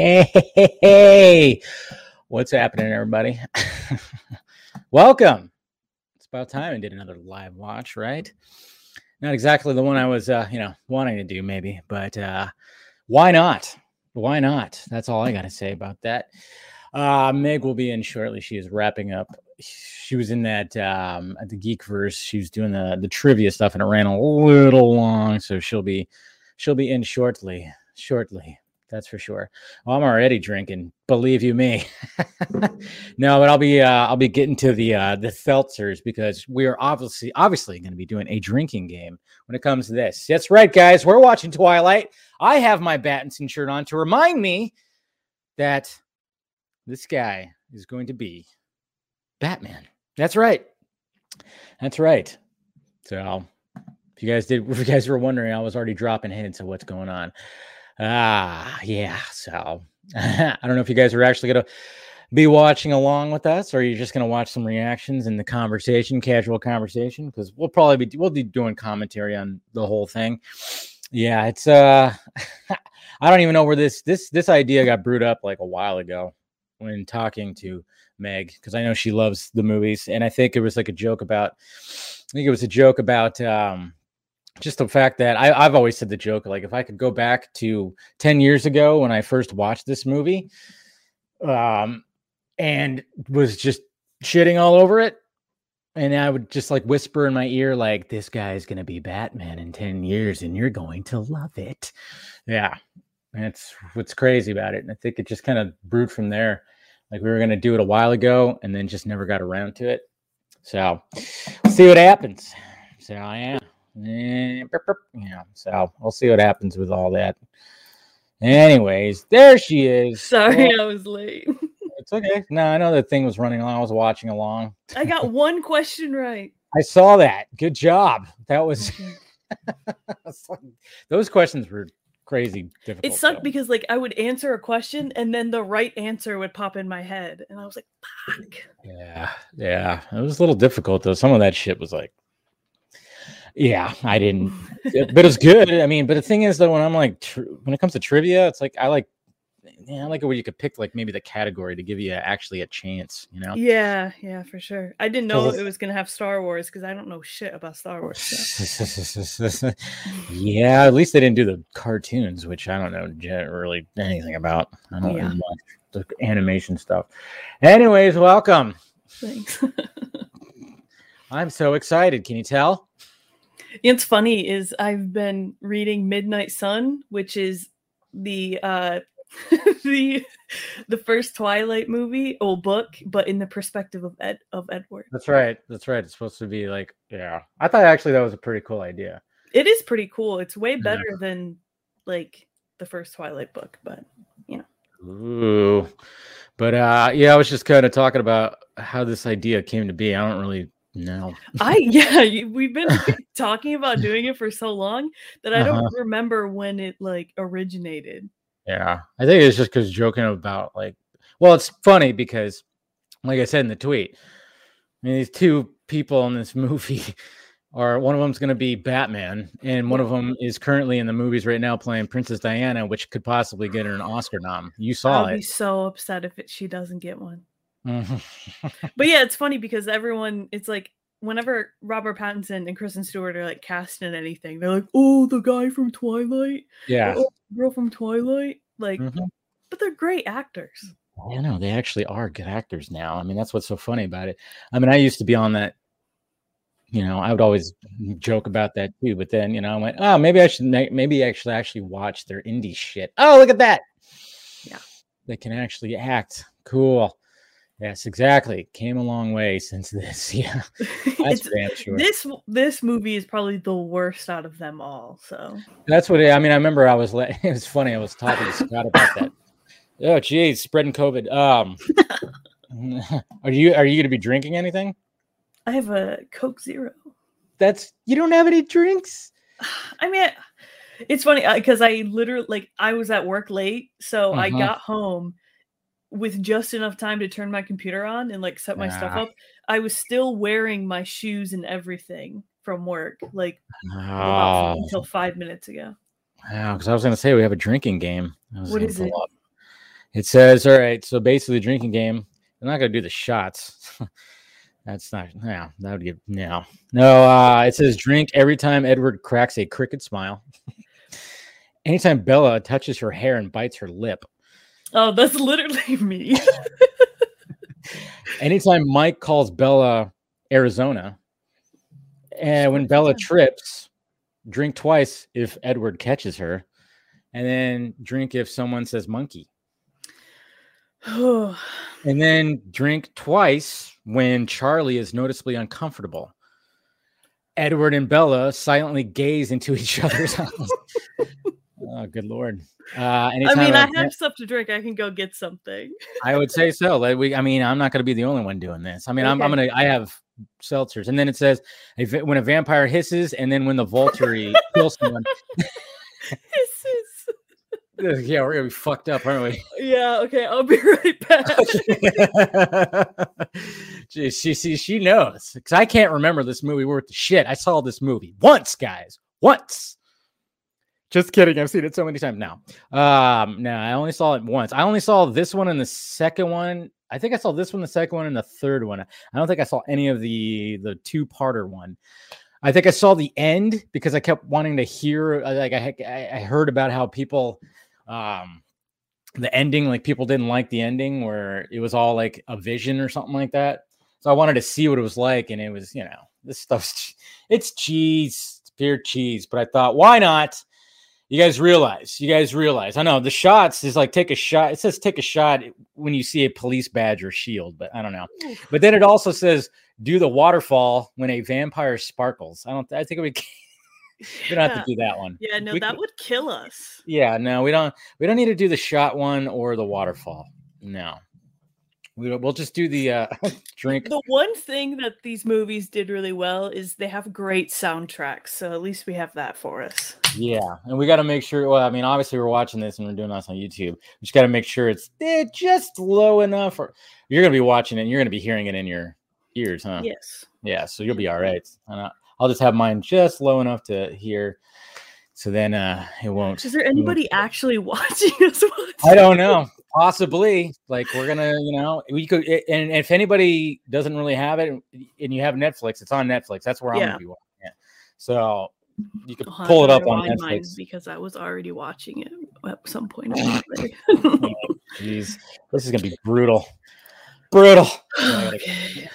Boop. Hey, what's happening, everybody? Welcome. It's about time I did another live watch, right? Not exactly the one I was, uh, you know, wanting to do, maybe, but uh, why not? Why not? That's all I got to say about that. Uh, Meg will be in shortly. She is wrapping up. She was in that um, at the Geekverse. She was doing the the trivia stuff, and it ran a little long, so she'll be she'll be in shortly. Shortly, that's for sure. Well, I'm already drinking. Believe you me. no, but I'll be uh, I'll be getting to the uh, the seltzers because we are obviously obviously going to be doing a drinking game when it comes to this. That's right, guys. We're watching Twilight. I have my Battinson shirt on to remind me that this guy is going to be Batman. That's right. That's right. So if you guys did, if you guys were wondering, I was already dropping hints of what's going on. Ah, yeah. So I don't know if you guys are actually gonna be watching along with us, or you're just gonna watch some reactions in the conversation, casual conversation, because we'll probably be we'll be doing commentary on the whole thing. Yeah, it's uh, I don't even know where this this this idea got brewed up like a while ago when talking to Meg because I know she loves the movies, and I think it was like a joke about. I think it was a joke about um, just the fact that I, I've always said the joke like if I could go back to 10 years ago when I first watched this movie um and was just shitting all over it and I would just like whisper in my ear like this guy is going to be Batman in 10 years and you're going to love it. Yeah. That's what's crazy about it. And I think it just kind of brewed from there. Like we were going to do it a while ago and then just never got around to it. So, see what happens. So, Yeah, so we'll see what happens with all that. Anyways, there she is. Sorry, well, I was late. It's okay. No, I know the thing was running along. I was watching along. I got one question right. I saw that. Good job. That was those questions were crazy difficult. It sucked though. because like I would answer a question and then the right answer would pop in my head, and I was like, "Fuck." Yeah, yeah. It was a little difficult though. Some of that shit was like yeah, I didn't, but it's good. I mean, but the thing is though, when I'm like, tr- when it comes to trivia, it's like I like, yeah, I like it where you could pick like maybe the category to give you actually a chance, you know? Yeah, yeah, for sure. I didn't know it was gonna have Star Wars because I don't know shit about Star Wars. So. yeah, at least they didn't do the cartoons, which I don't know really anything about. I don't yeah. know much the animation stuff. Anyways, welcome. Thanks. I'm so excited. Can you tell? It's funny is I've been reading Midnight Sun, which is the uh the the first Twilight movie or book, but in the perspective of Ed of Edward. That's right. That's right. It's supposed to be like, yeah. I thought actually that was a pretty cool idea. It is pretty cool. It's way better yeah. than like the first Twilight book, but you know. Ooh. But uh yeah, I was just kind of talking about how this idea came to be. I don't really no. I yeah, we've been talking about doing it for so long that I don't uh-huh. remember when it like originated. Yeah. I think it's just cuz joking about like well, it's funny because like I said in the tweet, I mean these two people in this movie are one of them's going to be Batman and one of them is currently in the movies right now playing Princess Diana which could possibly get her an Oscar nom. You saw I'll it. I'll be so upset if it, she doesn't get one. but yeah, it's funny because everyone, it's like whenever Robert Pattinson and Kristen Stewart are like cast in anything, they're like, "Oh, the guy from Twilight." Yeah. Oh, girl from Twilight. Like, mm-hmm. but they're great actors. I know they actually are good actors now. I mean, that's what's so funny about it. I mean, I used to be on that. You know, I would always joke about that too. But then, you know, I went, "Oh, maybe I should maybe actually actually watch their indie shit." Oh, look at that! Yeah, they can actually act. Cool. Yes, exactly. Came a long way since this. Yeah, that's damn sure. This this movie is probably the worst out of them all. So that's what it, I mean. I remember I was. It was funny. I was talking to Scott about that. Oh, geez, spreading COVID. Um, are you are you going to be drinking anything? I have a Coke Zero. That's you don't have any drinks. I mean, it's funny because uh, I literally like I was at work late, so uh-huh. I got home with just enough time to turn my computer on and like set my stuff up, I was still wearing my shoes and everything from work, like oh. until five minutes ago. Wow, because I was going to say we have a drinking game. I was What is it? up. It says, all right, so basically, drinking game. I'm not going to do the shots. That's not, yeah, that would get, no. No, uh, it says drink every time Edward cracks a crooked smile. Anytime Bella touches her hair and bites her lip. Oh, that's literally me. Anytime Mike calls Bella Arizona. And when Bella trips, drink twice if Edward catches her. And then drink if someone says monkey. And then drink twice when Charlie is noticeably uncomfortable. Edward and Bella silently gaze into each other's eyes. oh, good lord! Uh, I mean, I have stuff to drink. I can go get something. I would say so. Like we, I mean, I'm not going to be the only one doing this. I mean, I'm, I'm gonna. I have seltzers, and then it says when a vampire hisses, and then when the Volturi kills someone. This is Yeah, we're gonna be fucked up, aren't we? yeah. Okay, I'll be right back. she, she, she, she knows because I can't remember this movie worth the shit. I saw this movie once, guys, once. Just kidding. I've seen it so many times now. Um, no, I only saw it once. I only saw this one and the second one. I think I saw this one, the second one, and the third one. I don't think I saw any of the the two parter one. I think I saw the end because I kept wanting to hear. uh, Like I, I heard about how people, um, the ending, like people didn't like the ending where it was all like a vision or something like that. So I wanted to see what it was like, and it was, you know, this stuff's it's cheese, it's pure cheese. But I thought, why not? You guys realize, you guys realize. I know the shots is like take a shot. It says take a shot when you see a police badge or shield, but I don't know. But then it also says do the waterfall when a vampire sparkles. I don't. I think we we don't have to do that one. Yeah, no, We that would kill us. Yeah, no, we don't. We don't need to do the shot one or the waterfall. No, we, we'll just do the uh, drink. The one thing that these movies did really well is they have great soundtracks. So at least we have that for us. Yeah, and we got to make sure. Well, I mean, obviously we're watching this and we're doing this on YouTube. We just got to make sure it's eh, just low enough. Or you're gonna be watching it. and You're gonna be hearing it in your ears, huh? Yes. Yeah, so you'll be all right. And I'll just have mine just low enough to hear, so then uh it won't. Is there it won't anybody actually watching us? I don't know. Possibly, like we're gonna, you know, we could. And if anybody doesn't really have it, and you have Netflix, it's on Netflix. That's where I'm Yeah. gonna be watching it. So you could I'll pull it up on Netflix. because I was already watching it at some point. life. Oh, jeez, this is gonna be brutal, brutal. Okay.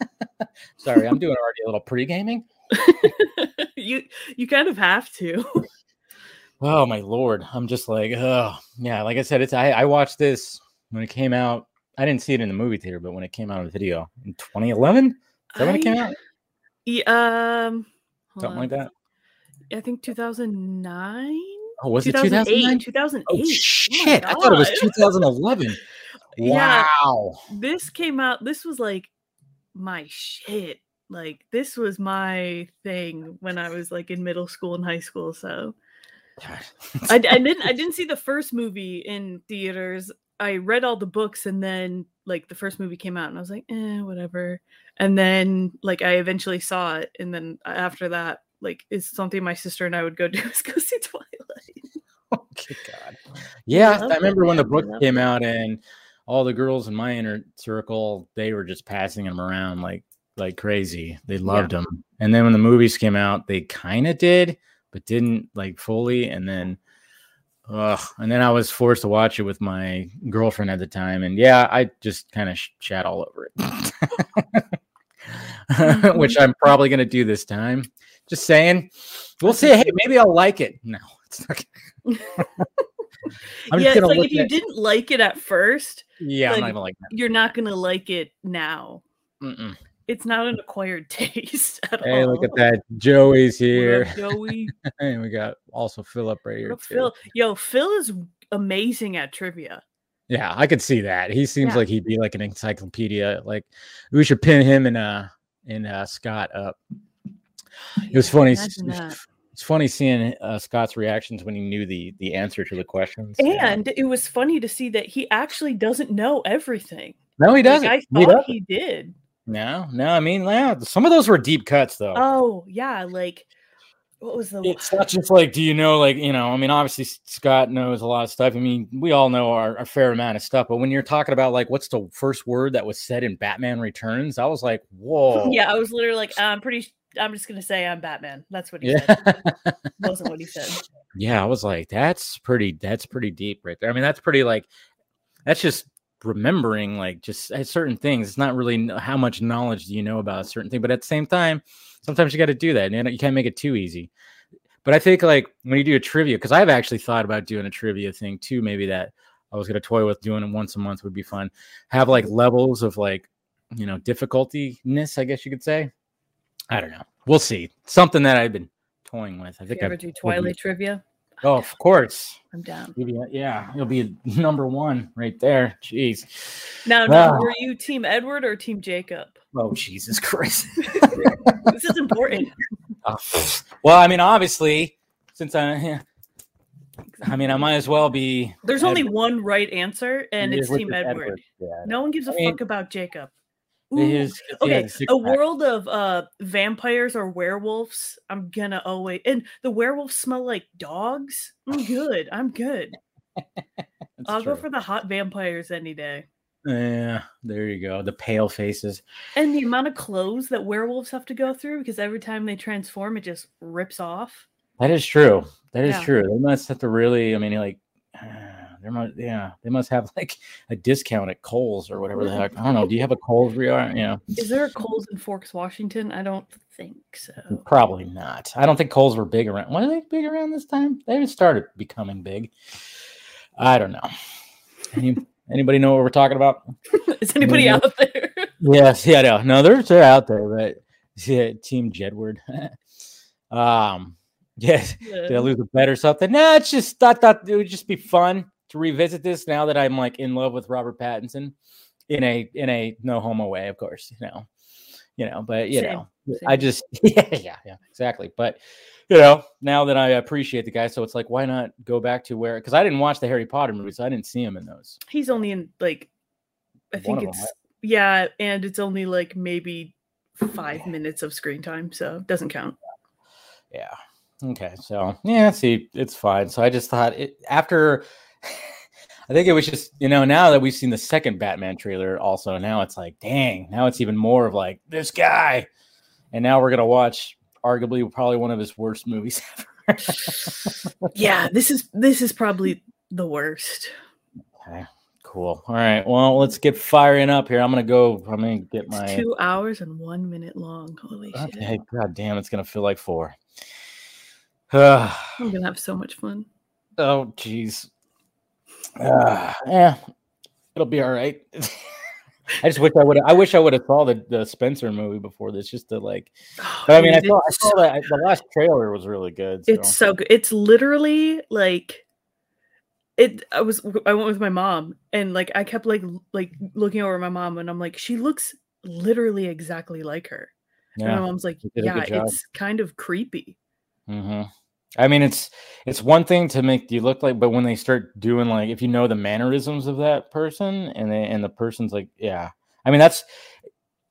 Sorry, I'm doing already a little pre gaming. you you kind of have to. Oh my lord, I'm just like, oh yeah. Like I said, it's I, I watched this when it came out. I didn't see it in the movie theater, but when it came out on video in 2011, is that when it came out? Yeah, um, Something like that. I think 2009. Oh, was it 2009? 2008. Oh 2008. shit! I thought it was God. 2011. Yeah. Wow. This came out. This was like my shit. Like this was my thing when I was like in middle school and high school. So I, I didn't I didn't see the first movie in theaters. I read all the books and then like the first movie came out and I was like, eh, whatever. And then like I eventually saw it and then after that, like it's something my sister and I would go do is go see Twilight. Oh, God. Yeah, I it, remember when the book came it. out and all the girls in my inner circle, they were just passing them around like like crazy. They loved them. And then when the movies came out, they kind of did, but didn't like fully. And then, ugh, and then I was forced to watch it with my girlfriend at the time. And yeah, I just kind of sh- chat all over it, which I'm probably gonna do this time. Just saying. We'll see. Hey, maybe I'll like it. No, it's not. I'm yeah, it's like if you at- didn't like it at first, Yeah, I'm not like, even like that. you're not gonna like it now. Mm-mm. It's not an acquired taste at all. Hey, all. look at that. Joey's here. up, Joey? and we got also Philip right here up, too. Phil? Yo, Phil is amazing at trivia. Yeah, I could see that. He seems Yeah. like he'd be like an encyclopedia. Like we should pin him and uh and uh Scott up. It was Yeah, funny. imagine s- that. It's funny seeing uh, Scott's reactions when he knew the the answer to the questions. Yeah. And it was funny to see that he actually doesn't know everything. no, he doesn't. Like, I He thought doesn't. he did. No, no. I mean, yeah, some of those were deep cuts though. Oh yeah, like what was the it's not just like, do you know, like, you know, I mean, obviously Scott knows a lot of stuff. I mean, we all know our, a fair amount of stuff, but when you're talking about like, what's the first word that was said in Batman Returns, I was like, whoa. Yeah, I was literally like, I'm pretty. I'm just gonna say I'm Batman. That's what he Yeah. said. Wasn't what he said. yeah, I was like, that's pretty, that's pretty deep right there. I mean, that's pretty like, that's just remembering like just uh, certain things. It's not really how much knowledge do you know about a certain thing, but at the same time, sometimes you got to do that. And you can't make it too easy. But I think like when you do a trivia, because I've actually thought about doing a trivia thing too. Maybe that I was gonna toy with doing it once a month would be fun. Have like levels of like you know difficultyness, I guess you could say. I don't know. We'll see. Something that I've been toying with. I think you ever do Twilight trivia, Oh, of course. I'm down. You'll uh, yeah, you'll be number one right there. Jeez. Now, ah. now, Wow. were you Team Edward or Team Jacob? Oh, Jesus Christ. This is important. Oh, well, I mean, obviously, since I, I mean, I might as well be. There's only one right answer, and It it's Team the Edward. Yeah. No one gives a I mean, fuck about Jacob. Ooh, okay, a world of uh vampires or werewolves. I'm gonna always and the werewolves smell like dogs. I'm good. I'm good. I'll go for the hot vampires any day. Yeah, there you go. The pale faces. And the amount of clothes that werewolves have to go through because every time they transform, it just rips off. That is true. That is Yeah. true. They must have to really. I mean, like, there must. Yeah, they must have like a discount at Kohl's or whatever the heck. I don't know. Do you have a Kohl's where you are? You know, Is there a Kohl's in Forks, Washington? I don't think so. probably not. I don't think Kohl's were big around. Were they big around this time? They haven't started becoming big. I don't know. Any, anybody know what we're talking about? Is anybody out there? Yes, yeah, no, no, they're they're out there, but yeah, Team Jedward. um, yeah, did I lose a bet or something? No, it's just thought thought it would just be fun to revisit this now that I'm like in love with Robert Pattinson in a in a no homo way, of course, you know, you know, but you Same, know, same. I just yeah, yeah, yeah, exactly. But you know, now that I appreciate the guy, so it's like, why not go back to where? Because I didn't watch the Harry Potter movies, so I didn't see him in those. He's only in like I One think it's right? yeah, and it's only like maybe five minutes of screen time, so it doesn't count. Yeah. Okay. So yeah, see, it's fine. So I just thought it after. I think it was just you know now that we've seen the second Batman trailer, also now it's like, dang, now it's even more of like this guy, and now we're gonna watch arguably probably one of his worst movies ever. Yeah, this is this is probably the worst. okay. Cool. All right. Well, let's get firing up here. I'm gonna go. I'm gonna get It's my. two hours and one minute long. Holy shit. Okay. God damn, it's gonna feel like four. I'm gonna have so much fun. Oh, jeez. Uh, yeah, it'll be all right. I just wish I would. I wish I would have saw the, the Spencer movie before this, just to like. But I mean, I saw, I saw that the last trailer was really good. So. It's so good. It's literally like it. I was I went with my mom and like I kept like like looking over at my mom and I'm like she looks literally exactly like her. And my mom's like you did a yeah, it's kind of creepy. hmm I mean, it's it's one thing to make you look like, but when they start doing like, if you know the mannerisms of that person, and they and the person's like, yeah, I mean, that's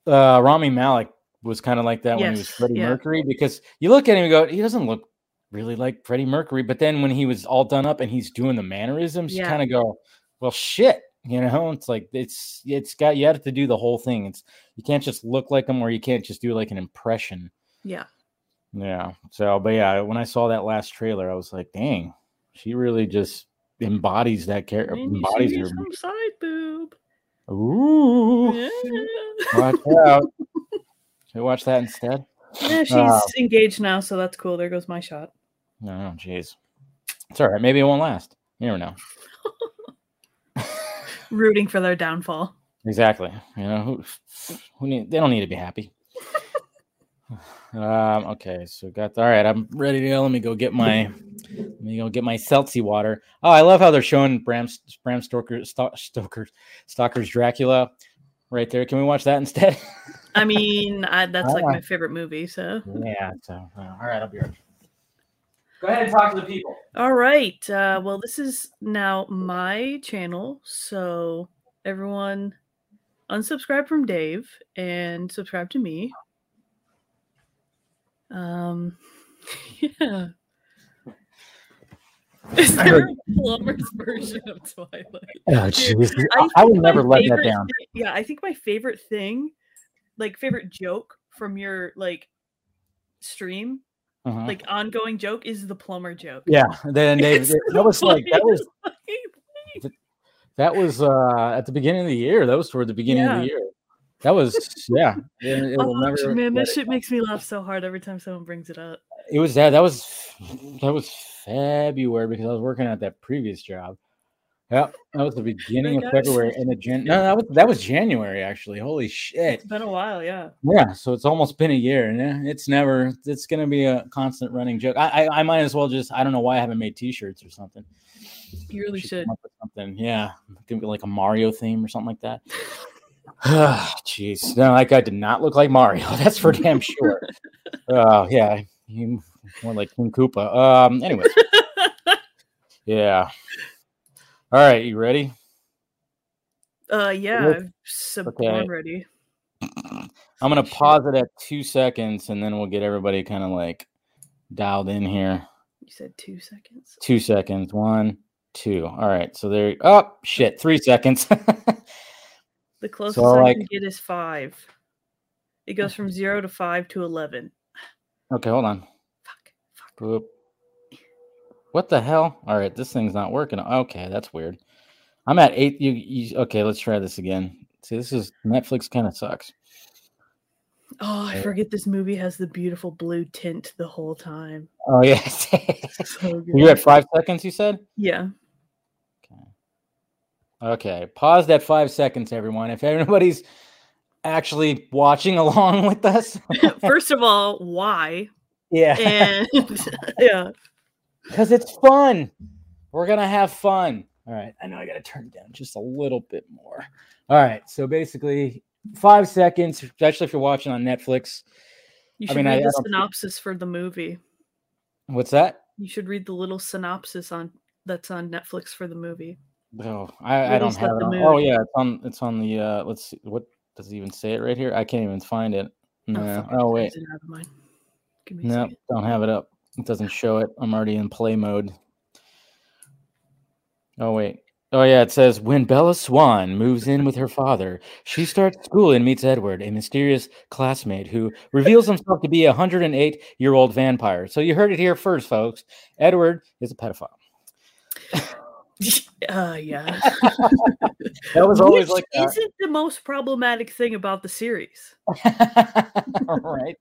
uh Rami Malek was kind of like that when he was Yes, Freddie yeah. Mercury because you look at him and go, he doesn't look really like Freddie Mercury, but then when he was all done up and he's doing the mannerisms, you kind of go, well, shit. You know, it's like it's it's got you have to do the whole thing. It's you can't just look like him or you can't just do like an impression. Yeah. Yeah. So, but yeah, when I saw that last trailer, I was like, dang, she really just embodies that character. Embodies her. some side boob. Ooh. Yeah. Watch out. Should I watch that instead? Yeah, she's Uh, engaged now, so that's cool. There goes my shot. No, jeez. It's all right. Maybe it won't last. You never know. Rooting for their downfall. Exactly. You know, who, who need, they don't need to be happy. Um, okay, so got all right. I'm ready to go. Let me go get my let me go get my seltzy water. Oh, I love how they're showing Bram Bram Stoker Sto- Stoker Stalker's Dracula right there. Can we watch that instead? I mean, I, that's like Ah. my favorite movie. So, yeah. So uh, all right, I'll be right. Go ahead and talk to the people. all right. Uh, well, this is now my channel. So, everyone unsubscribe from Dave and subscribe to me. Um, Yeah. Is there heard- a plumber's version of Twilight? Oh, jeez. I, I would never let that down. thi- yeah, I think my favorite thing, like favorite joke from your like stream, Uh-huh. like ongoing joke, is the plumber joke. yeah, then they, they- that was like that was that was uh at the beginning of the year. That was toward the beginning of the year. That was yeah. It, it Oh, never man, that it shit makes me laugh so hard every time someone brings it up. it was that that was that was February because I was working at that previous job. Yep, that was the beginning of gosh. February and the Jan. No, that was that was January actually. Holy shit! It's been a while, yeah. Yeah, so it's almost been a year, and eh, it's never. It's gonna be a constant running joke. I I, I might as well just. I don't know why I haven't made T-shirts or something. You really Should should. come up with something. Yeah, like a Mario theme or something like that. Jeez, no, that guy did not look like Mario. That's for damn sure. Oh yeah, he more like King Koopa. Um. Anyways, yeah. All right, you ready? Uh, yeah, I'm okay. ready. I'm gonna pause it at two seconds, and then we'll get everybody kind of like dialed in here. You said two seconds. Two seconds. One, two. All right. So there. Oh shit. Three seconds. The closest So, I like- can get is five. It goes from zero to five to eleven. okay. Hold on. Fuck. Fuck. Boop. What the hell? All right. This thing's not working. Okay. That's weird. I'm at eight. You, you okay? Let's try this again. See, this is Netflix. Kind of sucks. Oh, I forget this movie has the beautiful blue tint the whole time. Oh yeah. So good. you at five seconds. You said. Yeah. Okay. pause that five seconds, everyone. If anybody's actually watching along with us, First of all, why? yeah. And yeah. because it's fun. We're gonna have fun. All right. I know I gotta turn it down just a little bit more. All right. So basically, five seconds, especially if you're watching on Netflix. You I should mean, read I the don't- synopsis for the movie. What's that? You should read the little synopsis on that's on Netflix for the movie. Oh, I, I don't have it. On. Oh yeah, it's on. It's on the. uh Let's see. What does it even say it right here? I can't even find it. No. fuck, Oh, wait. closed it out of mine. Give me a No, second. don't have it up. It doesn't show it. I'm already in play mode. Oh wait. Oh yeah, it says when Bella Swan moves in with her father, she starts school and meets Edward, a mysterious classmate who reveals himself to be a 108 year old vampire. So you heard it here first, folks. Edward is a pedophile. Uh, yeah. That was always Which like that. isn't the most problematic thing about the series. right.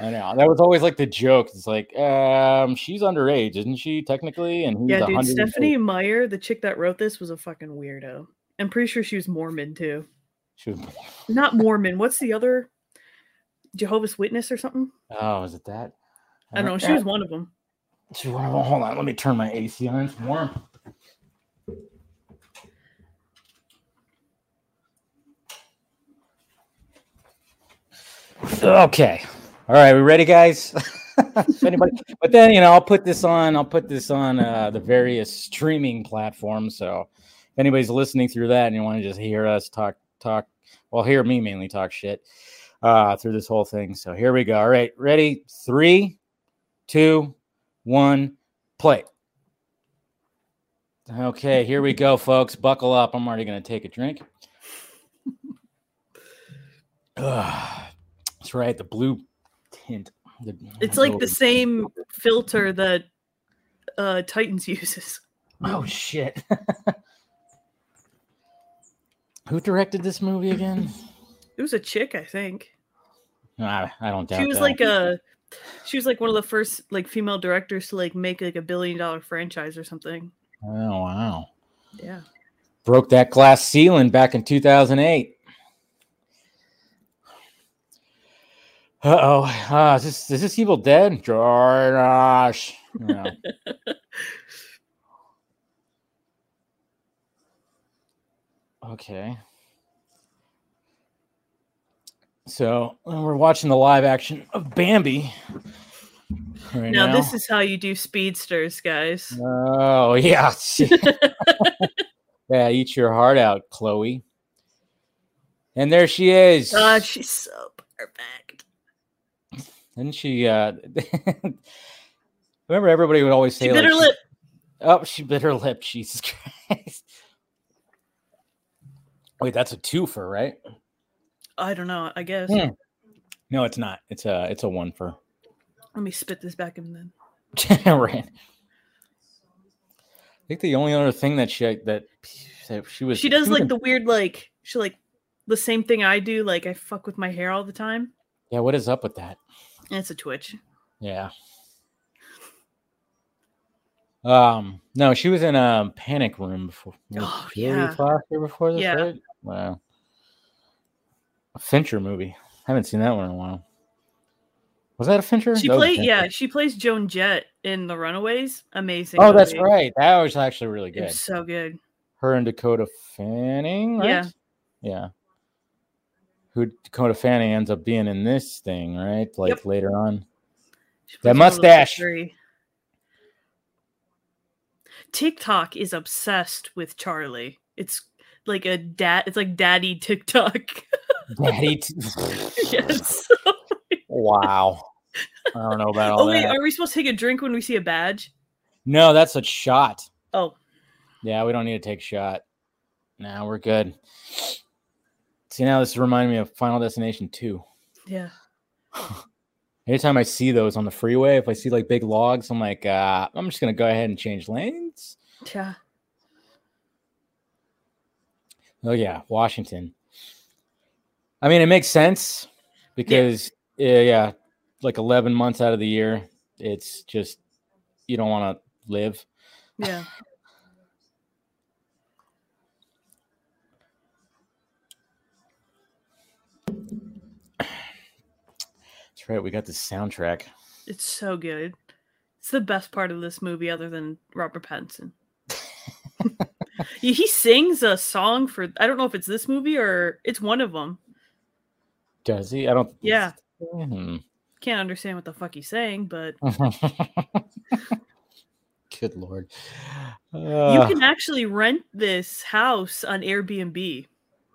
I know. That was always like the joke. It's like, um, she's underage, isn't she, technically? And he's Yeah, dude. 108. Stephenie Meyer, the chick that wrote this, was a fucking weirdo. I'm pretty sure she was Mormon too. She was- Not Mormon. What's the other? Jehovah's Witness or something? Oh, is it that? I don't know. She was one of them. She one of them. Hold on, let me turn my AC on. It's warm. Okay. All right, we ready, guys? anybody, but then you know, I'll put this on. I'll put this on uh, the various streaming platforms. So if anybody's listening through that and you want to just hear us talk, talk, well, hear me mainly talk shit uh, through this whole thing. So here we go. All right, ready? Three, two, one, play. Okay, here we go, folks. Buckle up. I'm already going to take a drink. That's right, the blue tint. The- It's like the same filter that uh, Titans uses. Oh shit! Who directed this movie again? It was a chick, I think. I, I don't doubt. She was that. like a, she was like one of the first like female directors to like make like a billion dollar franchise or something. Oh wow! Yeah. Broke that glass ceiling back in 2008. Uh oh. Uh, is this is this Evil Dead? Josh. No. okay. So we're watching the live action of Bambi. Right now, now this is how you do speedsters, guys. Oh yeah. yeah, eat your heart out, Chloe. And there she is. God, she's so perfect. Didn't she uh Remember, everybody would always say, She bit like, her lip. Oh, she bit her lip. Jesus Christ. Wait, that's a twofer, right? I don't know. I guess. Hmm. No, it's not. It's a it's a one for Let me spit this back in then. right. I think the only other thing that she that, that she was She does like the weird, like she like the same thing I do. Like I fuck with my hair all the time. yeah. What is up with that? It's a twitch. Yeah. Um. No, she was in a panic room before. Oh, yeah. Before this, Yeah. right? Wow. A Fincher movie. I haven't seen that one in a while. Was that a Fincher? She played, yeah, she plays Joan Jett in The Runaways. Amazing. Oh, that's right. That was actually really good. was so good. Her and Dakota Fanning, right? Yeah. Yeah. Who Dakota Fanning ends up being in this thing, right? Like Yep. later on. That plays one of the mustache. TikTok is obsessed with Charlie. It's like a dad. It's like daddy TikTok. Daddy. t- yes. wow. I don't know about all oh wait, that. are we supposed to take a drink when we see a badge? No, that's a shot. Oh, Yeah, we don't need to take a shot. Now we're good. See, now this is reminding me of Final Destination 2. yeah. Anytime I see those on the freeway, if I see like big logs, I'm like, uh, I'm just going to go ahead and change lanes. Yeah. Oh, yeah, Washington. I mean, it makes sense because, yeah, yeah, like 11 months out of the year, it's just, you don't want to live. Yeah. That's right. We got the soundtrack. It's so good. It's the best part of this movie, other than Robert Pattinson. He sings a song for I don't know if it's this movie or it's one of them. Does he? I don't. Yeah. Hmm. Can't understand what the fuck he's saying, but Good lord. you Uh, can actually rent this house on Airbnb.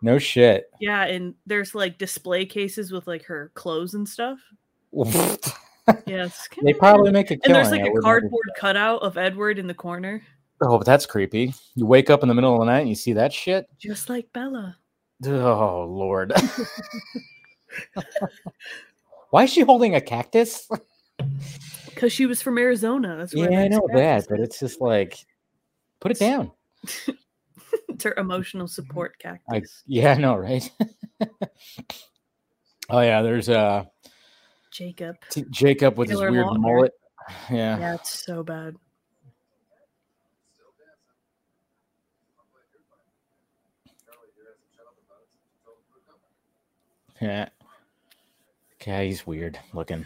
no shit. Yeah, and there's like display cases with like her clothes and stuff. It's they probably make a and there's like a cardboard cutout of Edward in the corner, Oh, but that's creepy. You wake up in the middle of the night and you see that shit. just like Bella. Oh lord. Why is she holding a cactus? Because she was from Arizona. That's Yeah, I know that, but it's just like, put it down. it's her emotional support cactus. I yeah, I know, right? oh yeah, there's uh Jacob. T- Jacob with his weird Lautner. mullet. Yeah. Yeah, it's so bad. Yeah. Okay, he's weird looking.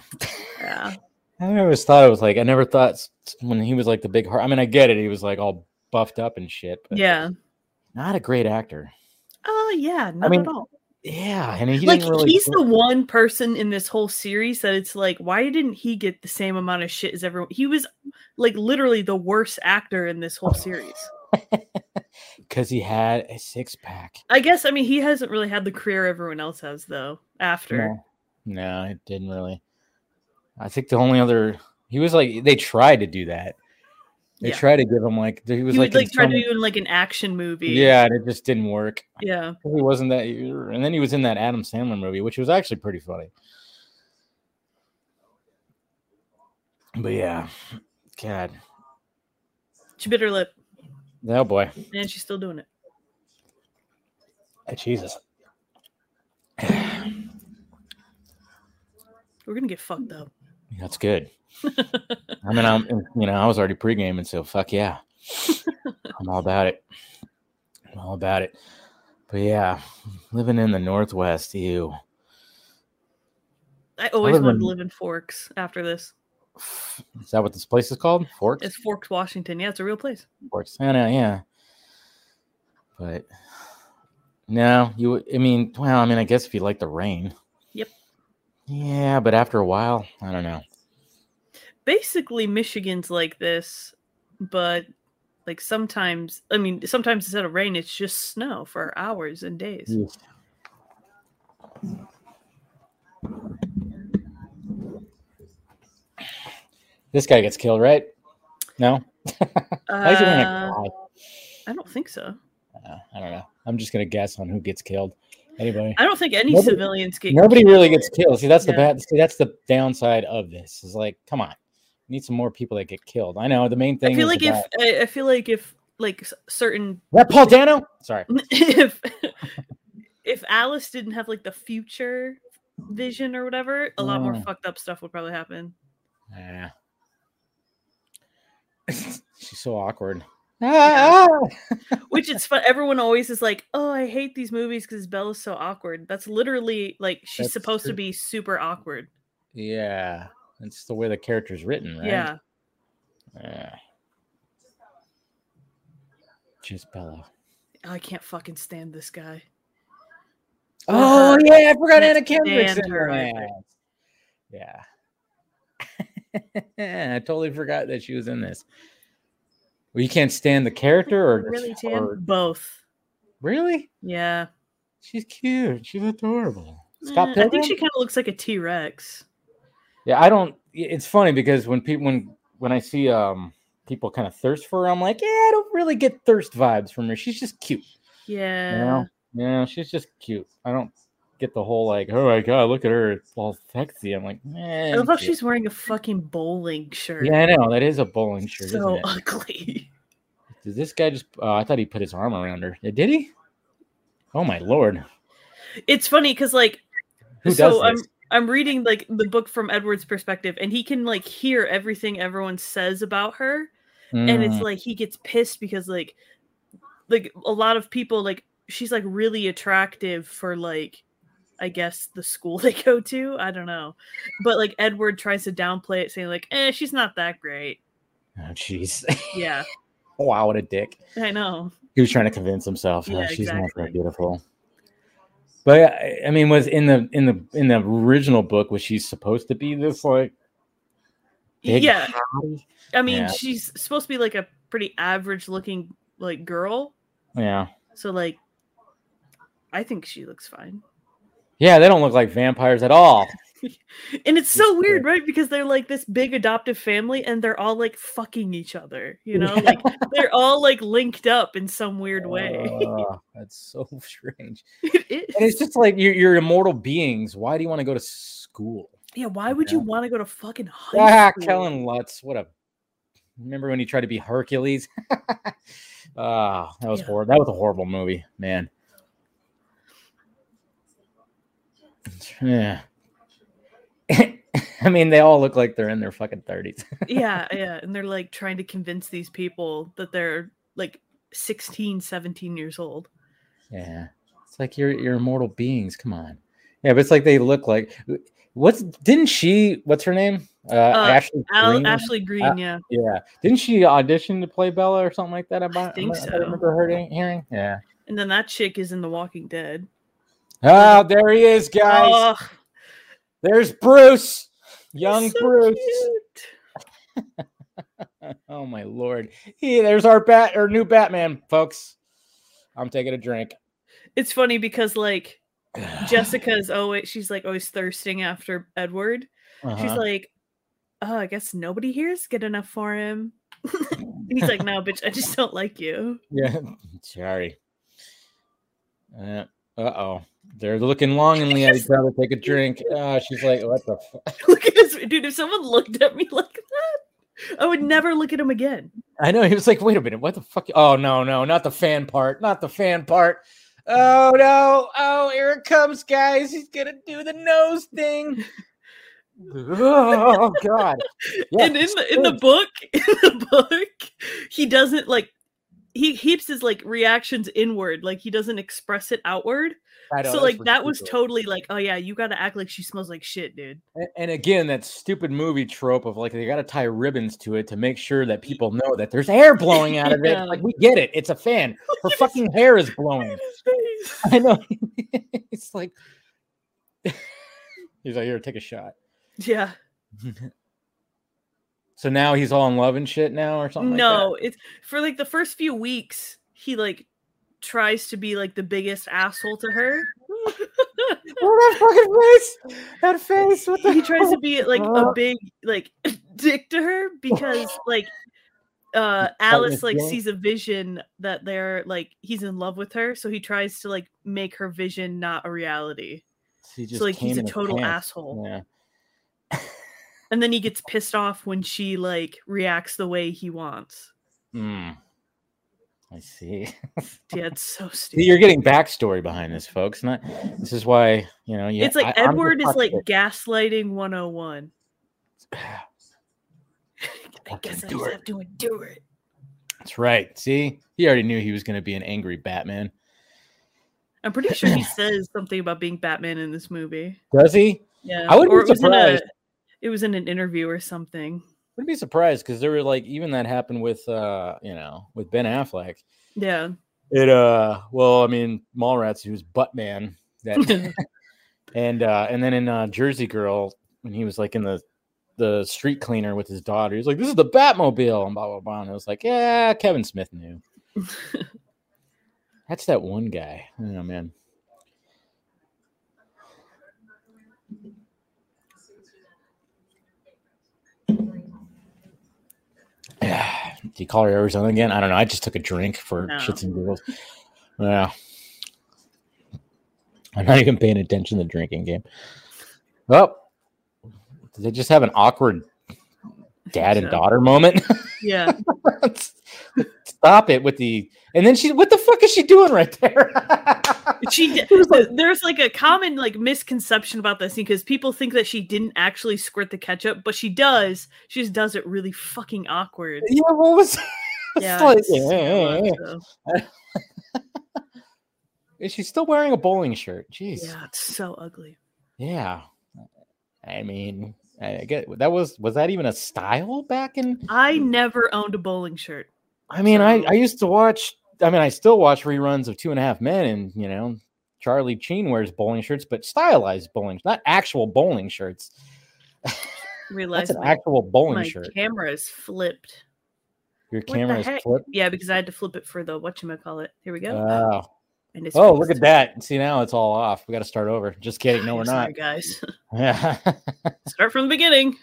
Yeah. I never thought it was like I never thought when he was like the big heart. I mean, I get it. He was like all buffed up and shit, but Yeah. not a great actor. Oh yeah, not mean, at all. Yeah, and he like really. he's the one person in this whole series that it's like, why didn't he get the same amount of shit as everyone? He was like literally the worst actor in this whole series. because he had a six pack. I guess I mean he hasn't really had the career everyone else has though. After No, no, it didn't really. I think the only other he was like they tried to do that. They Yeah. tried to give him like he was he like, would like try to do like an action movie. yeah, and it just didn't work. yeah. He wasn't that, er, and then he was in that Adam Sandler movie, which was actually pretty funny. But yeah, God, She bit her lip, oh boy, and she's still doing it. Hey, Jesus. We're gonna get fucked up. That's good. I mean, I'm, you know, I was already pre-gaming, so fuck yeah, I'm all about it. I'm all about it. But yeah, living in the Northwest, you. I always Other wanted than- to live in Forks after this. Is that what this place is called? Forks. It's Forks, Washington. Yeah, it's a real place. Forks. I know, yeah. But no, you. I mean, well, I mean, I guess if you like the rain. Yep. Yeah, but after a while, I don't know. Basically, Michigan's like this, but like sometimes, I mean, sometimes instead of rain, it's just snow for hours and days. This guy gets killed, right? No. Why is he wearing a Uh. I don't think so. Uh, I don't know. I'm just gonna guess on who gets killed. Anybody? I don't think any Nobody- civilians get. Nobody killed. really gets killed. See, that's the bad. See, that's the downside of this. Is like, come on, need some more people that get killed. I know the main thing. I feel is like if I, I feel like if like certain Is that Paul Dano. Sorry. if if Alice didn't have like the future vision or whatever, a lot more Mm. fucked up stuff would probably happen. Yeah. She's so awkward. Ah, Which it's fun. Everyone always is like, "Oh, I hate these movies because Bella's so awkward." That's literally like she's That's supposed to be super awkward. Yeah, it's the way the character's written, right? Yeah, Yeah. Just Bella. I can't fucking stand this guy. Oh yeah, I forgot Anna Kendrick's in her either. Yeah. I totally forgot that she was in this. Well, you can't stand the character, or really, or- Both. really? Yeah, She's cute. She's adorable. Eh, Scott I think she kind of looks like a T Rex. Yeah, I don't. It's funny because when people when when I see um people kind of thirst for her, I'm like, yeah, I don't really get thirst vibes from her. She's just cute. Yeah. You know? Yeah, she's just cute. I don't get the whole like, oh my god, look at her, it's all sexy. I'm like, man. I love she's wearing a fucking bowling shirt. Yeah, I know that is a bowling shirt, so ugly. Does this guy just? Uh, I thought he put his arm around her. Did he? Oh my lord! It's funny because like Who so does this? I'm reading like the book from Edward's perspective, and he can like hear everything everyone says about her, and it's Mm, like he gets pissed because like like a lot of people like she's like really attractive for like I guess the school they go to. I don't know, but like Edward tries to downplay it, saying like, "Eh, she's not that great." oh jeez! Yeah, wow, what a dick! I know. He was trying to convince himself. "Oh, Yeah, she's not that beautiful. But I- I mean, was in the in the in the original book was she supposed to be this like yeah, hottie? I mean, Yeah. she's supposed to be like a pretty average looking like girl. Yeah, So like I think she looks fine. yeah. They don't look like vampires at all. And it's so weird, right? Because they're like this big adoptive family and they're all like fucking each other, you know? Like they're all like linked up in some weird way. Oh, that's so strange. it is. And it's just like you're, you're immortal beings. Why do you want to go to school? yeah, why would you Yeah. want to go to fucking high Ah, school? Kellen Lutz. What a. Remember when he tried to be Hercules? Ah, that was Yeah. horrible. That was a horrible movie, man. Yeah. I mean, they all look like they're in their fucking thirties. yeah, yeah. And they're like trying to convince these people that they're like 16, 17 years old. yeah, it's like you're you're immortal beings. Come on. Yeah, but it's like they look like. What's didn't she? What's her name? Uh, Ashley. Al- Green? Ashley Greene, Uh, yeah. Yeah, didn't she audition to play Bella or something like that? About think I so. remember her hearing. Yeah. And then that chick is in The Walking Dead. Oh, there he is, guys. Oh, There's Bruce, young so Bruce. Oh my lord. He, there's our bat or new Batman, folks. I'm taking a drink. It's funny because like Jessica's always she's like always thirsting after Edward. She's Uh-huh. like, Oh, I guess nobody here's good enough for him. And He's like, No, bitch, I just don't like you. yeah, sorry. Uh oh. They're looking longingly at each other. Take a drink. Uh, she's like, "What the? F-? Look at this dude. If someone looked at me like that, I would never look at him again. I know." He was like, "Wait a minute. What the fuck? Oh no, no, not the fan part. Not the fan part. Oh no! Oh, here it comes, guys. He's gonna do the nose thing. Oh god! Yeah, and in the in the book, in the book, he doesn't like he keeps his like reactions inward, like he doesn't express it outward. Know, so like that was totally like, oh yeah, you gotta act like she smells like shit, dude. A- And again, that stupid movie trope of like they got to tie ribbons to it to make sure that people know that there's air blowing out of Yeah. it. Like we get it, it's a fan. Her fucking hair is blowing. I know. it's like he's like, here, take a shot. Yeah. So now he's all in love and shit now, or something. no, it's for like the first few weeks, he like tries to be like the biggest asshole to her. Oh, that fucking face! That face! What the? he tries to be like a big like dick to her because like uh Alice like sees a vision that they're like he's in love with her, so he tries to like make her vision not a reality. He just So like he's a total asshole. Yeah. And then he gets pissed off when she like reacts the way he wants. Hmm. I see. Yeah, it's so stupid. You're getting backstory behind this, folks. Not this is why you know. Yeah, it's like I- Edward is like gaslighting 101. it. I guess I just have to endure it. That's right. See, he already knew he was going to be an angry Batman. I'm pretty sure he says something about being Batman in this movie. Does he? Yeah. I wouldn't or be it was a surprised. it was in an interview or something. Wouldn't be surprised because there were like even that happened with uh you know with Ben Affleck. Yeah. It uh well I mean Mallrats he was Buttman that and uh and then in uh Jersey Girl when he was like in the the street cleaner with his daughter he was like this is the Batmobile and blah blah blah and it was like yeah Kevin Smith knew. That's that one guy. Oh man. Yeah, do you call her Arizona again? I don't know. I just took a drink for No. shits and giggles. Yeah. I'm not even paying attention to the drinking game. Oh, did they just have an awkward dad and daughter moment? yeah. Stop it with the. And then she, what the fuck is she doing right there? She there's like a common like misconception about this scene because people think that she didn't actually squirt the ketchup, but she does. She just does it really fucking awkward. yeah, what was? Yeah. like, so yeah. so. Is she still wearing a bowling shirt? Jeez. Yeah, it's so ugly. Yeah. I mean, I get that was was that even a style back in? I never owned a bowling shirt. I mean, I I used to watch. I mean, I still watch reruns of Two and a Half Men, and you know, Charlie Sheen wears bowling shirts, but stylized bowling, not actual bowling shirts. Realized That's an my, actual bowling my shirt. camera is flipped. Your camera is flipped. Yeah, because I had to flip it for the what you call it. Here we go. Oh, and it's oh, look at that! See now it's all off. We got to start over. Just kidding. No, we're Sorry, not. guys. Yeah. Start from the beginning.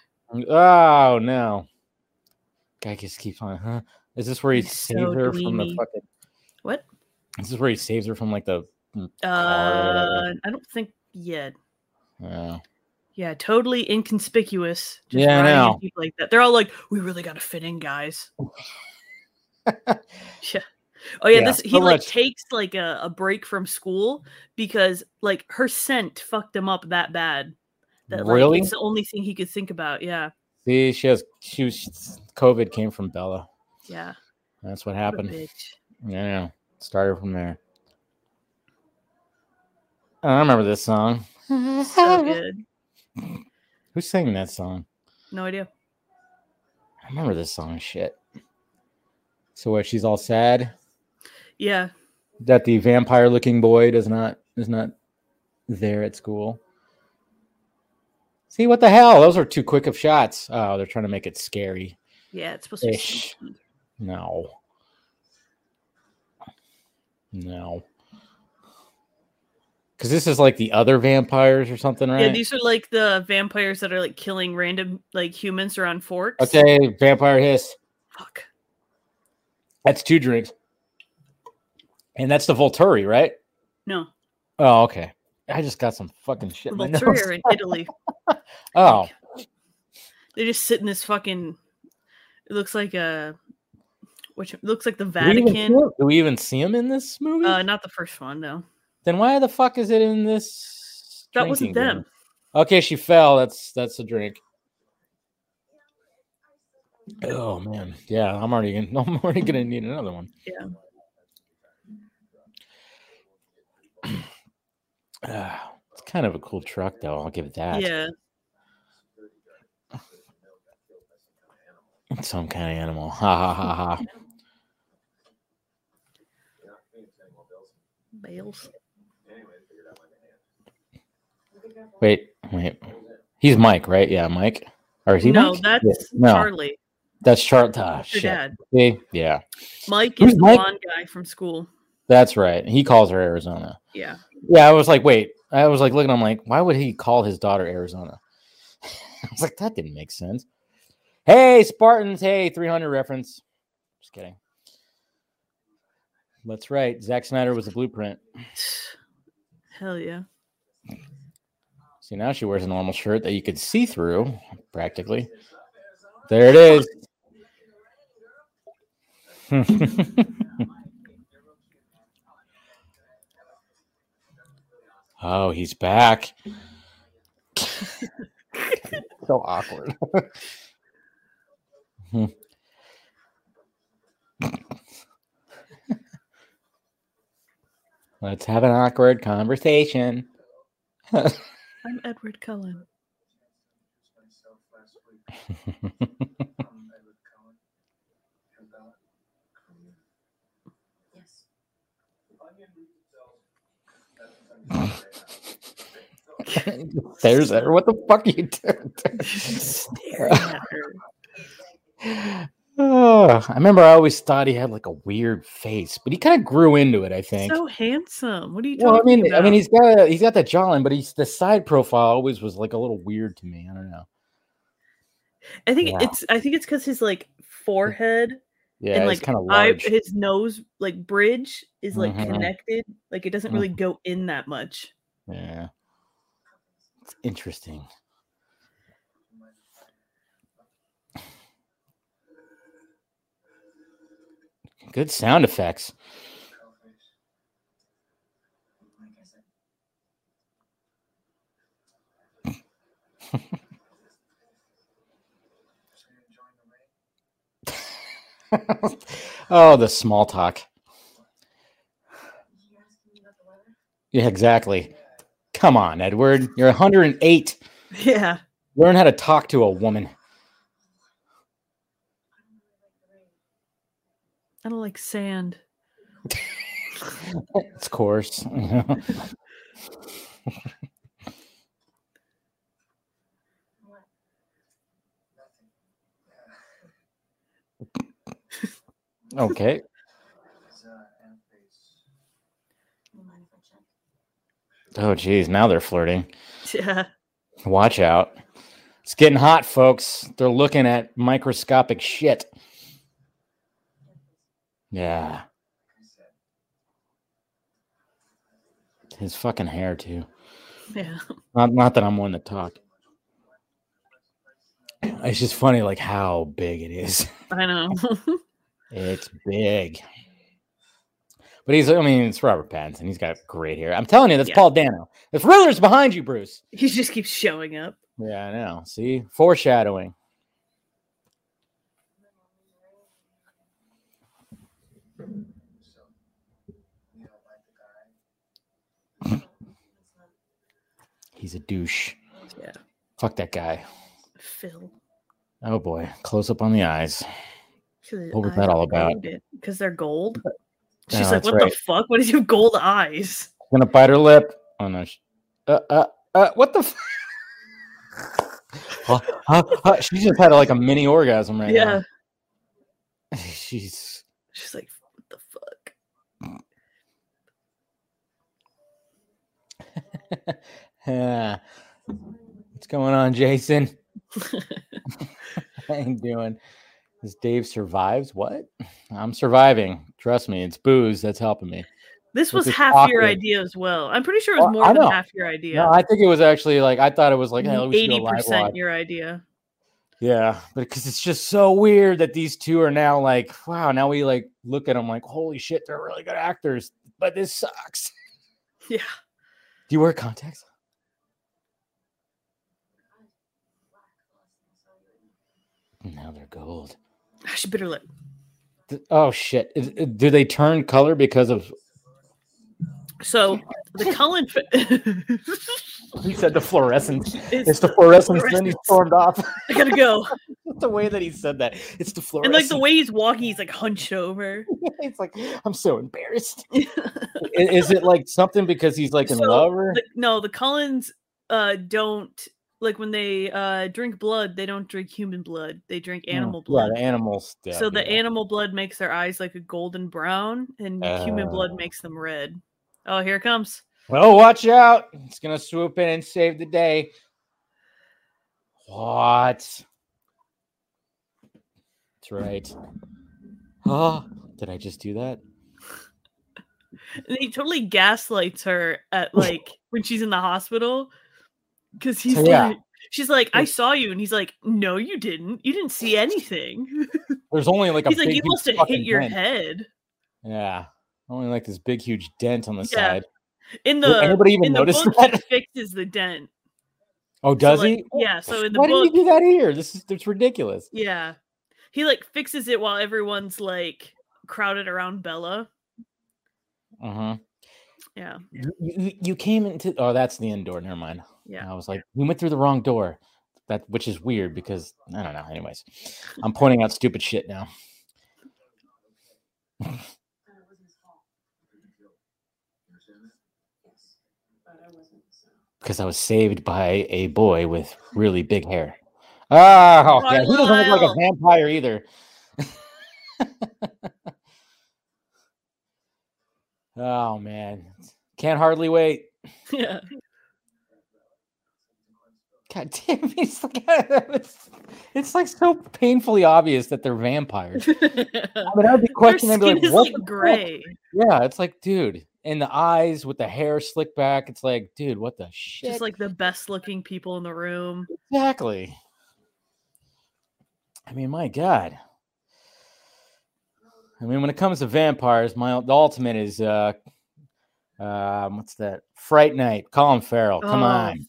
oh no. Guy just keeps on. Huh? Is this where he so her from the fucking? What? This is where he saves her from like the. Uh. I don't think yet. Yeah. Yeah, totally inconspicuous. Just Yeah, I know. People like that. They're all like, "We really got to fit in, guys." yeah. Oh yeah, Yeah, this he like much- takes like a, a break from school because like her scent fucked him up that bad. That like really? it's the only thing he could think about. Yeah, See, she has. She was. COVID came from Bella. yeah. That's what happened. Yeah, started from there. I remember this song. So good. Who's singing that song? No idea. I remember this song. Shit. So what? She's all sad Yeah, that the vampire-looking boy does not is not there at school. See what the hell? Those are too quick of shots. Oh, they're trying to make it scary. yeah. It's supposed to be. No. No. Because this is like the other vampires or something, right? Yeah, these are like the vampires that are like killing random like humans around forks. okay, vampire hiss. Fuck. That's two drinks. And that's the Volturi, right? No, Oh, okay. I just got some fucking shit. the in my Volturi are in Italy. Oh, They just sit in this fucking. It looks like a. Which looks like the do we, even Vatican. do we even see him in this movie? Uh, not the first one, no. then why the fuck is it in this? That wasn't them. Okay, she fell. That's that's a drink. Oh man, yeah. I'm already gonna. I'm already gonna need another one. Yeah. Ah, it's kind of a cool truck, though. I'll give it that. Yeah. Some kind of animal. Ha ha ha ha. Bales. Wait, wait. He's Mike, right? Yeah, Mike. Or is he No, Mike? that's no. Charlie. That's Char. Ah, Your shit. dad. See? Yeah, Mike Who's is the Mike? blonde guy from school. that's right. He calls her Arizona. Yeah. Yeah, I was like, wait. I was like looking. I'm like, why would he call his daughter Arizona? I was like, that didn't make sense. Hey, Spartans. Hey, 300 reference. Just kidding. That's right. Zack Snyder was the blueprint. Hell yeah. See, now she wears a normal shirt that you could see through practically. There it is. oh, he's back. so awkward. Let's have an awkward conversation. I'm Edward Cullen. There's her. What the fuck are you doing? Staring at her. Oh, I remember I always thought he had like a weird face, but he kind of grew into it. I think. So handsome. What are you talking well, I mean, about? I mean, he's got a, he's got that jawline, but he's the side profile always was like a little weird to me. I don't know. I think Yeah. it's I think it's because his like forehead Yeah, and like kind of eye, his nose like bridge is like Mhm. connected. Like it doesn't really go in that much. Yeah, it's interesting. Good sound effects. oh, the small talk. Yeah, exactly. Come on, Edward. You're 108. Yeah. Learn how to talk to a woman. I don't like sand. Of course. okay. Oh, geez. Now they're flirting. Yeah. Watch out. It's getting hot, folks. They're looking at microscopic shit. Yeah. His fucking hair, too. Yeah. Not, not that I'm one to talk. It's just funny, like how big it is. I know. It's big. But he's, I mean, it's Robert Pattinson. He's got great hair. I'm telling you, that's Yeah. Paul Dano. The Riddler's behind you, Bruce. he just keeps showing up. Yeah, I know. See, foreshadowing. He's a douche. Yeah. Fuck that guy. Phil. Oh boy, close up on the eyes. What was that all about? Because they're gold. Yeah, She's like, what right. the fuck? What is your gold eyes? Gonna bite her lip. Oh no. sh- Uh, uh, uh, what the? F- Uh, uh, uh, she just had like a mini orgasm right yeah. now. She's She's like, what the fuck? yeah. What's going on, Jason? How you doing? This Dave survives. What? I'm surviving. Trust me, it's booze that's helping me. This was this half your idea as well. I'm pretty sure it was more I than half your idea. No, I think it was actually like I thought it was like hey, we should do a Eighty percent your idea. Yeah, but because it's just so weird that these two are now like, wow, now we like look at them like, holy shit, they're really good actors, but this sucks. Yeah. Do you wear contacts? Now they're gold. She bit her lip. Oh shit! Do they turn color because of? So the Cullen. fa- He said the fluorescence. It's It's the fluorescence. Then he fluorescence. stormed off. I gotta go. the way that he said that. It's the fluorescence. And like the way he's walking, he's like hunched over. it's like I'm so embarrassed. I- Is it like something because he's like in So, love or? The- no, the Cullens uh don't like when they uh drink blood, they don't drink human blood. They drink animal Mm, blood. Yeah, the animals. Yeah, so the animal blood makes their eyes like a golden brown, and human blood Oh. makes them red. Oh, here it comes. Oh, watch out! It's gonna swoop in and save the day. What? That's right. Oh, did I just do that? And he totally gaslights her at like when she's in the hospital because he's So, yeah. like, she's like, I saw you, and he's like, No, you didn't. You didn't see anything. There's only like a he's like, big, You must have hit your dent. head Yeah, only like this big huge dent on the Yeah. side. in Did the. anybody even notice that? he fixes the dent. Oh, does like, he? yeah, so in the Why book- didn't he do that here? This is it's ridiculous. Yeah, he like fixes it while everyone's like crowded around Bella. Uh huh. Yeah, You, you, you came into oh that's the indoor. Never mind. Yeah. I was like, we went through the wrong door. That which is weird because I don't know. Anyways, I'm pointing out stupid shit now. Because I was saved by a boy with really big hair. Ah, oh, yeah. He doesn't look like a vampire either. oh man. Can't hardly wait. yeah. God damn it. It's like, it's, it's like so painfully obvious that they're vampires. I mean, I'd be questioning, I'd be skin like, is what like the fuck?" gray. Yeah, it's like, dude, and the eyes with the hair slicked back. It's like, dude, what the shit? Just like the best looking people in the room. exactly. I mean, my God. I mean, when it comes to vampires, my the ultimate is uh, um, what's that? Fright Night. Colin Farrell. Come Oh, on.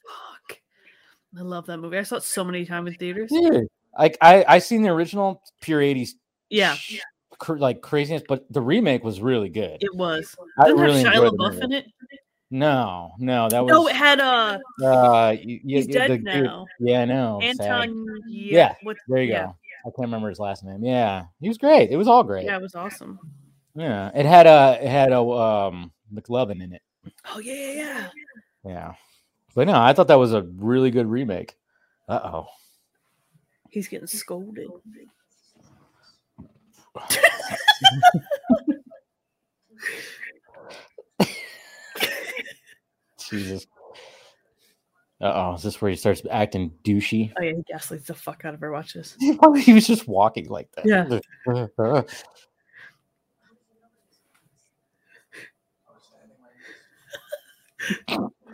I love that movie. I saw it so many times in theaters. dude. Like I I seen the original pure '80s Yeah, sh- cr- like craziness, but the remake was really good. it was. I Didn't really have Shia LaBeouf in it? No, no, that was No, it had uh uh, y- y- he's dead the now. Yeah, I know. Anton Yeah, There you yeah. go. I can't remember his last name. Yeah, he was great. It was all great. Yeah, Yeah, it was awesome. Yeah, it had a it had a um McLovin in it. Oh yeah, yeah, yeah. Yeah, but no, I thought that was a really good remake. Uh oh. He's getting scolded. Jesus. Uh oh, is this where he starts acting douchey? Oh yeah, he gaslights the fuck out of her. Watch this. he was just walking like that. Yeah.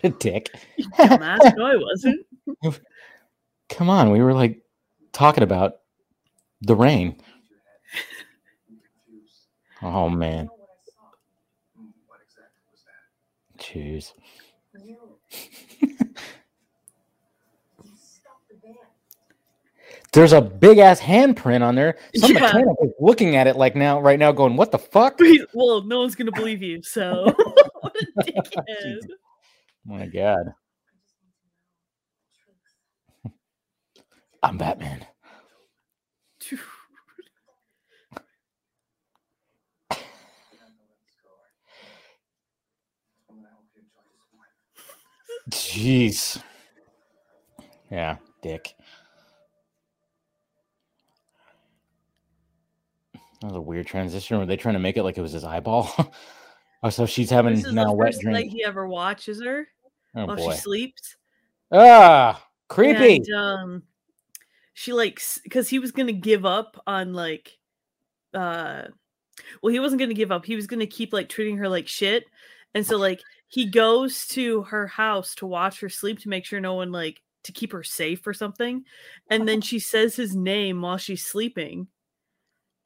a dick. Dumbass. No, I wasn't. Come on, we were like talking about the rain. Oh man. Jeez. There's a big ass handprint on there. Some Yeah. mechanic is looking at it like now, right now, going, "What the fuck?" Well, no one's gonna believe you. So what a dickhead. My God, I'm Batman. Jeez. Yeah, dick. That was a weird transition. Were they trying to make it like it was his eyeball? oh, so she's having This is now the wet first night he ever watches her Oh while boy. she sleeps. Ah, creepy. And, um, she like because he was gonna give up on like, uh, well, he wasn't gonna give up. He was gonna keep like treating her like shit, and so like he goes to her house to watch her sleep to make sure no one like to keep her safe or something, and then she says his name while she's sleeping,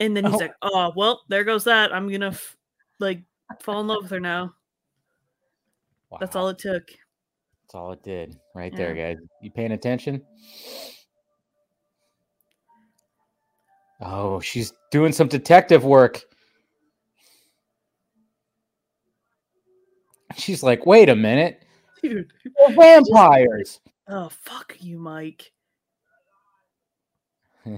and then he's Oh. like, "Oh, well, there goes that. I'm gonna f- like fall in love with her now." That's all it took. That's all it did. Right there, guys. You paying attention? Oh, she's doing some detective work. She's like, wait a minute. Dude. They're vampires. Oh fuck you, Mike.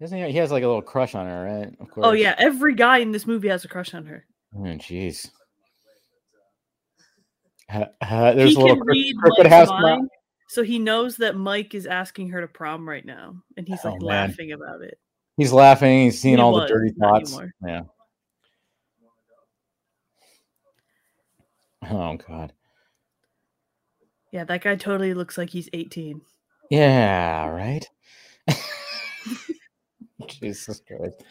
Doesn't he? He has like a little crush on her, right? Of course. Oh yeah, every guy in this movie has a crush on her. Oh, jeez. Uh, uh, there's he a little can read crooked Mike's house mind, so he knows that Mike is asking her to prom right now, and he's like Oh, laughing about it. He's laughing. He's seeing He all was, the dirty thoughts. anymore. Yeah. Oh God. Yeah, that guy totally looks like he's 18. Yeah, right. Jesus Christ.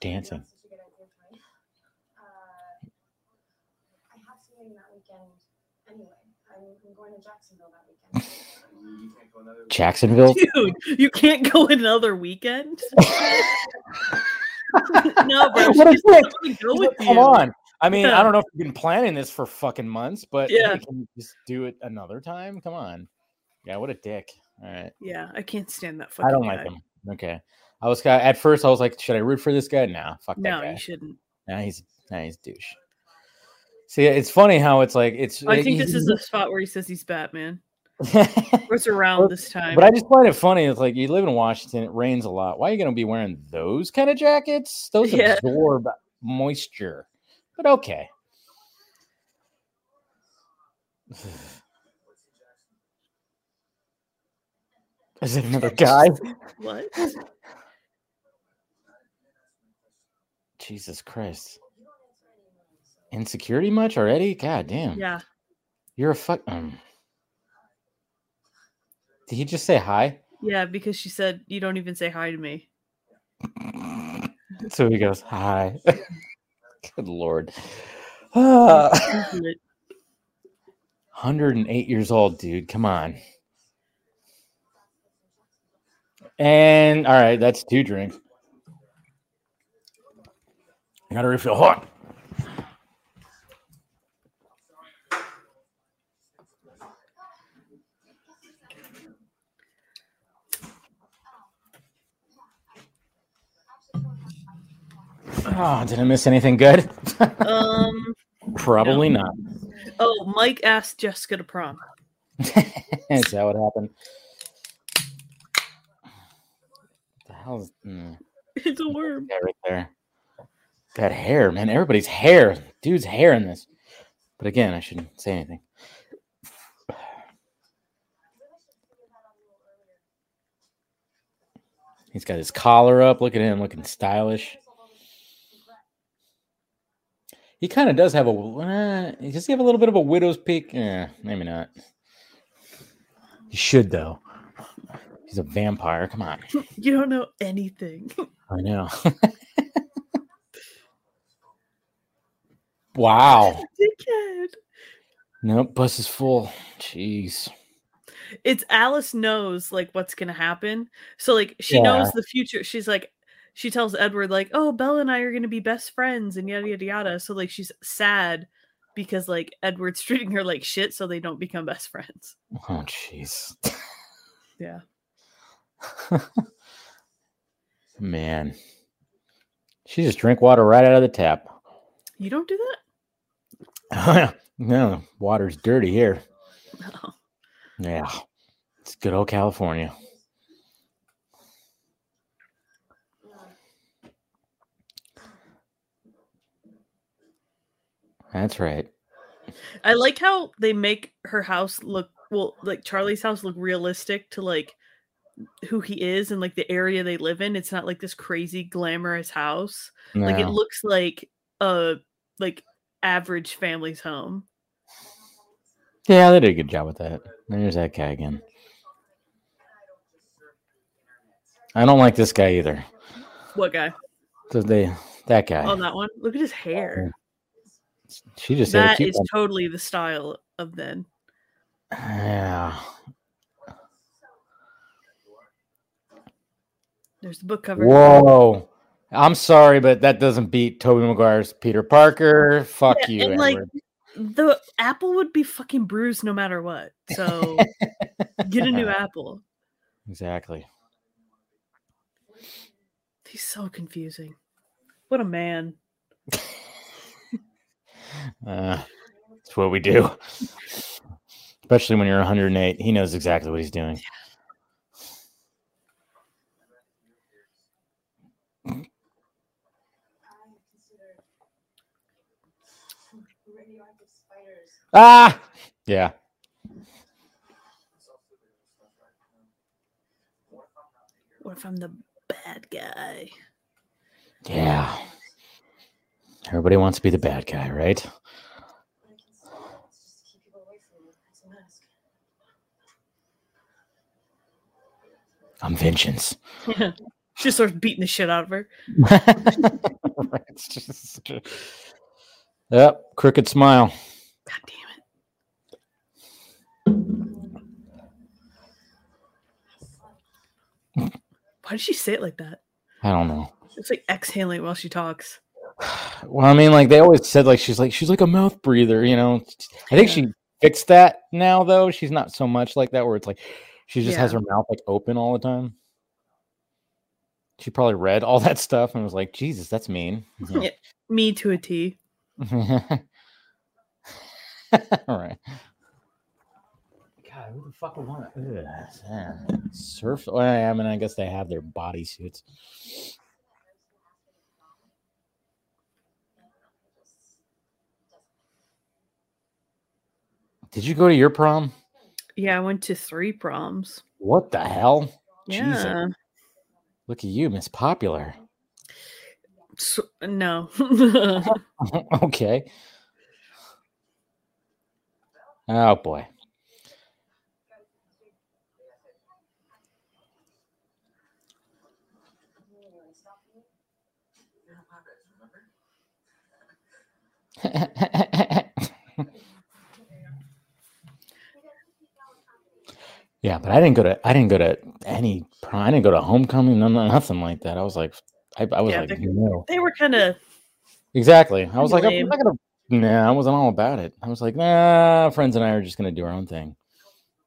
Dancing. I have something that weekend anyway. I'm, I'm going to Jacksonville that weekend. Jacksonville. Dude, you can't go another weekend. no, bro. What a She's dick. not gonna go with Come you. on. I mean, I don't know if you've been planning this for fucking months, but Yeah. can just do it another time? Come on. Yeah, what a dick. All right. Yeah, I can't stand that fucking I don't guy. like him. Okay. I was at first I was like, should I root for this guy? Nah, fuck that No, guy. you shouldn't. Nah, he's nah, he's a douche. See, it's funny how it's like it's. I think this is the spot where he says he's Batman. it's around this time. But I just find it funny. It's like you live in Washington, it rains a lot. Why are you going to be wearing those kind of jackets? Those Yeah. absorb moisture. But okay. Is it another guy? what? Jesus Christ. Insecurity much already? God damn. Yeah. You're a fuck. Um. Did he just say hi? Yeah, because she said you don't even say hi to me. So he goes, hi. Good lord. Ah, 108 years old, dude. Come on. And all right, that's two drinks. I gotta refill. Hold on. Oh, did I miss anything good? um. Probably not. Oh, Mike asked Jessica to prom. Is that what happened? The hell's mm, It's a worm. that right there? That hair, man. Everybody's hair. Dude's hair in this. But again, I shouldn't say anything. He's got his collar up. Look at him looking stylish. He kind of does have a. Uh, does he have a little bit of a widow's peak? Yeah, maybe not. He should though. He's a vampire. Come on. You don't know anything. I know. wow. Dickhead. Nope. Bus is full. Jeez. It's Alice knows like what's gonna happen. So like she Yeah. knows the future. She's like she tells Edward like, "Oh, Bella and I are gonna be best friends," and yada yada yada. So like she's sad because like Edward's treating her like shit, so they don't become best friends. Oh, jeez. Yeah. Man. She just drink water right out of the tap. You don't do that? no, water's dirty here. No. Yeah. It's good old California. That's right. I like how they make her house look well, like Charlie's house look realistic to like who he is and like the area they live in. It's not like this crazy glamorous house. Like it looks like a like average family's home. Yeah, they did a good job with that. There's that guy again. I don't like this guy either. What guy? So they that guy. Oh, that one. Look at his hair. she just That is totally the style of then. Yeah. There's the book cover. Whoa. I'm sorry, but that doesn't beat Tobey Maguire's Peter Parker. Fuck Yeah, you, and, like, The apple would be fucking bruised no matter what. So get a new apple. Exactly. He's so confusing. What a man. Uh, it's what we do. Especially when you're 108. He knows exactly what he's doing. I Ah, yeah. Or from the bad guy. Yeah. Everybody wants to be the bad guy, right? I'm vengeance. She's just starts beating the shit out of her. It's just- yep, crooked smile. God damn it. Why did she say it like that? I don't know. It's like exhaling while she talks. Well, I mean, like they always said, like she's like she's like a mouth breather, you know. I think Yeah. she fixed that now, though. She's not so much like that, where it's like she just has her mouth like open all the time. She probably read all that stuff and was like, "Jesus, that's mean." Yeah. Yeah. Me to a T. all right. God, who the fuck would want to uh, surf? Well, I mean, I guess they have their bodysuits. Did you go to your prom? Yeah, I went to three proms. What the hell? Jesus. Look at you, Miss Popular. So, no. okay. Oh boy. yeah, but I didn't go to I didn't go to any. I didn't go to homecoming. No, no, nothing like that. I was like, I, I was Yeah, like, no. they were kind of Exactly. I was like, I'm not gonna. Nah, I wasn't all about it. I was like, nah, friends and I are just gonna do our own thing.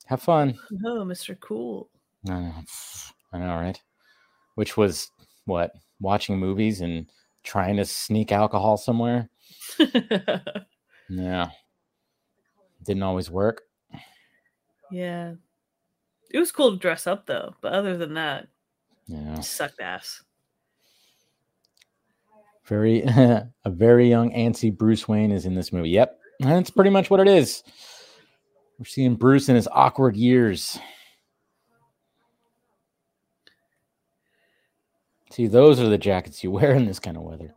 Have fun. oh, Mr. Cool. I know, I know, right? Which was what watching movies and trying to sneak alcohol somewhere. Yeah, didn't always work. yeah. It was cool to dress up though, but other than that, Yeah, sucked ass. very a very young antsy Bruce Wayne is in this movie. Yep, that's pretty much what it is. We're seeing Bruce in his awkward years. See, those are the jackets you wear in this kind of weather.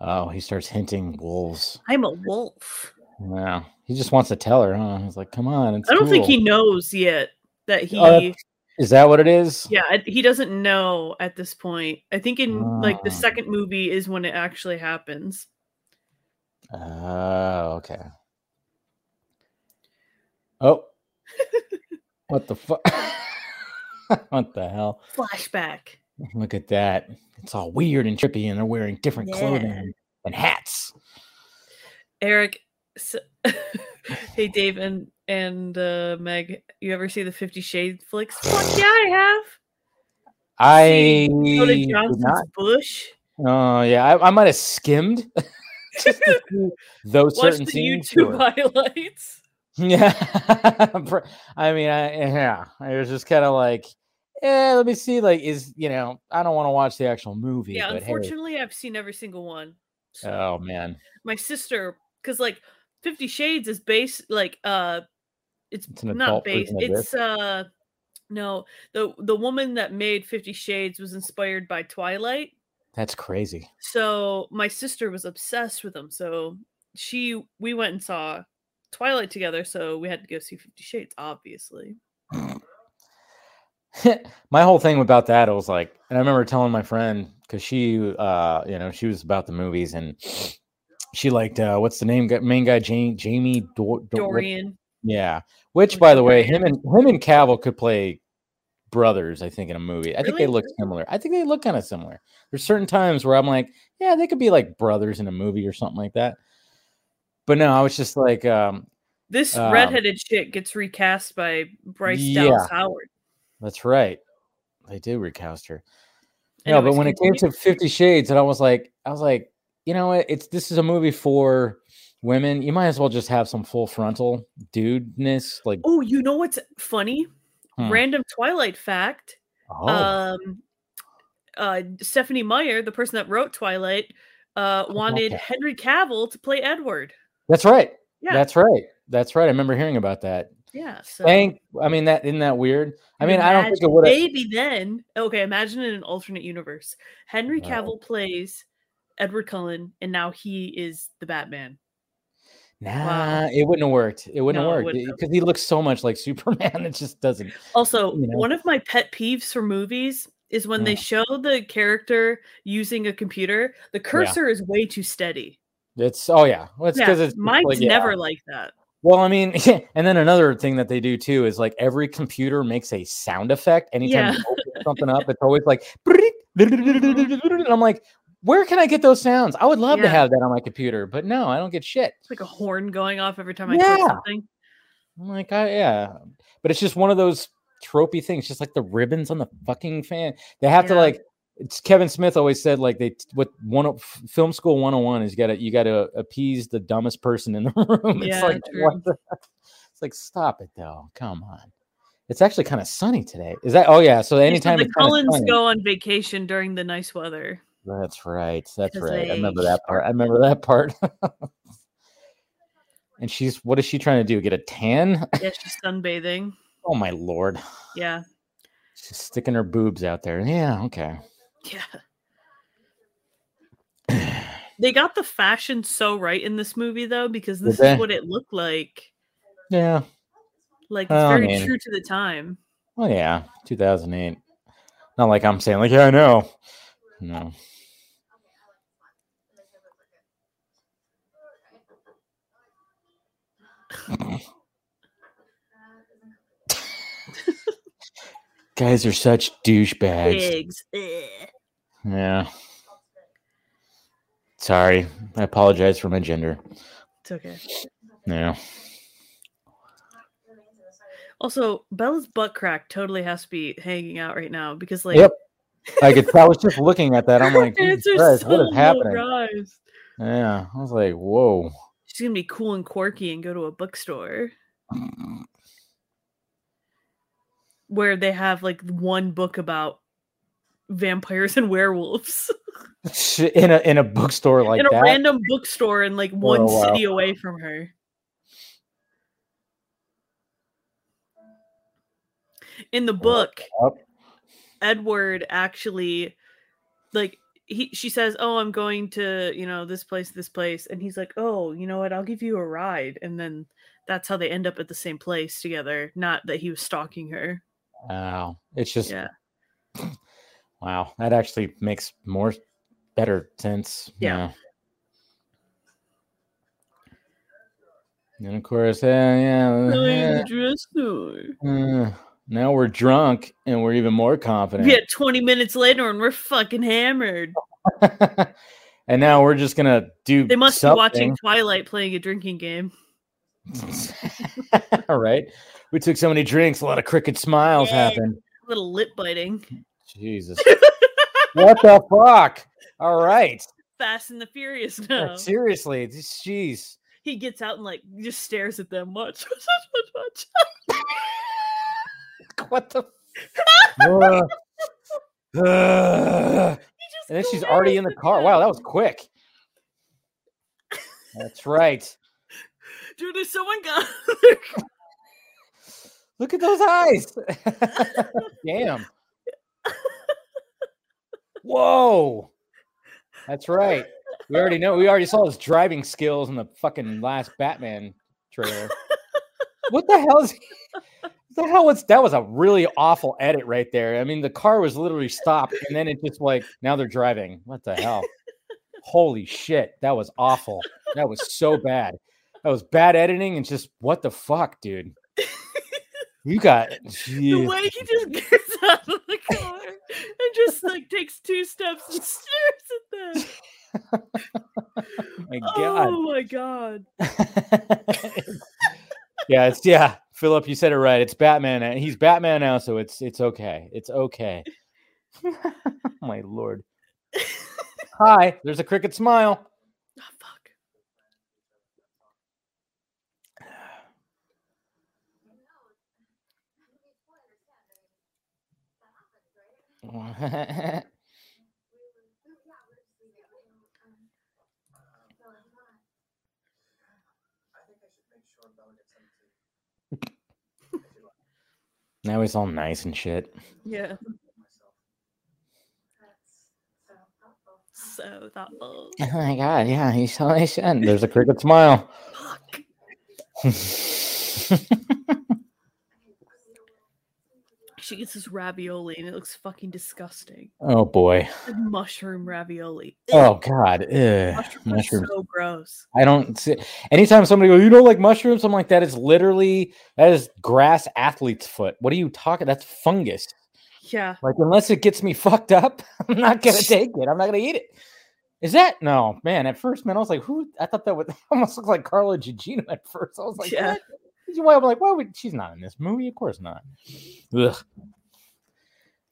Oh, he starts hinting wolves. I'm a wolf. Wow, he just wants to tell her, huh? He's like, "Come on." It's I don't think he knows yet that he Oh, that's- Is that what it is? yeah, he doesn't know at this point. I think in like the Ah. second movie is when it actually happens. Oh, okay. Oh, what the fuck? what the hell? Flashback. Look at that. It's all weird and trippy, and they're wearing different clothing Yeah. and, and hats. Eric s Hey Dave and and uh Meg, you ever see the 50 Shades flicks? Fuck yeah, I have. I did Johnson's not. Bush. Oh, yeah. I, I might have skimmed just to see those Watch certain the scenes. YouTube highlights. Yeah. I mean, I, yeah, I was just kind of like, eh, let me see. Like, is, you know, I don't want to watch the actual movie. Yeah, but hey. unfortunately, I've seen every single one. So Oh, man. my sister, because like Fifty Shades is based like uh, it's, It's not based. It's uh, no the the woman that made Fifty Shades was inspired by Twilight. That's crazy. So my sister was obsessed with them. So she we went and saw Twilight together. So we had to go see Fifty Shades, obviously. my whole thing about that, I was like, and I remember telling my friend because she, uh, you know, she was about the movies and she liked, uh, what's the name, main guy, Jamie, Jamie Dor- Dor- Dorian. Yeah. Which, by the way, him and him and Cavill could play brothers. I think in a movie. I think they look similar. I think they look kind of similar. There's certain times where I'm like, yeah, they could be like brothers in a movie or something like that. But no, I was just like, um, This Um, redheaded shit gets recast by Bryce yeah. Dallas Howard. that's right. They did recast her. Yeah, but when it came to Fifty Shades, and I was like, I was like, you know what? It's this is a movie for women. You might as well just have some full frontal dudeness. Like, Oh, you know what's funny? Hmm. Random Twilight fact. oh, Um, uh, Stephenie Meyer, the person that wrote Twilight, uh, wanted that? Henry Cavill to play Edward. that's right. Yeah, That's right. That's right. I remember hearing about that. yeah. So Thank. I mean, that isn't that weird. I mean, I don't think it would. Maybe then, okay. Imagine in an alternate universe, Henry. Cavill plays Edward Cullen, and now he is the Batman. Nah, it wouldn't have worked. It wouldn't No, have worked because he looks so much like Superman. It just doesn't. Also, You know? one of my pet peeves for movies is when they mm. show the character using a computer, the cursor is way too steady. It's oh yeah, well, it's Yeah, because it's mine's like, yeah. never like that. Well, I mean, and then another thing that they do too is like every computer makes a sound effect anytime Yeah. you open something up. It's always like, and I'm like, where can I get those sounds? I would love to have that on my computer, but no, I don't get shit. It's like a horn going off every time I Yeah. click something. I'm like, I, yeah, but it's just one of those tropey things, just like the ribbons on the fucking fan. They have to like. It's Kevin Smith always said like they what one film school 101 is you gotta you gotta appease the dumbest person in the room. It's Yeah, like the, it's like stop it though. Come on. It's actually kind of sunny today. Is that oh yeah, so Yeah, so anytime the Cullens sunny- go on vacation during the nice weather. That's right. That's right. I remember that part. I remember that part. and she's what is she trying to do? Get a tan? Yeah, she's sunbathing. Oh my lord. Yeah. She's sticking her boobs out there. Yeah, okay. Yeah. They got the fashion so right in this movie though, because this is what it looked like. Yeah. Like it's I very mean- true to the time. Oh yeah. 2008. Not like I'm saying like, yeah, I know. No. Guys are such douchebags. Yeah. Sorry. I apologize for my gender. It's okay. Yeah. Also, Bella's butt crack totally has to be hanging out right now because like Yep. I could I was just looking at that. I'm like, Jesus Christ, so what is happening? rise. Yeah. I was like, whoa. She's gonna be cool and quirky and go to a bookstore where they have like one book about vampires and werewolves In a in a bookstore like in a that. random bookstore in like one oh, while. city away from her. In the book. Edward actually like he she says, "Oh, I'm going to, you know, this place, this place." And he's like, "Oh, you know what? I'll give you a ride." And then that's how they end up at the same place together, not that he was stalking her. Wow. It's just Yeah. wow. That actually makes more better sense. Yeah. And of course, uh, yeah. Oh, yeah, uh, now we're drunk and we're even more confident. Yeah, 20 minutes later and we're fucking hammered. and now we're just gonna do. They must something. be watching Twilight playing a drinking game. All right. We took so many drinks, a lot of crooked smiles Yeah. happened. little lip biting. Jesus. what the fuck? All right. Fast and the Furious now. seriously, jeez. He gets out and like just stares at them much. much, much. What the? He just and then she's already in the car. Wow, that was quick. That's right. Dude, is someone got Look at those eyes. Damn. Whoa. That's right. We already know. We already saw his driving skills in the fucking last Batman trailer. what the hell is? What the hell was that? Was a really awful edit right there. I mean, the car was literally stopped, and then it just like now they're driving. What the hell? Holy shit, that was awful. That was so bad. That was bad editing and just what the fuck, dude. You got the way he just gets out of the car and just like takes two steps and stares at them. Oh my god. Oh my god. yeah, it's yeah. Philip, you said it right. It's Batman. and He's Batman now, so it's it's okay. It's okay. my lord. Hi, there's a cricket smile. Oh fuck. now he's all nice and shit. Yeah. So thoughtful. Oh my god, yeah, he's so nice. And there's a cricket smile. Fuck. She gets this ravioli and it looks fucking disgusting. oh boy. Mushroom ravioli. Oh god. Ugh. mushrooms, mushrooms. so gross. I don't see anytime somebody goes, you don't like mushrooms, I'm like, that is literally that is grass athlete's foot. What are you talking? That's fungus. Yeah. Like, unless it gets me fucked up, I'm not gonna take it. I'm not gonna eat it. Is that no man? At first, man, I was like, who? I thought that would almost look like Carla Gugino at first. I was like, Yeah. what? Why I'm like, why would she's not in this movie? Of course not. Ugh.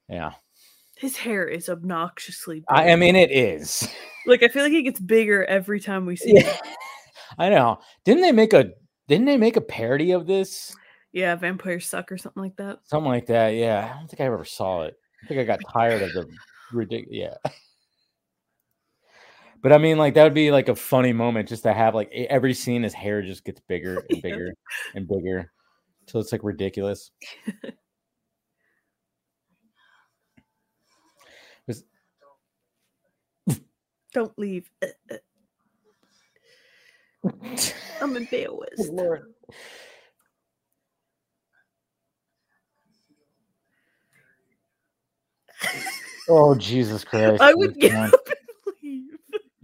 Yeah, His hair is obnoxiously big. I, I mean, it is. like I feel like it gets bigger every time we see Yeah. it. I know. Didn't they make a? Didn't they make a parody of this? Yeah, vampires suck or something like that. Something like that. Yeah, I don't think I ever saw it. I think I got tired of the ridiculous. Yeah. But I mean, like that would be like a funny moment just to have like every scene, his hair just gets bigger and bigger and bigger until it's like ridiculous. Was- Don't leave. Uh, uh, I'm embarrassed. Lord. Oh Jesus Christ! I would Come get on. up and leave.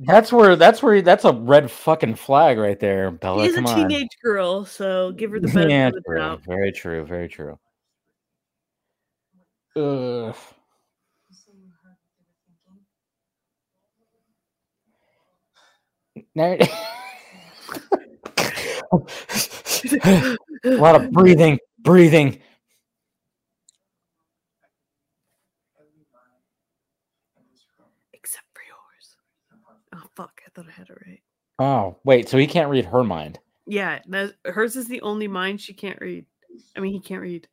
That's where. That's where. That's a red fucking flag right there, Bella. She's a Come on. teenage girl, so give her the benefit yeah, of the doubt. Very true. Very true. Ugh. You say you heard what they were thinking? Now- a lot of breathing, breathing. Except for yours. Oh fuck! I thought I had it right. Oh, wait. So he can't read her mind. Yeah, that, hers is the only mind she can't read. I mean, he can't read.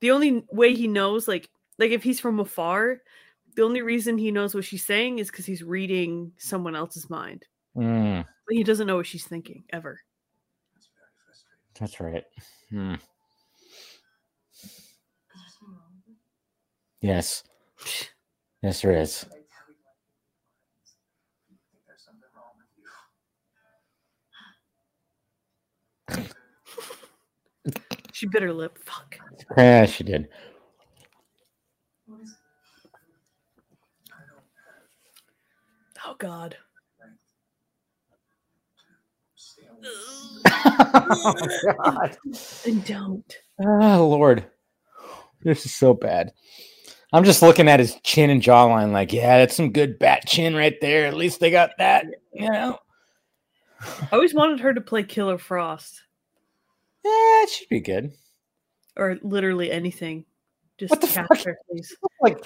The only way he knows, like, like if he's from afar, the only reason he knows what she's saying is because he's reading someone else's mind. Mm, But he doesn't know what she's thinking ever. that's right. Hmm. Is there something wrong with me? Yes. Yes, there is. She bit her lip. Fuck. Yeah, she did. What is it? Oh God. oh, God. And don't. Oh, Lord. This is so bad. I'm just looking at his chin and jawline like, yeah, that's some good bat chin right there. At least they got that, you know? I always wanted her to play Killer Frost Yeah, it should be good. or literally anything. Just What the fuck? her. Like,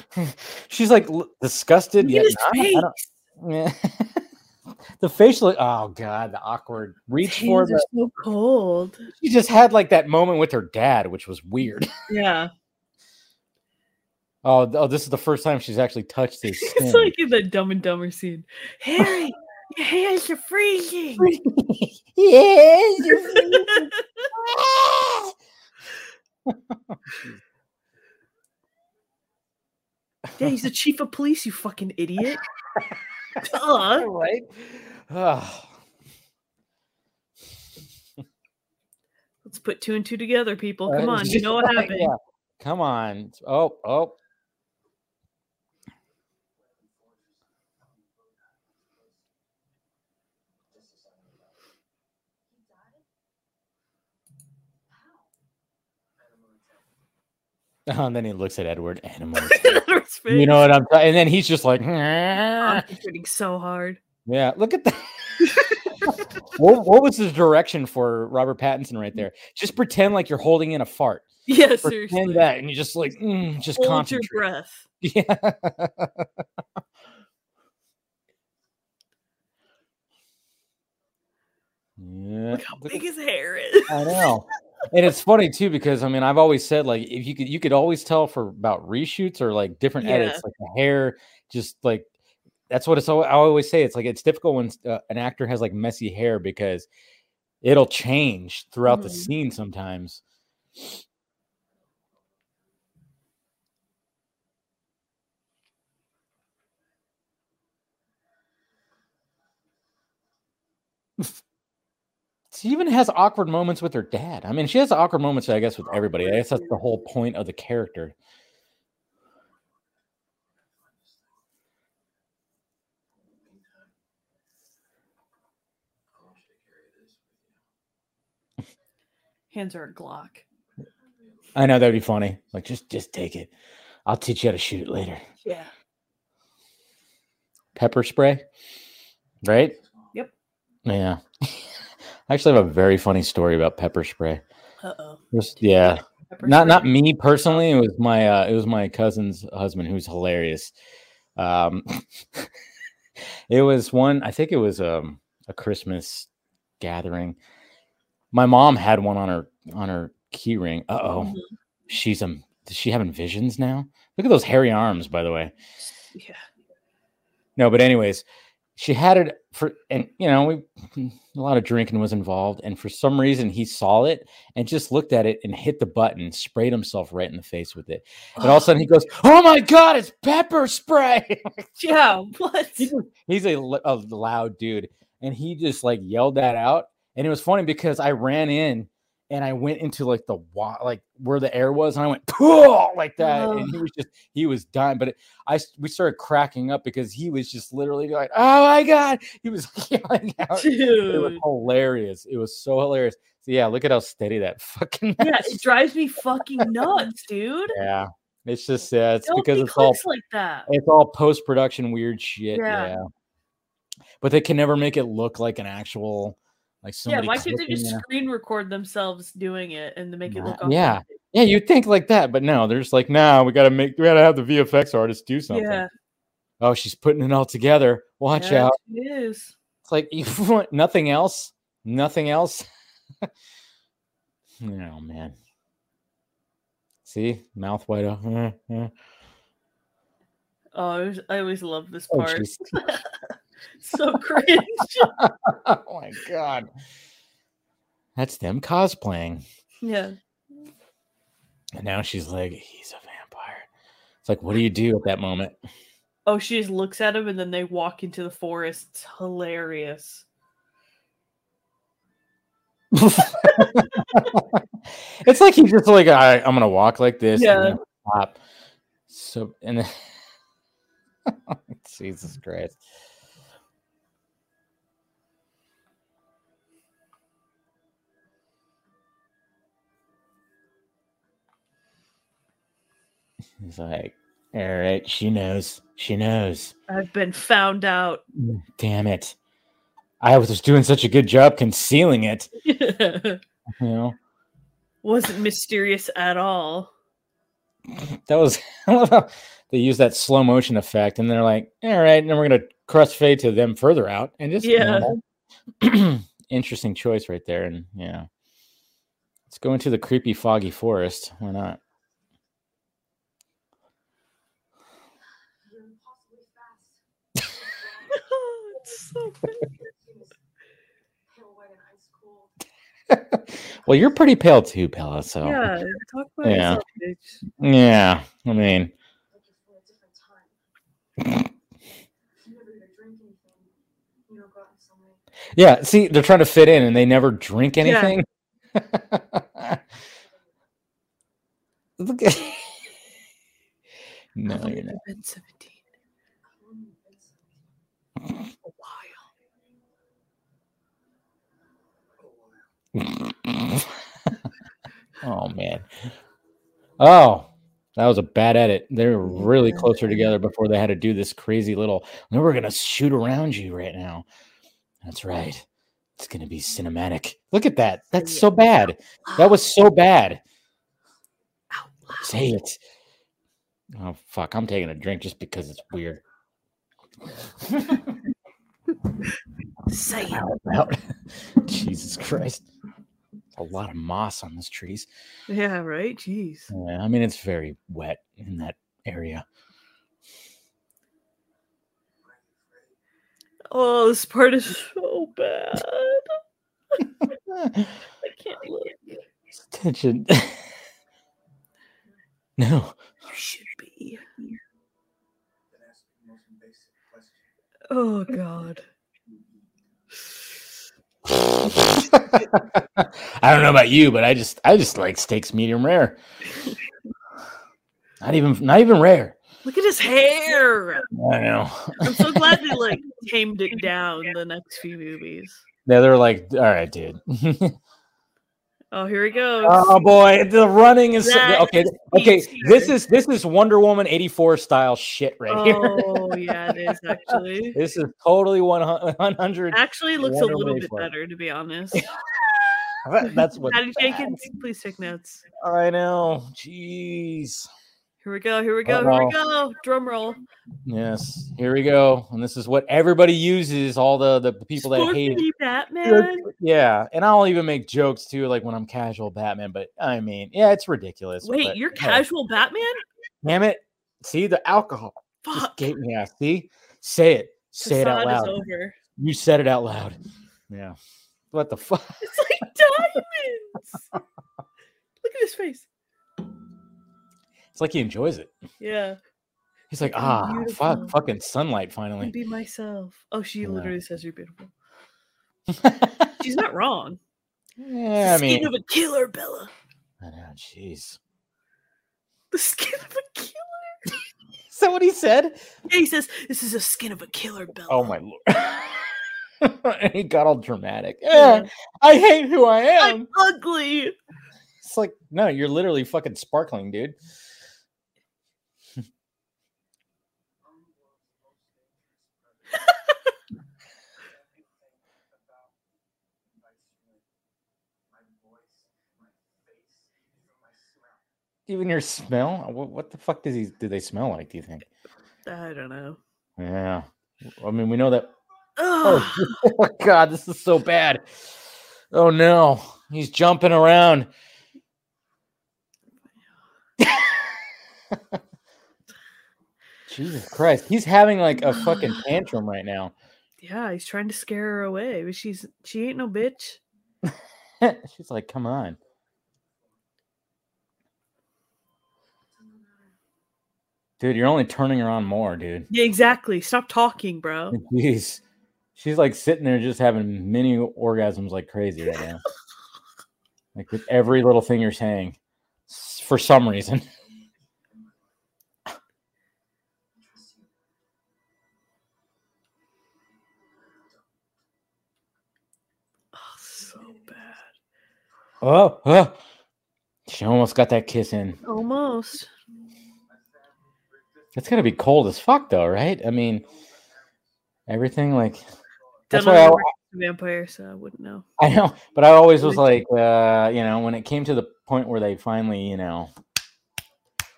she's like disgusted yet not. Yeah. the facial, oh God, the awkward reach for the. so cold. She just had like that moment with her dad, which was weird. Yeah. Oh, oh, this is the first time she's actually touched his skin. It's like in that Dumb and Dumber scene. Harry, your hands are freezing. yes, you're yeah, he's the chief of police, you fucking idiot. Duh. right. Oh, Let's put two and two together, people. Come on, you know what happened. yeah. Come on. Oh, oh. Oh, and then he looks at Edward. Animal. Edward's you know what I'm saying? And then he's just like. I'm hitting so hard. yeah. Look at that. what, what was the direction for Robert Pattinson right there? Just pretend like you're holding in a fart. Yeah, Pretend seriously. that, and you just like mm, just Hold your breath. Yeah. yeah. Look how look big at- his hair is. I know. And it's funny too because I mean I've always said like if you could you could always tell for about reshoots or like different Yeah. edits like the hair just like that's what it's I always say it's like it's difficult when uh, an actor has like messy hair because it'll change throughout the Mhm. scene sometimes. She even has awkward moments with her dad. I mean, she has awkward moments, I guess, with oh, everybody. I guess that's the whole point of the character. Hands are a Glock. I know that'd be funny. Like, just just take it. I'll teach you how to shoot it later. Yeah. Pepper spray, right? Yep. Yeah. I actually have a very funny story about pepper spray. Uh oh. Just yeah, not not me personally. It was my uh, it was my cousin's husband who's hilarious. Um, it was one. I think it was um, a Christmas gathering. My mom had one on her on her key ring. Uh oh, Mhm. she's um. Is she having visions now? Look at those hairy arms, by the way. Yeah. No, but anyways, she had it for, and you know, we a lot of drinking was involved, and for some reason he saw it and just looked at it and hit the button, sprayed himself right in the face with it, and all of a sudden he goes, "Oh my god, it's pepper spray!" Yeah. What? He's a, a loud dude, and he just like yelled that out, and it was funny because I ran in and I went into like the wa- like where the air was, and I went "Pooh!" like that, and he was just he was dying. But I we started cracking up because he was just literally like, "Oh my god!" He was yelling out. It was hilarious. It was so hilarious. So yeah, look at how steady that fucking Yeah, match- it drives me fucking nuts, dude. yeah. It's just yeah, it's Don't because be it's all like that. it's all post production weird shit. Yeah. Yeah. But they can never make it look like an actual like Yeah, why can't they just you know? screen record themselves doing it and make it look yeah. authentic? Yeah, you'd think like that, but no, they're just like, nah, we gotta make we gotta have the VFX artist do something. Yeah, Oh, she's putting it all together. Watch yeah, out. It is. It's like you want nothing else, nothing else. oh man. See, mouth wide open. Mm, mm. Oh, I always, I always love this Oh, part. jeez. so cringe. oh my god. That's them cosplaying. yeah. And now she's like, he's a vampire. It's like, what do you do at that moment? Oh, she just looks at him and then they walk into the forest. It's hilarious. it's like he's just like, all right, I'm gonna walk like this. and Yeah. Stop. So and then Jesus Christ. He's like, all right, she knows. She knows. I've been found out. Mm, damn it. I was just doing such a good job concealing it. You know, Wasn't mysterious at all. that was I love how they use that slow motion effect, and they're like, all right, and then we're gonna cross fade to them further out, and just you know, interesting choice right there. And yeah, let's go into the creepy, foggy forest. Why not? You're impossibly fast. it's so funny. He was pale white and ice cold. well, you're pretty pale too, Bella. So Yeah, talk about Yeah. yourself, yeah, I mean, Like it's from a different time. You never even drink anything. You don't go out in sunlight. yeah. See, they're trying to fit in, and they never drink Yeah. anything. Look at. No, you're not. you been 17? How long have you been so- A while. Oh man. Oh, that was a bad edit. They were really closer together before they had to do this crazy little. No, we're gonna shoot around you right now. That's right. It's gonna be cinematic. Look at that. That's so bad. That was so bad. Say it. Oh fuck! I'm taking a drink just because it's weird. Say it. Jesus Christ! A lot of moss on these trees. Yeah, right? Jeez. Yeah, I mean it's very wet in that area. Oh, this part is so bad. I can't look. Attention. no. You should be. Oh, God. I don't know about you, but I just I just like steaks medium rare. Not even not even rare. Look at his hair. I know. I'm so glad they like tamed it down the next few movies. Yeah, they're like, all right, dude. Oh, here he goes. oh boy, the running is That okay. is Okay, this is this is Wonder Woman eighty four style shit right here. Oh, yeah, it is actually. This is totally one hundred. Actually, it looks a little Woman bit 84. better, to be honest. That's what. Patty Jenkins, please take notes. I know. Jeez. Here we go. Here we go. Here we go. Drum roll. Yes. Here we go. And this is what everybody uses. All the the people that hate. Batman. Yeah, and I'll even make jokes too, like when I'm casual Batman. But I mean, yeah, it's ridiculous. Wait, but, you're casual Batman? Damn it! See the alcohol. Fuck. gave me. Yeah, see, say it. Say it out loud. over. You said it out loud. Yeah. What the fuck? It's like diamonds. Look at his face. It's like he enjoys it. Yeah. He's like, ah, fuck, fucking sunlight finally. be myself. Oh, she Yeah. literally says you're beautiful. She's not wrong. yeah, I the mean, skin of a killer, Bella. I know, jeez. The skin of a killer. Is that what he said? Yeah, he says, This is a skin of a killer, Bella. Oh my lord. and he got all dramatic. Yeah, I hate who I am. I'm ugly. It's like, no, you're literally fucking sparkling, dude. Even your smell? What, what the fuck does he do they smell like, do you think? I don't know. Yeah. I mean, we know that. Oh, oh god, this is so bad. Oh no, he's jumping around. Jesus Christ, he's having like a fucking tantrum right now. yeah, he's trying to scare her away, but she's she ain't no bitch. She's like, come on. Dude, you're only turning her on more, dude. Yeah, exactly. Stop talking, bro. Jeez. She's like sitting there just having mini orgasms like crazy right now. like with every little thing you're saying for some reason. Oh, so bad. Oh, oh. She almost got that kiss in. Almost. It's gonna be cold as fuck though, right? I mean everything like that's why I, vampire, so I wouldn't know. I know, but I always was like, uh, you know, when it came to the point where they finally, you know,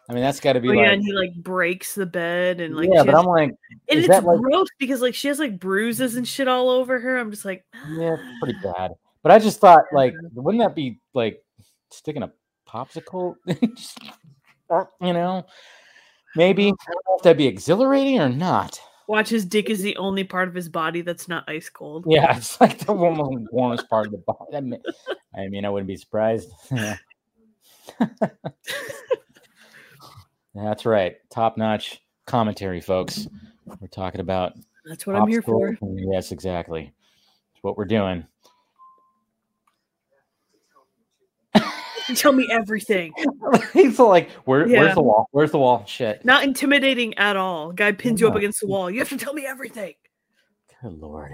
I mean, that's got to be Oh, like, yeah, and he like breaks the bed and like yeah, but has- I'm like, and it's like- gross because like she has like bruises and shit all over her. I'm just like, yeah, it's pretty bad. But I just thought, like, wouldn't that be like sticking a popsicle? Uh, you know, maybe oh. I don't know if that'd be exhilarating or not. watch his dick is the only part of his body that's not ice cold. Yeah, it's like the warm- warmest part of the body. I mean, I, mean, I wouldn't be surprised. Yeah. That's right. Top notch commentary, folks. We're talking about That's what I'm here for. Yes, exactly. That's what we're doing. Tell me everything. He's like, Where, Yeah. where's the wall? Where's the wall? Shit. Not intimidating at all. Guy pins you up against the wall. You have to tell me everything. Good lord.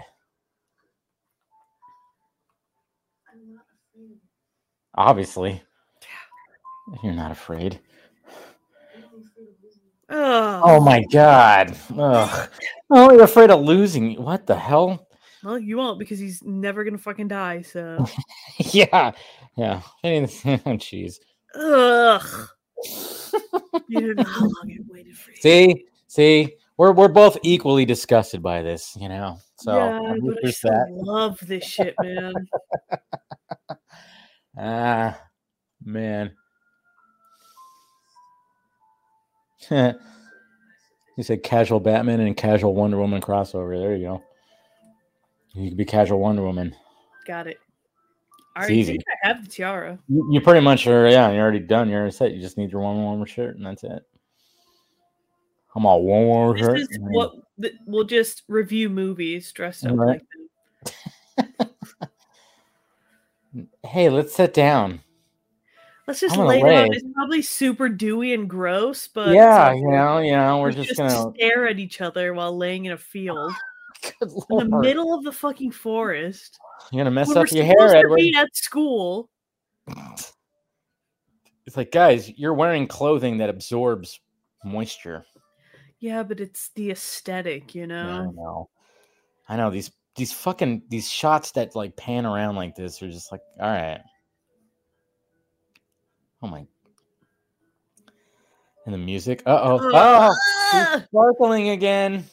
I'm not afraid. Obviously. You're not afraid. I'm only afraid of losing. Oh, Oh my god. Ugh. Oh, you're afraid of losing. What the hell? Well, you won't because he's never gonna fucking die. So, yeah. Yeah. I mean, jeez. ugh. You don't know how long I waited for you. See, see, we're we're both equally disgusted by this, you know. So yeah, but I still that. love this shit, man. Ah, man. you said casual Batman and casual Wonder Woman crossover. There you go. You could be casual Wonder Woman. Got it. I It's easy. I have the tiara. You, you pretty much are. Yeah, you're already done. You're already set. You just need your Wonder Woman shirt, and that's it. I'm all Wonder Woman This shirt. is what we'll just review movies dressed up Right. like that. Hey, let's sit down. Let's just lay down. It's probably super dewy and gross, but yeah, it's you know, you know, we're let's just gonna. stare at each other while laying in a field Good in the middle of the fucking forest. You're gonna mess up your hair, Edward. at school. It's like, guys, you're wearing clothing that absorbs moisture. Yeah, but it's the aesthetic, you Yeah, know. I know. I know these these fucking these shots that like pan around like this are just like, all right. Oh my. And the music. Uh oh. Oh, sparkling again.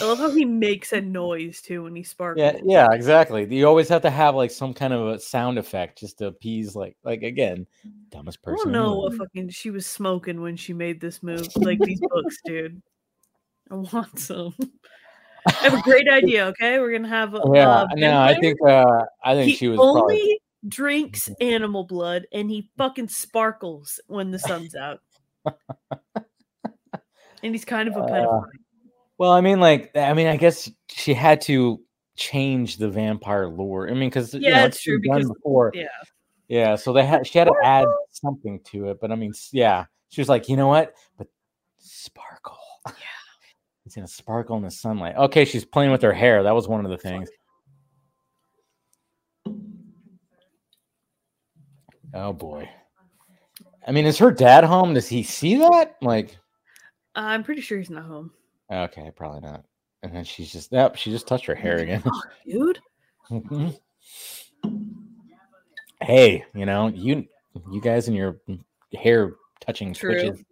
I love how he makes a noise too when he sparkles. Yeah, yeah, exactly. You always have to have like some kind of a sound effect just to appease like like again, dumbest person. I don't know what fucking she was smoking when she made this move, like these books, dude. I want some. I have a great idea. Okay, we're gonna have a Yeah, uh, no, I think uh I think he she was only probably drinks animal blood and he fucking sparkles when the sun's out. and he's kind of a Uh, pedophile. Well, I mean, like, I mean, I guess she had to change the vampire lore. I mean, because Yeah, it's true, done because- before. yeah. yeah. So they had she had to add something to it, but I mean, yeah, she was like, you know what? But sparkle. Yeah, it's gonna sparkle in the sunlight. Okay, she's playing with her hair. That was one of the things. Oh boy. I mean, is her dad home? Does he see that? Like, I'm pretty sure he's not home. Okay, probably not. And then she's just, yep, she just touched her hair again. Dude. Mhm. hey, you know, you you guys and your hair touching True. twitches.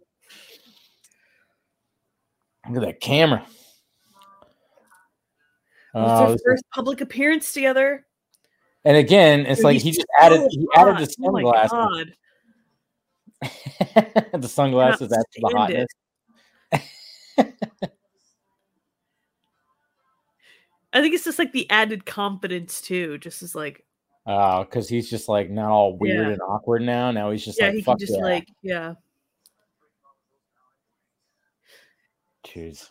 Look at that camera. Well, Oh, it's their first public appearance together. and again, it's Dude, like he just added so he added the Oh my sunglasses. God. the sunglasses to the hotness. I think it's just like the added confidence too. Just as like, Oh, because he's just like not all weird Yeah. and awkward now. Now he's just yeah, like he can just yeah. like, yeah. Jeez.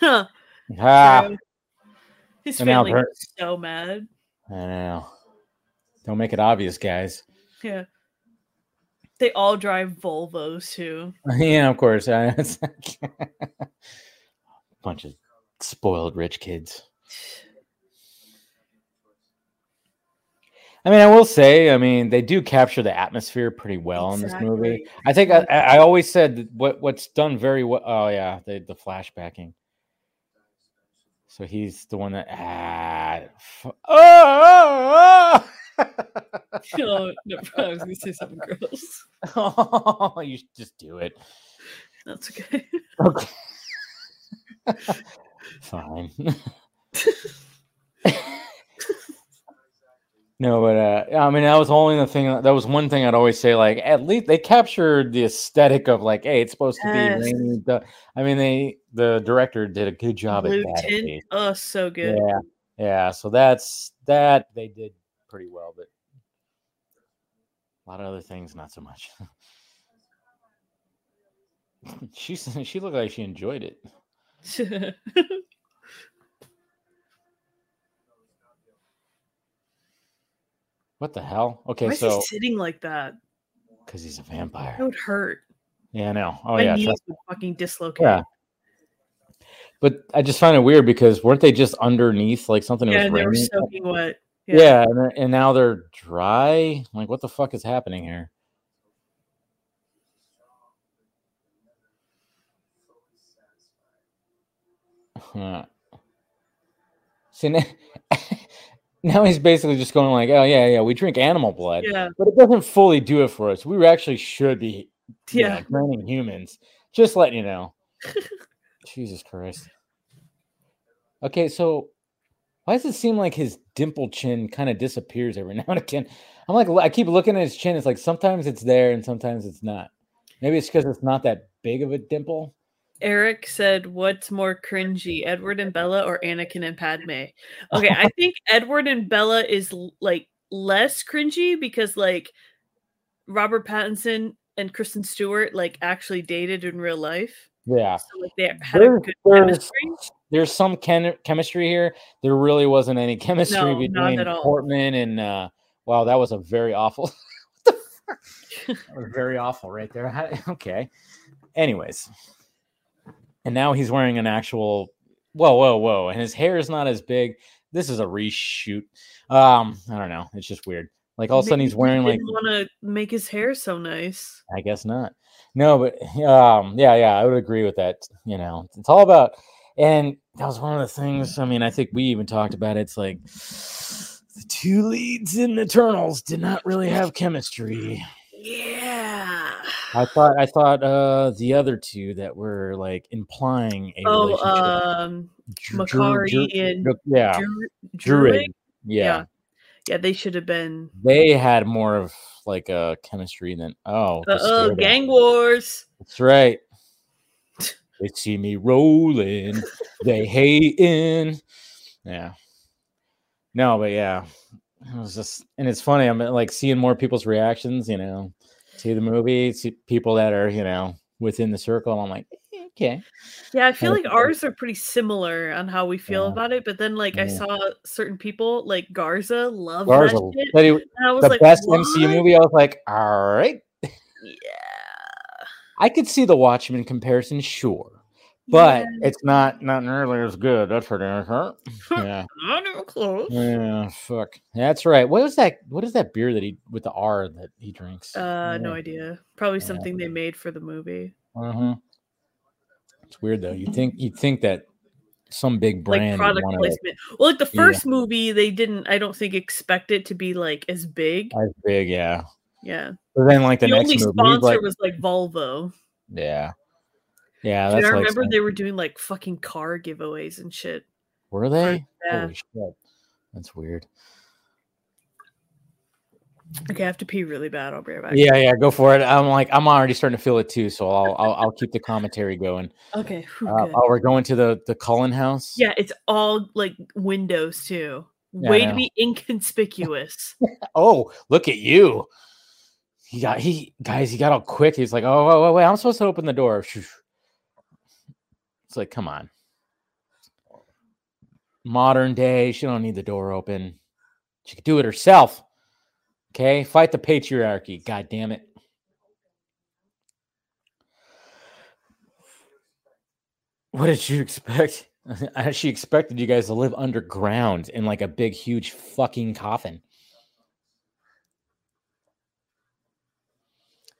Huh. Ah, So, His And family was so mad. I know. Don't make it obvious, guys. Yeah. They all drive Volvos too. yeah, of course. bunch of spoiled rich kids. I mean, I will say, I mean, they do capture the atmosphere pretty well in this movie. I think I, I always said what what's done very well. Oh yeah, the the flashbacking. So he's the one that ah, f- oh, oh, oh, no, I was gonna say something gross. oh. you should just do it. That's okay. Okay. Fine. No, but uh, I mean, that was only the thing. That was one thing I'd always say. Like, at least they captured the aesthetic of like, hey, it's supposed to be rainy. du- I mean, they the director did a good job Blue at that. tint. Oh, so good. Yeah, yeah. So that's that they did pretty well, but a lot of other things not so much. she she looked like she enjoyed it. What the hell? Okay, Why is so sitting like that? because he's a vampire. It would hurt. Yeah, I know. Oh My yeah, knees would fucking dislocate. yeah. But I just find it weird because weren't they just underneath like something that Yeah, was they were soaking wet. Yeah, and, and now they're dry. Like, what the fuck is happening here? Huh. See, now, he's basically just going like, "Oh yeah, yeah, we drink animal blood, Yeah. but it doesn't fully do it for us. We actually should be, Yeah. know, humans. Just letting you know." Jesus Christ. Okay, so why does it seem like his dimple chin kind of disappears every now and again? I'm like, I keep looking at his chin. It's like sometimes it's there and sometimes it's not. Maybe it's because it's not that big of a dimple. Eric said, "What's more cringy, Edward and Bella or Anakin and Padme?" Okay, I think Edward and Bella is like less cringy because like Robert Pattinson and Kristen Stewart like actually dated in real life, Yeah, so like they had a There's- good there's- chemistry. there's some chem- chemistry here. There really wasn't any chemistry No, between. Portman and uh wow, that was a very awful what the fuck? that was very awful right there. Okay. Anyways. And now he's wearing an actual whoa, whoa, whoa. And his hair is not as big. This is a reshoot. Um, I don't know. It's just weird. Like all of a sudden he's he wearing like didn't want to make his hair so nice. I guess not. No, but um, yeah, yeah, I would agree with that. You know, it's all about, and that was one of the things. I mean, I think we even talked about it. It's like the two leads in Eternals did not really have chemistry. Yeah. I thought, I thought uh the other two that were like implying a Oh, relationship. um, Makkari and Dru- yeah, Dru- Druig. Yeah. Yeah. Yeah, they should have been. they had more of like a chemistry than oh, the oh, gang wars. That's right. They see me rolling, they hating. Yeah. No, but yeah. It was just and it's funny. I'm like seeing more people's reactions, you know, to the movie, see people that are, you know, within the circle. I'm like, "Eh, okay. Yeah, I feel like ours are pretty similar on how we feel Yeah. about it. But then, like, I saw certain people like Garza love Garza, that shit, but he- and I was the like, best MCU "What?" movie, I was like, all right. Yeah, I could see the Watchmen comparison, sure. But yeah. it's not not nearly as good. That's for damn sure. Yeah. not even close. Yeah, fuck. That's right. What was that? What is that beer that he with the R that he drinks? Uh, no idea. Probably Yeah. something they made for the movie, Uh-huh. It's weird though. You think you'd think that some big brand would product placement. Well, like the Yeah. first movie, they didn't. I don't think expect it to be like as big. as big, yeah. Yeah, But then like the, the, next only movie, sponsor like, was like Volvo. yeah, yeah. I remember some- they were doing like fucking car giveaways and shit. were they? Yeah. Holy shit, that's weird. Okay, I have to pee really bad. I'll be right back. Yeah, yeah. Go for it. I'm like I'm already starting to feel it too, so I'll I'll, I'll keep the commentary going. Okay. whew, Uh, oh, we're going to the the Cullen house. Yeah, it's all like windows too. Yeah, Way to be inconspicuous. Oh, look at you. He got he guys, he got all quick. He's like, oh, wait, wait, wait, I'm supposed to open the door. It's like, come on. Modern day, she don't need the door open. She could do it herself. Okay, fight the patriarchy. God damn it. What did you expect? she expected you guys to live underground in like a big, huge fucking coffin.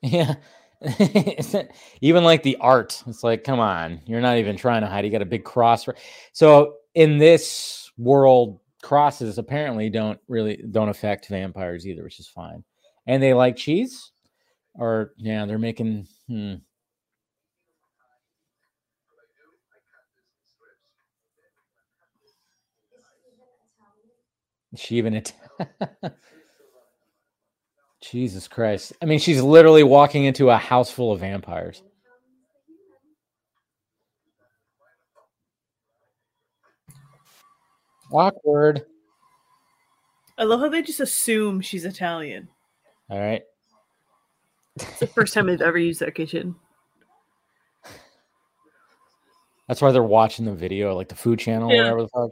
Yeah. even like the art, it's like, come on, you're not even trying to hide. You got a big cross. So in this world, crosses apparently don't really don't affect vampires either, which is fine. And they like cheese, or yeah, they're making. Hmm. She even it. Jesus Christ. I mean, she's literally walking into a house full of vampires. Awkward. I love how they just assume she's Italian. All right. It's the first time I've ever used that kitchen. That's why they're watching the video, like the food channel, Yeah. whatever the fuck.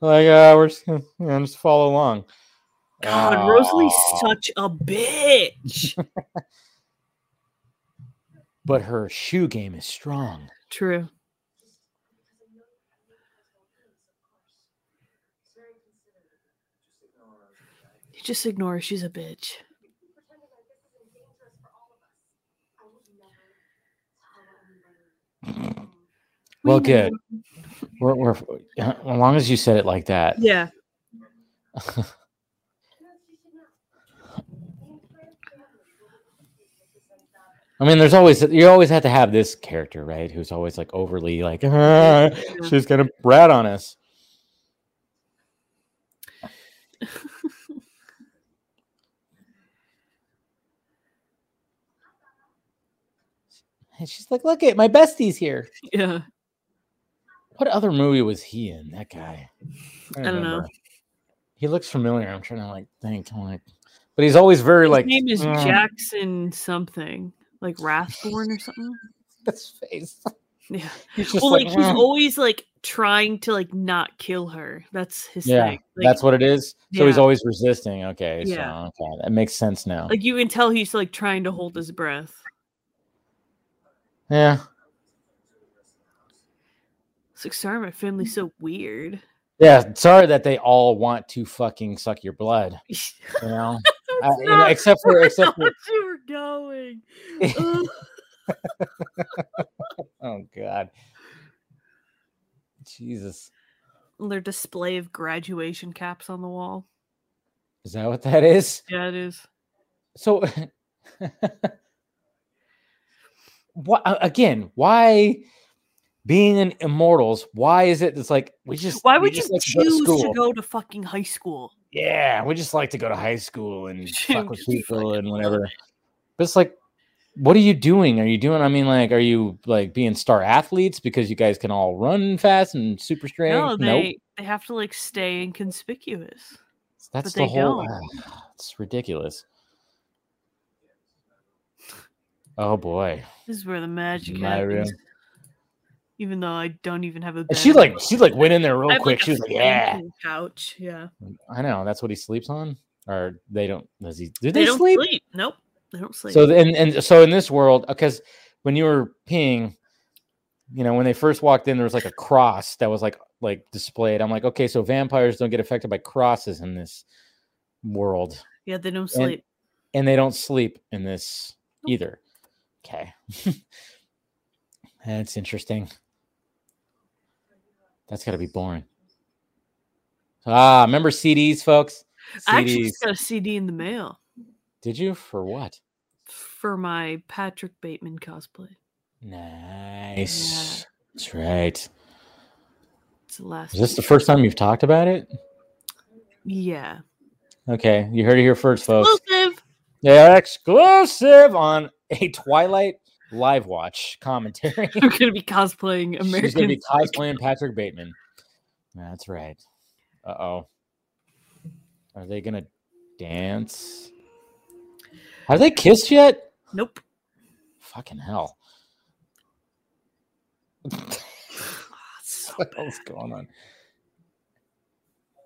Like, uh, we're just gonna you know, just follow along. God, Rosalie's oh. such a bitch. But her shoe game is strong. True. You just ignore her. She's a bitch. Well, We good. We're, we're as long as you said it like that. Yeah. I mean, there's always you always have to have this character, right? Who's always like overly like, "Ah, she's gonna rat on us. And she's like, look at my bestie's here. Yeah. What other movie was he in? That guy. I don't know. He looks familiar. I'm trying to like think. I'm like, but he's always very His like. name is "Mm." Jackson something. Like Rathbone or something. His face. Yeah. He's just well, like, he's "Mm." always like trying to like not kill her. That's his yeah, thing. Like, that's what it is. So he's always resisting. Okay, Yeah. so okay, that makes sense now. like you can tell he's like trying to hold his breath. yeah, It's like sorry, my family's so weird. yeah. Sorry that they all want to fucking suck your blood. You know, You know, except for except for you were going. Oh god, Jesus, Their display of graduation caps on the wall. is that what that is? Yeah, it is. So, what again? Why being an immortals? Why is it? It's like we just Why would you just like go to choose to go to fucking high school? Yeah, we just like to go to high school and fuck with people and whatever. But it's like, what are you doing? Are you doing? I mean, like, are you like being star athletes because you guys can all run fast and super strength? No, they nope. they have to like stay inconspicuous. That's the whole. it's ridiculous. Oh boy, This is where the magic My room. Even though I don't even have a And bed. she like she like went in there real quick. a she was like, "Yeah, couch. Yeah, I know." That's what he sleeps on, or they don't. Does he? Do they, they, sleep? sleep. Nope, they don't sleep. So and and so in this world, uh, because when you were peeing, you know, when they first walked in, there was like a cross that was like like displayed. I'm like, okay, so vampires don't get affected by crosses in this world, yeah, they don't sleep. and they don't sleep in this Nope. either. Okay, that's interesting. That's got to be boring. Ah, remember CDs, folks? I actually just got a CD in the mail Did you for what? for my Patrick Bateman cosplay. Nice. That's right. It's the last. Is this the first time you've talked about it? Yeah. Okay, you heard it here first, folks. Exclusive. Yeah, exclusive on a Twilight live watch commentary. I'm gonna be cosplaying American. She's gonna be cosplaying Patrick Bateman. That's right. Uh oh. Are they gonna dance? Have they kissed yet? Nope. Fucking hell. So what else going on?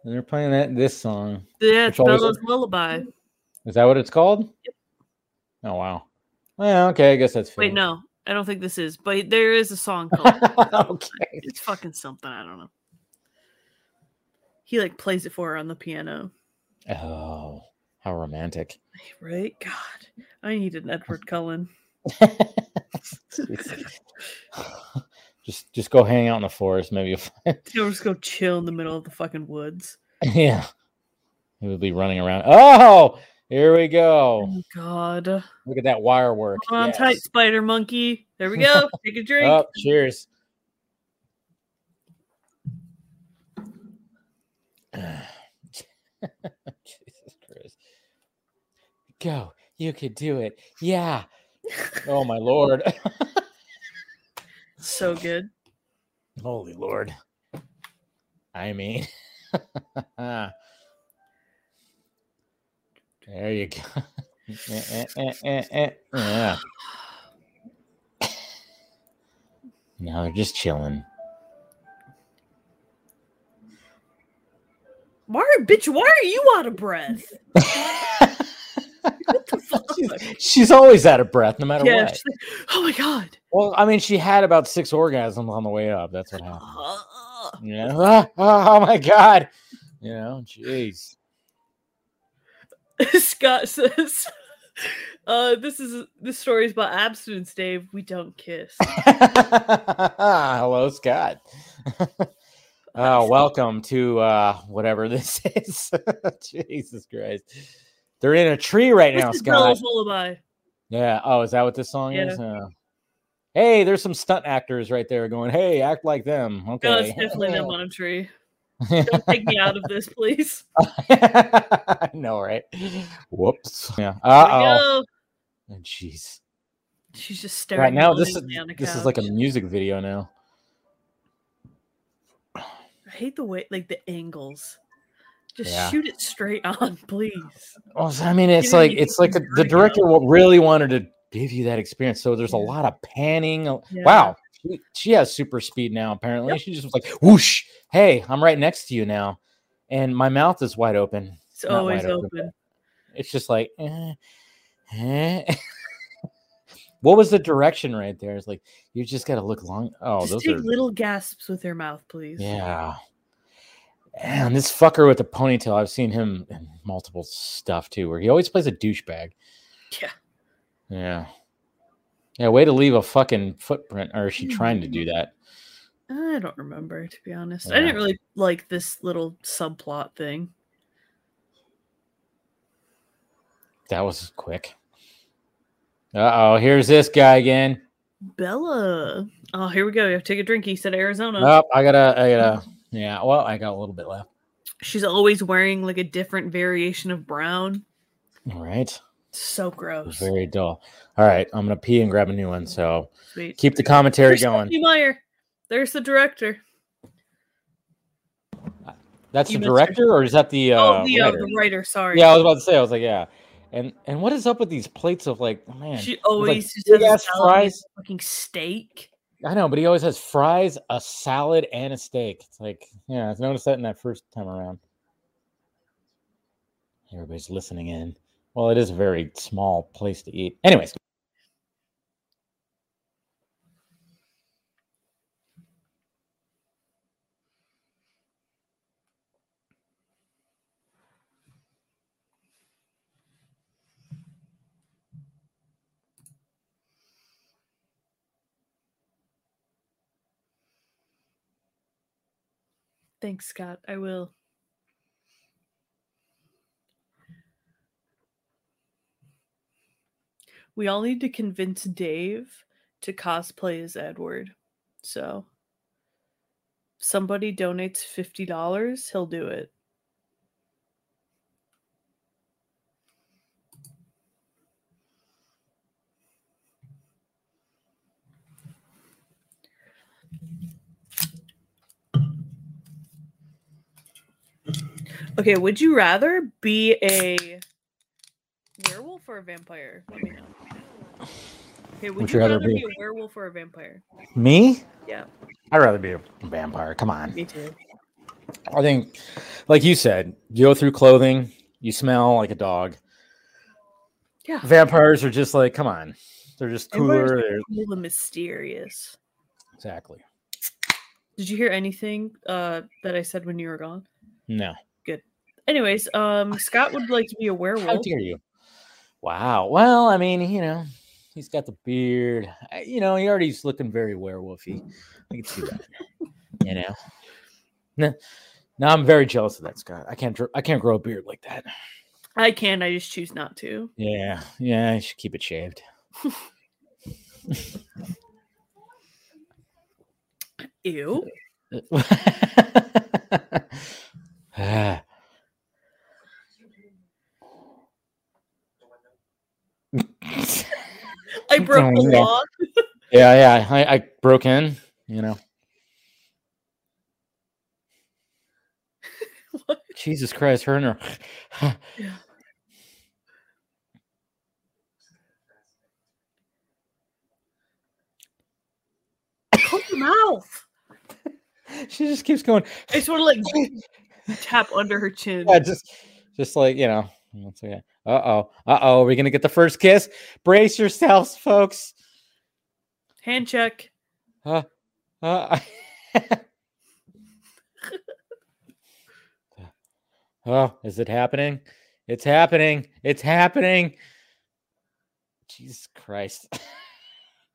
And they're playing that this song. Yeah, it's Bella's lullaby. Is that what it's called? Oh wow. Well, okay, I guess that's fine. Wait, no, I don't think this is, but there is a song called. okay. it's fucking something. I don't know. He like plays it for her on the piano. Oh, how romantic. Right? God, I need an Edward Cullen. just just go hang out in the forest, maybe you'll find He'll just go chill in the middle of the fucking woods. Yeah. He would be running around. Oh, here we go. Oh God. Look at that wire work. Come on tight, spider monkey. There we go. Take a drink. Oh, cheers. Jesus Christ. Go. You could do it. Yeah. Oh my lord. so good. Holy Lord. I mean, there you go. Eh, eh, eh. Yeah. Now they're just chilling. Why, bitch? Why are you out of breath? What the fuck? she's, she's always out of breath, no matter Yeah. what. like, oh my god. Well, I mean, she had about six orgasms on the way up. That's what happened. Uh, You know? Ah, oh my god. You know, jeez. Scott says, uh, "This is this story is about abstinence, Dave. We don't kiss." Hello, Scott. oh, welcome to uh whatever this is. Jesus Christ. They're in a tree right now, This is Scott. Lullaby. Yeah. Oh, is that what this song Yeah. is? Uh, hey, there's some stunt actors right there going, hey, act like them. Okay. No, it's definitely them on a tree. Don't take me out of this, please. I know, right? Whoops. Yeah. Uh oh. go. Jeez. She's just staring. Right now, this is longingly on a this is like a music video now. I hate the way, like the angles. Just Yeah. shoot it straight on, please. Well, I mean, it's Giving like me it's like a, the director wa- really wanted to give you that experience. So there's a lot of panning. Yeah. Wow, She, she has super speed now. Apparently, Yep. she just was like whoosh. Hey, I'm right next to you now, and my mouth is wide open. It's Not always open, open. It's just like, eh, eh. what was the direction right there? It's like you just got to look long. Oh, Just those take are little gasps with your mouth, please. yeah. And this fucker with the ponytail, I've seen him in multiple stuff too, where he always plays a douchebag. Yeah. Yeah. Yeah, way to leave a fucking footprint, or is she trying to do Mm. that? I don't remember to be honest. I didn't really like this little subplot thing. That was quick. Uh oh, here's this guy again. Bella. Oh, here we go. You have to take a drink. He said Arizona. Oh, I gotta, I gotta, yeah. Well, I got a little bit left. She's always wearing like a different variation of brown. All right, So gross. very dull. All right, I'm gonna pee and grab a new one. So Sweet. keep the commentary There's going. Stephenie Meyer. There's the director. That's You the missed her. director, or is that the? Uh, oh, the, uh, writer? the writer. Sorry. Yeah, I was about to say. I was like, yeah. And and what is up with these plates of like, man? She like always just has a ass salad and fries. fucking steak. I know, but he always has fries, a salad, and a steak. It's like, yeah, I've noticed that in that first time around. Everybody's listening in. Well, it is a very small place to eat. Anyways, Thanks, Scott. I will. We all need to convince Dave to cosplay as Edward. So, somebody donates $50, he'll do it. Okay, would you rather be a werewolf or a vampire? Let me know. Okay, would, you rather, be? a werewolf or a vampire? me? Yeah, I'd rather be a vampire. Come on. me too. I think, like you said, you go through clothing, you smell like a dog. Yeah. Vampires are just like, come on. They're just cooler. They're, Cool and mysterious. exactly. Did you hear anything uh, that I said when you were gone? No. Good. Anyways, um, Scott would like to be a werewolf. How dare you? Wow. Well, I mean, you know, he's got the beard. I- You know, he already's looking very werewolfy. I can see that. you know. Now, no, I'm very jealous of that, Scott. I can't. I can't grow a beard like that. I can, I just choose not to. Yeah, yeah. I should keep it shaved. Ew. Ah, I broke the Yeah. law. yeah, yeah. I, I broke in. You know. Jesus Christ, her and her. Close your mouth. she just keeps going. I just want to like tap under her chin. Yeah, just, just like you know. That's okay. Uh oh. Uh oh. We're gonna get the first kiss. Brace yourselves, folks. Hand check. Uh, oh, is it happening? It's happening. It's happening. Jesus Christ.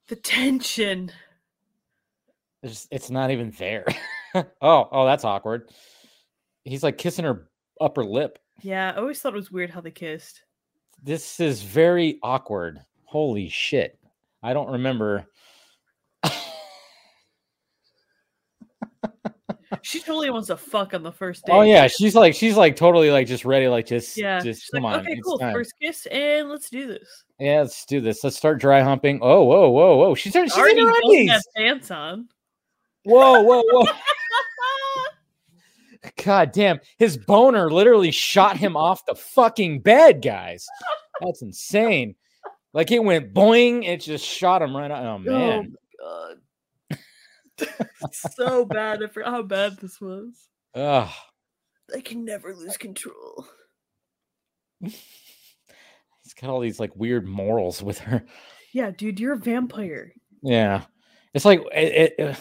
The tension. It's, it's not even there. oh, oh, that's awkward. He's like kissing her upper lip. Yeah, I always thought it was weird how they kissed. This is very awkward. Holy shit. I don't remember. She totally wants to fuck on the first oh, date. Oh yeah, she's like she's like totally like just ready, like just Yeah. just She's come like, on. okay, cool. time. First kiss, and let's do this. Yeah, let's do this. Let's start dry humping. Oh, whoa, whoa, whoa. She's, she's Already undies. have pants on. Whoa, whoa, whoa. God damn. His boner literally shot him off the fucking bed, guys. That's insane. Like it went boing, it just shot him right out. Oh man. Oh, God. so bad. I forgot how bad this was. Ugh. I can never lose control. He's got all these like weird morals with her. Yeah, dude, you're a vampire. Yeah, it's like it, it, uh,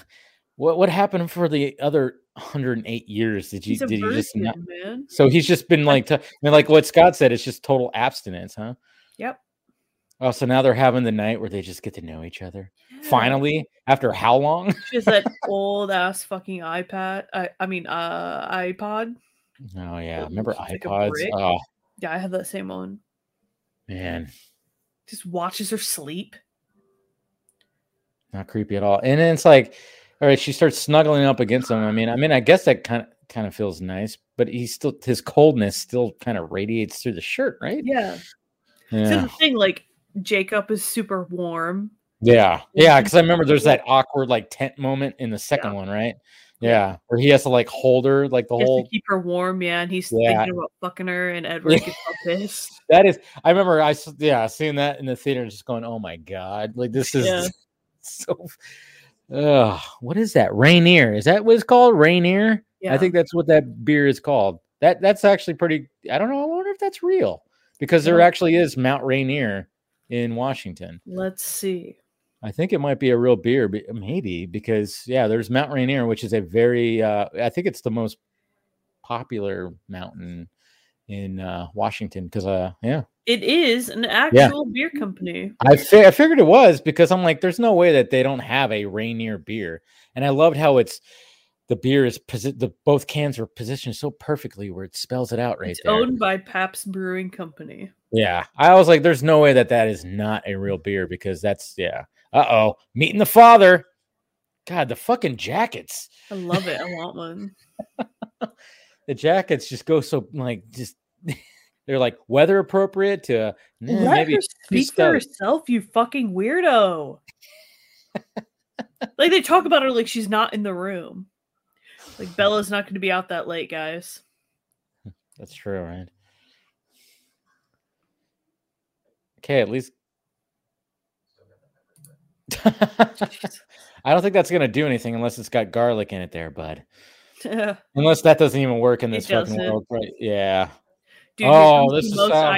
what what happened for the other 108 years? Did you did you just not? man. So he's just been like, t- I mean, like what Scott said, it's just total abstinence, huh? Yep. Oh, so now they're having the night where they just get to know each other. Yeah. Finally, after how long? Has that old ass fucking iPad. I, I mean, uh, iPod. Oh yeah, remember like iPods? brick. Oh Yeah, I have that same one. man, Just watches her sleep. not creepy at all. And then it's like, all right, she starts snuggling up against him. I mean, I mean, I guess that kind of kind of feels nice, but he's still his coldness still kind of radiates through the shirt, right? Yeah. So the thing, like, Jacob is super warm. yeah, yeah. Because I remember there's that awkward like tent moment in the second one, right? Yeah, where he has to like hold her like the He whole. keep her warm, yeah, and he's Yeah. thinking about fucking her, and Edward gets all pissed. That is, I remember I yeah seeing that in the theater, just going, oh my god, like this is Yeah. so. Ugh, what is that? Rainier? Is that what it's called? Rainier? Yeah. I think that's what that beer is called. That that's actually pretty. I don't know. I wonder if that's real because there actually is Mount Rainier in Washington. Let's see. I think it might be a real beer, be- maybe because yeah, there's Mount Rainier, which is a very. Uh, I think it's the most popular mountain in uh, Washington because uh, yeah, It is an actual beer company. I fi- I figured it was because I'm like, there's no way that they don't have a Rainier beer, and I loved how it's the beer is posi- the both cans are positioned so perfectly where it spells it out right it's there. owned by Pabst Brewing Company. Yeah, I was like, there's no way that that is not a real beer because that's yeah. Uh oh, meeting the father. God, the fucking jackets. I love it. I want one. The jackets just go so like just they're like weather appropriate to nah, Let maybe her speak for herself, you fucking weirdo. like they talk about her like she's not in the room. Like Bella's not going to be out that late, guys. That's true, right? Okay, at least. I don't think that's gonna do anything unless it's got garlic in it, there, bud. Unless that doesn't even work in this fucking world, right? Yeah. Here Oh, this the is- most oh, God,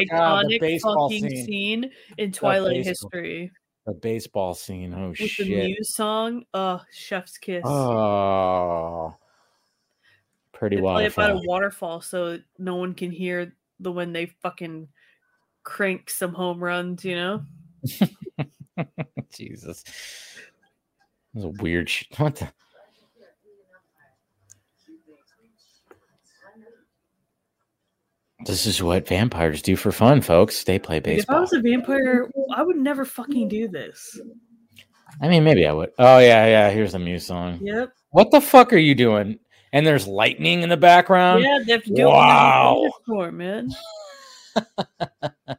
the iconic baseball fucking scene. scene. in Twilight history The baseball scene. Oh with the shit. Muse song. Uh, Chef's Kiss. Oh. Pretty they play it by a waterfall. waterfall so no one can hear the when they fucking crank some home runs, you know? Jesus. This is a weird shit. What the? This is what vampires do for fun, folks. They play Like, if I was a vampire, I would never fucking do this. I mean, maybe I would. Oh yeah, yeah. Here's the Muse song. Yep. What the fuck are you doing? And there's lightning in the background. yeah, they have to do wow. it for man.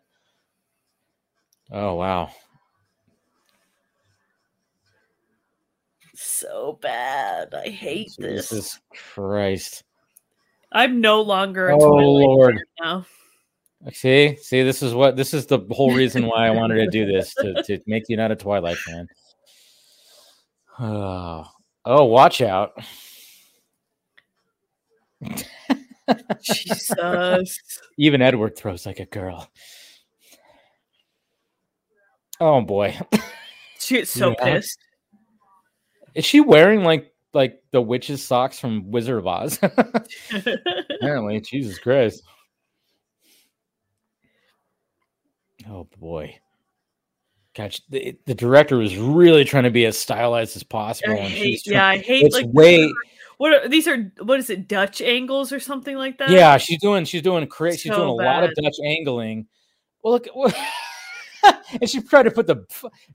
Oh wow. So bad. I hate this. Jesus Christ. I'm no longer a Oh, Twilight Lord. fan now. See, see, this is what this is the whole reason why I wanted to do this to, to make you not a Twilight fan. Oh, oh, watch out. Jesus. Even Edward throws like a girl. Oh boy. She's so Yeah. pissed. Is she wearing like like the witch's socks from Wizard of Oz? Apparently, Jesus Christ. Oh boy. Gosh, the, the director was really trying to be as stylized as possible. I and hate, she's yeah, I hate it's like way what are these are what is it Dutch angles or something like that? yeah she's doing she's doing crazy she's doing a lot of dutch angling well look and she tried to put the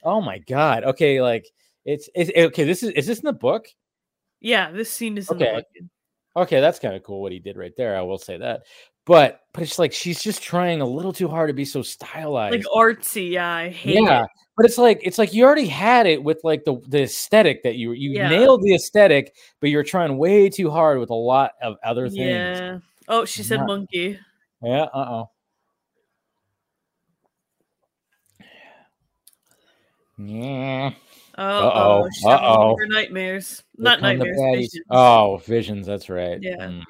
oh my god okay like it's, it's okay this is is this in the book yeah. This scene is in Okay. okay that's kind of cool what he did right there i will say that but but it's like she's just trying a little too hard to be so stylized like artsy. Yeah, I hate yeah it. but it's like it's like you already had it with like the the aesthetic that you you Yeah. nailed the aesthetic but you're trying way too hard with a lot of other things Yeah. Oh, she said Not- monkey. yeah uh-oh yeah Oh, Uh-oh, oh, she's having one uh-oh. nightmares. Here Not nightmares. visions. Oh, visions. That's right. Yeah. Mm.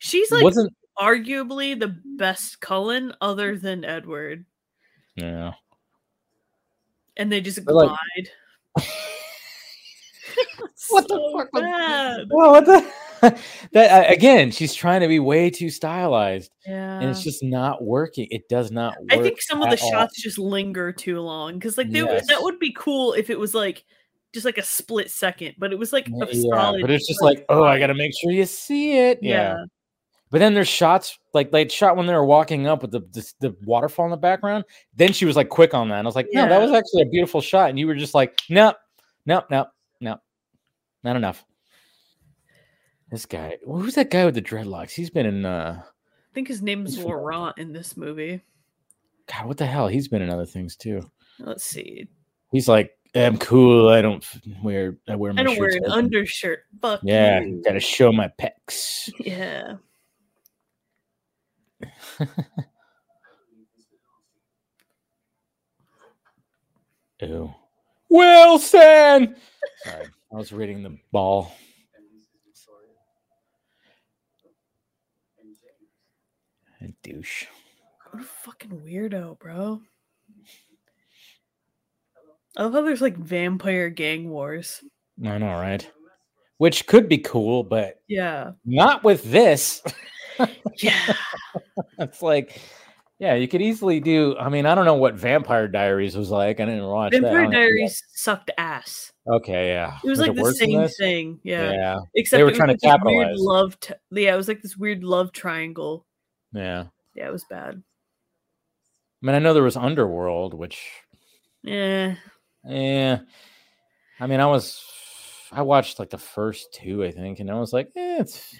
She's like wasn't. arguably the best Cullen other than Edward. Yeah. And they just But, like- glide. What the So fuck was- bad. Well, what the? that uh, again, she's trying to be way too stylized, Yeah. and it's just not working. It does not work. I think some of the all. shots just linger too long because like they, Yes. that would be cool if it was like just like a split second, but it was like a Yeah, solid. but it's just like, oh, I got to make sure you see it. Yeah. Yeah. But then there's shots like they shot when they were walking up with the, the the waterfall in the background. Then she was like quick on that. And I was like, no, that was actually a beautiful shot. And you were just like, nope, nope, nope, nope, not enough. This guy, who's that guy with the dreadlocks? He's been in uh I think his name's Laurent in this movie. God, what the hell? He's been in other things too. Let's see. He's like, I'm cool. I don't wear I wear my I don't wear an open." undershirt. Fuck Yeah, you. gotta show my pecs. Yeah. Ew. Wilson. Sorry, I was reading the ball. A douche. What a fucking weirdo, bro. I love how there's like vampire gang wars. I know, right? Which could be cool, but Yeah. not with this. Yeah. it's like, yeah, you could easily do. I mean, I don't know what Vampire Diaries was like. I didn't watch Vampire know. Diaries sucked ass. Okay, yeah. It was, like it the same thing. Yeah. Yeah, Except they were trying to like this weird capitalize. love. T- yeah, it was like this weird love triangle. Yeah. Yeah, it was bad. I mean, I know there was Underworld, which, Yeah. yeah. I mean, I was, I watched like the first two, I think, and I was like, eh, it's.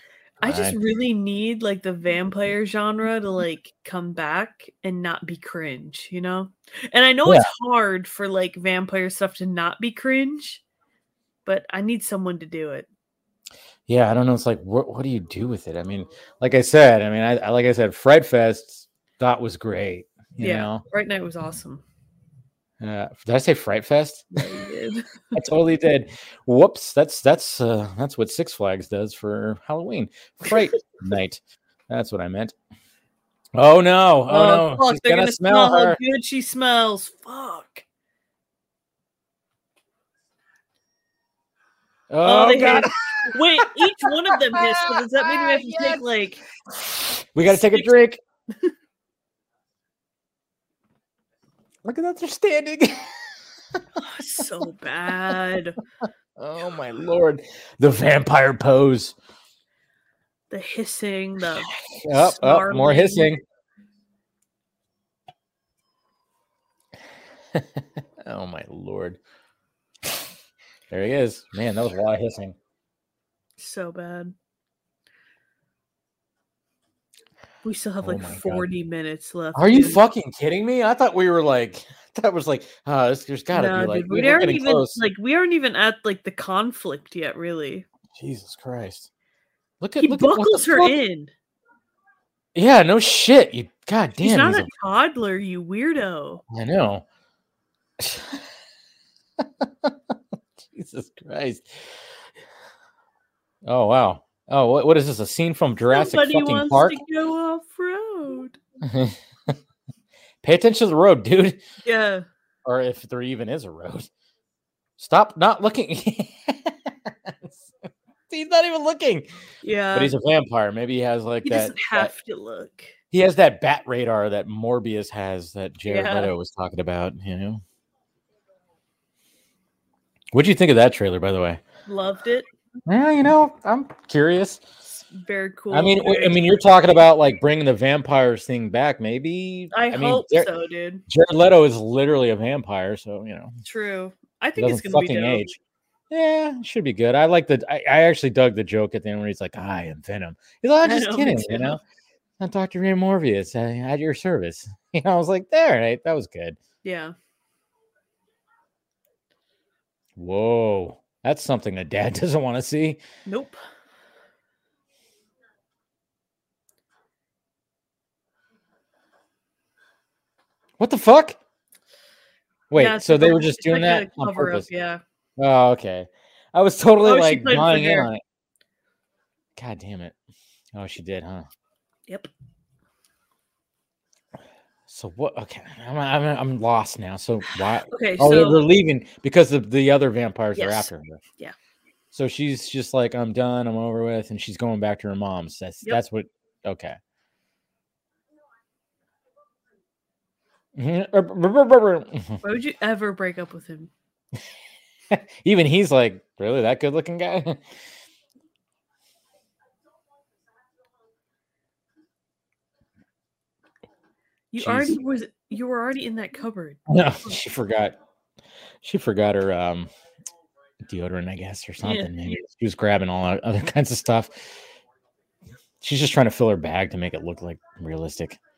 I just really need like the vampire genre to like come back and not be cringe, you know? And I know it's hard for like vampire stuff to not be cringe, but I need someone to do it. Yeah, I don't know. It's like, what, what do you do with it? I mean, like I said, I mean, I, I like I said, Fright Fest thought was great. You yeah. know, Fright Night was awesome. uh, did I say Fright Fest? I totally did. Whoops. That's that's uh that's what Six Flags does for Halloween. Fright night. That's what I meant. Oh no. Oh, no. fuck, She's they're gonna, gonna smell, smell how her. good she smells. Fuck. Oh, they god. hiss. Wait, each one of them hiss. So does that mean we have to ah, Yes. take like We gotta take a drink. Look at that, they're standing. Ah, so bad? oh my lord. The vampire pose. The hissing, the Up, up, more hissing. oh my lord. There he is. Man, that was a lot of hissing. so bad. We still have Oh like my God. 40 minutes left. Are you dude. fucking kidding me? I thought we were like, that was like, uh, there's gotta No, be like, dude, we- aren't even close. like we aren't even at like the conflict yet, really. Jesus Christ. Look at, He look at buckles her fuck- in. Yeah, no shit. You, god damn. He's not he's a toddler, you weirdo. I know. Jesus Christ. Oh, wow. Oh, what, what is this? A scene from Jurassic Somebody fucking wants Park? to go off road. Pay attention to the road, dude. Yeah. Or if there even is a road. Stop not looking. he's not even looking. Yeah. But he's a vampire. Maybe he has like he that, He doesn't that- have to look. He has that bat radar that Morbius has that Jared Yeah. Leto was talking about, you know. What'd you think of that trailer, by the way? Loved it. Yeah, you know, I'm curious. It's very cool. I mean, w- I very- mean, you're talking about like bringing the vampires thing back. Maybe I, mean, hope Jar- so, dude. Jared Leto is literally a vampire, so you know, True. I think it's gonna be fucking dope. age. Yeah, should be good. I like the. I, I actually dug the joke at the end where he's like, "I am Venom." He's like, "I'm just know, kidding," you know. I'm Dr. Ray Morbius uh, at your service. You know, I was like, "There, right? That was good." Yeah. Whoa, that's something that Dad doesn't want to see. Nope. What the fuck? Wait, Yeah, so they were just doing like that on cover up, purpose? Yeah. Oh, okay. I was totally Oh, like for in on it. God damn it. Oh, she did, huh? Yep. So what? Okay, I'm I'm, I'm lost now. So why? Okay. Oh, so they're leaving because the the other vampires are after her. Yeah. So she's just like, I'm done. I'm over with, and she's going back to her mom's. That's Yep. that's what. Okay. Why would you ever break up with him? Even he's like, really that good looking guy? You Jeez. already was you were already in that cupboard. no, she forgot. She forgot her um deodorant, I guess, or Yeah. something. Maybe she was grabbing all other kinds of stuff. She's just trying to fill her bag to make it look like realistic.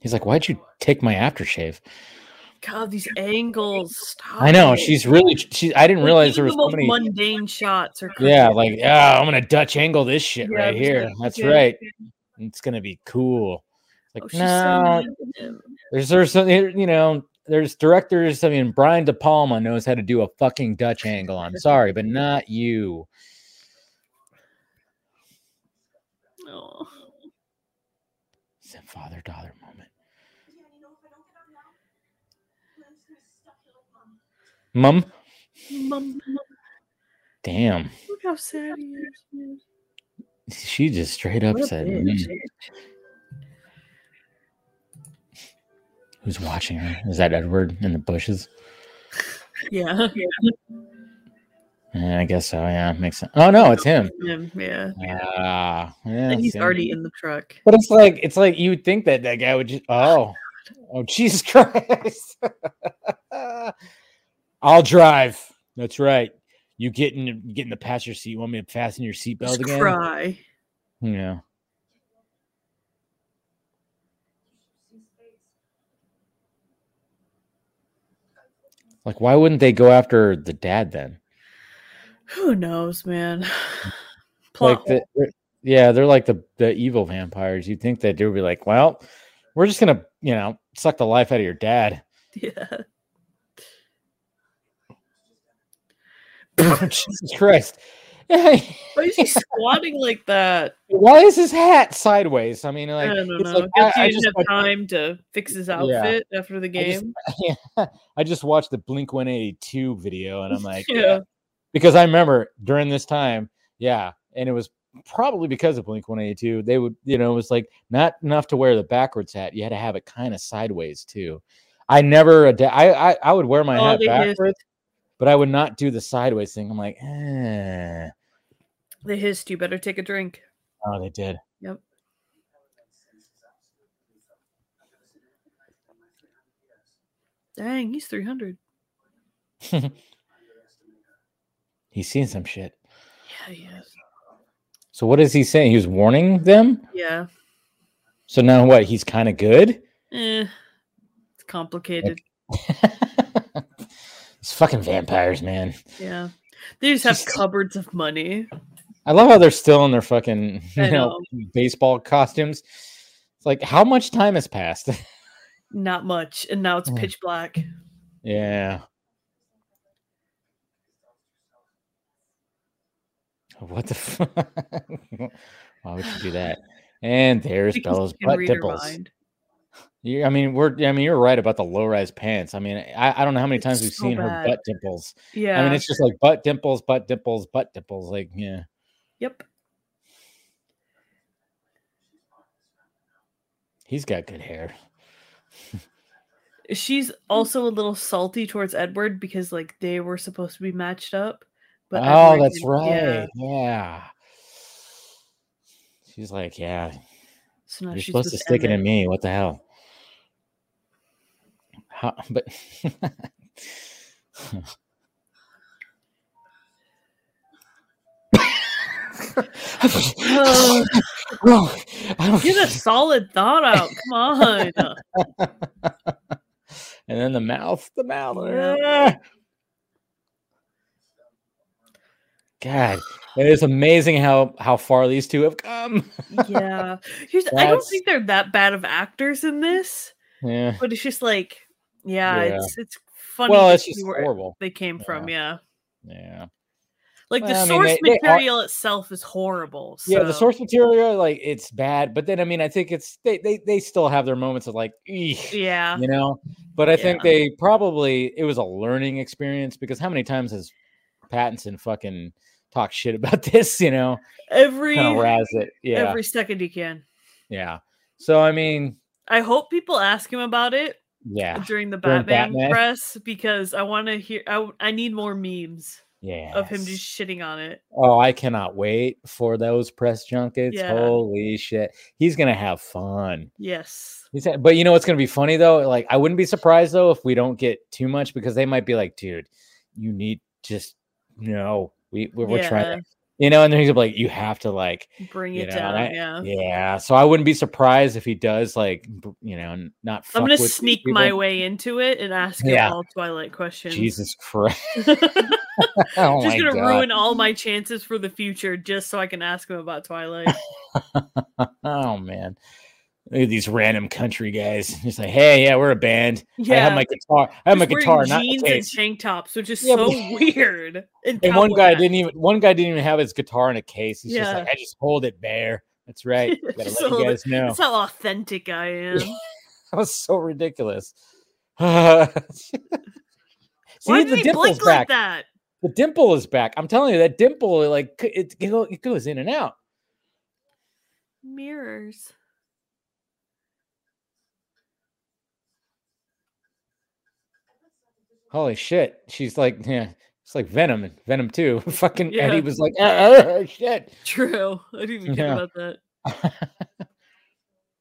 He's like, "Why'd you take my aftershave?" God, these angles. Stop I know it. she's really. She. I didn't Like, realize there was so many. mundane shots are Yeah, like yeah, I'm gonna Dutch angle this shit Yeah, right here. That's right. It's gonna be cool. Like Oh, no, so there's there's some you know there's directors. I mean, Brian De Palma knows how to do a fucking Dutch angle. I'm sorry, but not you. Oh. Father daughter moment. Yeah, you know, if I don't get out now, I'm just gonna be stuck here Mum, Mom, damn, look how sad he is. she just straight up said. "Who's watching her? Is that Edward in the bushes?" Yeah. Yeah, I guess so. Yeah, makes sense. Oh no, it's him. Him, yeah. Ah, yeah, And he's already in the truck. But it's like it's like you would think that that guy would just oh oh Jesus Christ. I'll drive. That's right. You get in you get in the passenger seat. You want me to fasten your seatbelt again? cry. Yeah. Like, why wouldn't they go after the dad then? Who knows, man? Like, the, yeah, they're like the the evil vampires. You'd think that they would be like, well, we're just gonna, you know, suck the life out of your dad. Yeah. Jesus Christ. Why is he squatting like that? Why is his hat sideways? I mean, like, I don't know. like, I, I just have watched- time to fix his outfit after the I just- game. yeah, I just watched the Blink 182 video and I'm like, yeah. yeah. because I remember during this time, yeah, and it was probably because of Blink 182. They would, you know, it was like not enough to wear the backwards hat. You had to have it kind of sideways too. I never, ad- I, I, I would wear my Oh, hat backwards, but I would not do the sideways thing. I'm like, eh. They hissed. You better take a drink. Oh, they did. Yep. Dang, he's 300. He's seen some shit. Yeah, he is. So what is he saying? He was warning them. Yeah. So now what? He's kind of good. Eh. It's complicated. These fucking vampires, man. Yeah. They just have Just- cupboards of money. I love how they're still in their fucking you I know, baseball costumes. It's like how much time has passed? Not much. And now it's pitch black. yeah. What the fuck? Why would you do that? And there's Because Bella's butt dimples. mind. I mean, we're. I mean, you're right about the low-rise pants. I mean, I, I don't know how many It's times we've so seen her butt dimples. Yeah. I mean, it's just like butt dimples, butt dimples, butt dimples. Like, yeah. Yep. He's got good hair. She's also a little salty towards Edward because like they were supposed to be matched up. But oh, Edward that's right. Yeah. Yeah. She's like, yeah, So now you're she's supposed to stick it in me. What the hell? How, but Oh, Oh, Get a solid thought out. Come on. and then the mouth, the mouth. Yeah. God, it is amazing how how far these two have come. yeah. Here's I don't think they're that bad of actors in this. Yeah. but it's just like, yeah, Yeah. it's it's funny. Well, it's just where horrible. They came from, yeah. Yeah. Like the Well, I mean, source they- they are- material itself is horrible. Yeah, the source material, like it's bad, but then I mean, I think it's they they they still have their moments of like, Yeah, you know. But I think they probably it was a learning experience because how many times has Pattinson fucking talk shit about this? You know, every razz it. Yeah, every second he can. yeah. So I mean, I hope people ask him about it yeah, during the During Batman, Batman. press because I want to hear. I I need more memes yeah. of him just shitting on it. Oh, I cannot wait for those press junkets. Yeah. Holy shit, he's gonna have fun. Yes. He said, but you know what's gonna be funny though? Like, I wouldn't be surprised though if we don't get too much because they might be like, dude, you need just no, we we're, we're trying, to, you know, and then he's like, you have to like, Bring it know, down. I- yeah. yeah. So I wouldn't be surprised if he does like, you know, not. I'm gonna with these sneak my way into it and ask him all Twilight questions. Jesus Christ! oh just gonna ruin all my chances for the future just so I can ask him about Twilight. oh man. Look at these random country guys. Just like, hey, yeah, we're a band. Yeah. I have my guitar. I have my guitar, not jeans and tank tops, which is Yeah, so but- weird. And, And one guy hats. didn't even one guy didn't even have his guitar in a case. He's just like, I just hold it bare. That's right. Gotta Just let hold you guys know. That's how authentic I am. That was so ridiculous. See, Why the did he dimple's back. like that? The dimple is back. I'm telling you, that dimple, like it, it goes in and out. Mirrors. Holy shit. She's like, yeah, it's like Venom and Venom 2. Fucking Yeah. Eddie was like, "Ah, ah, shit. True. I didn't even think Yeah. about that.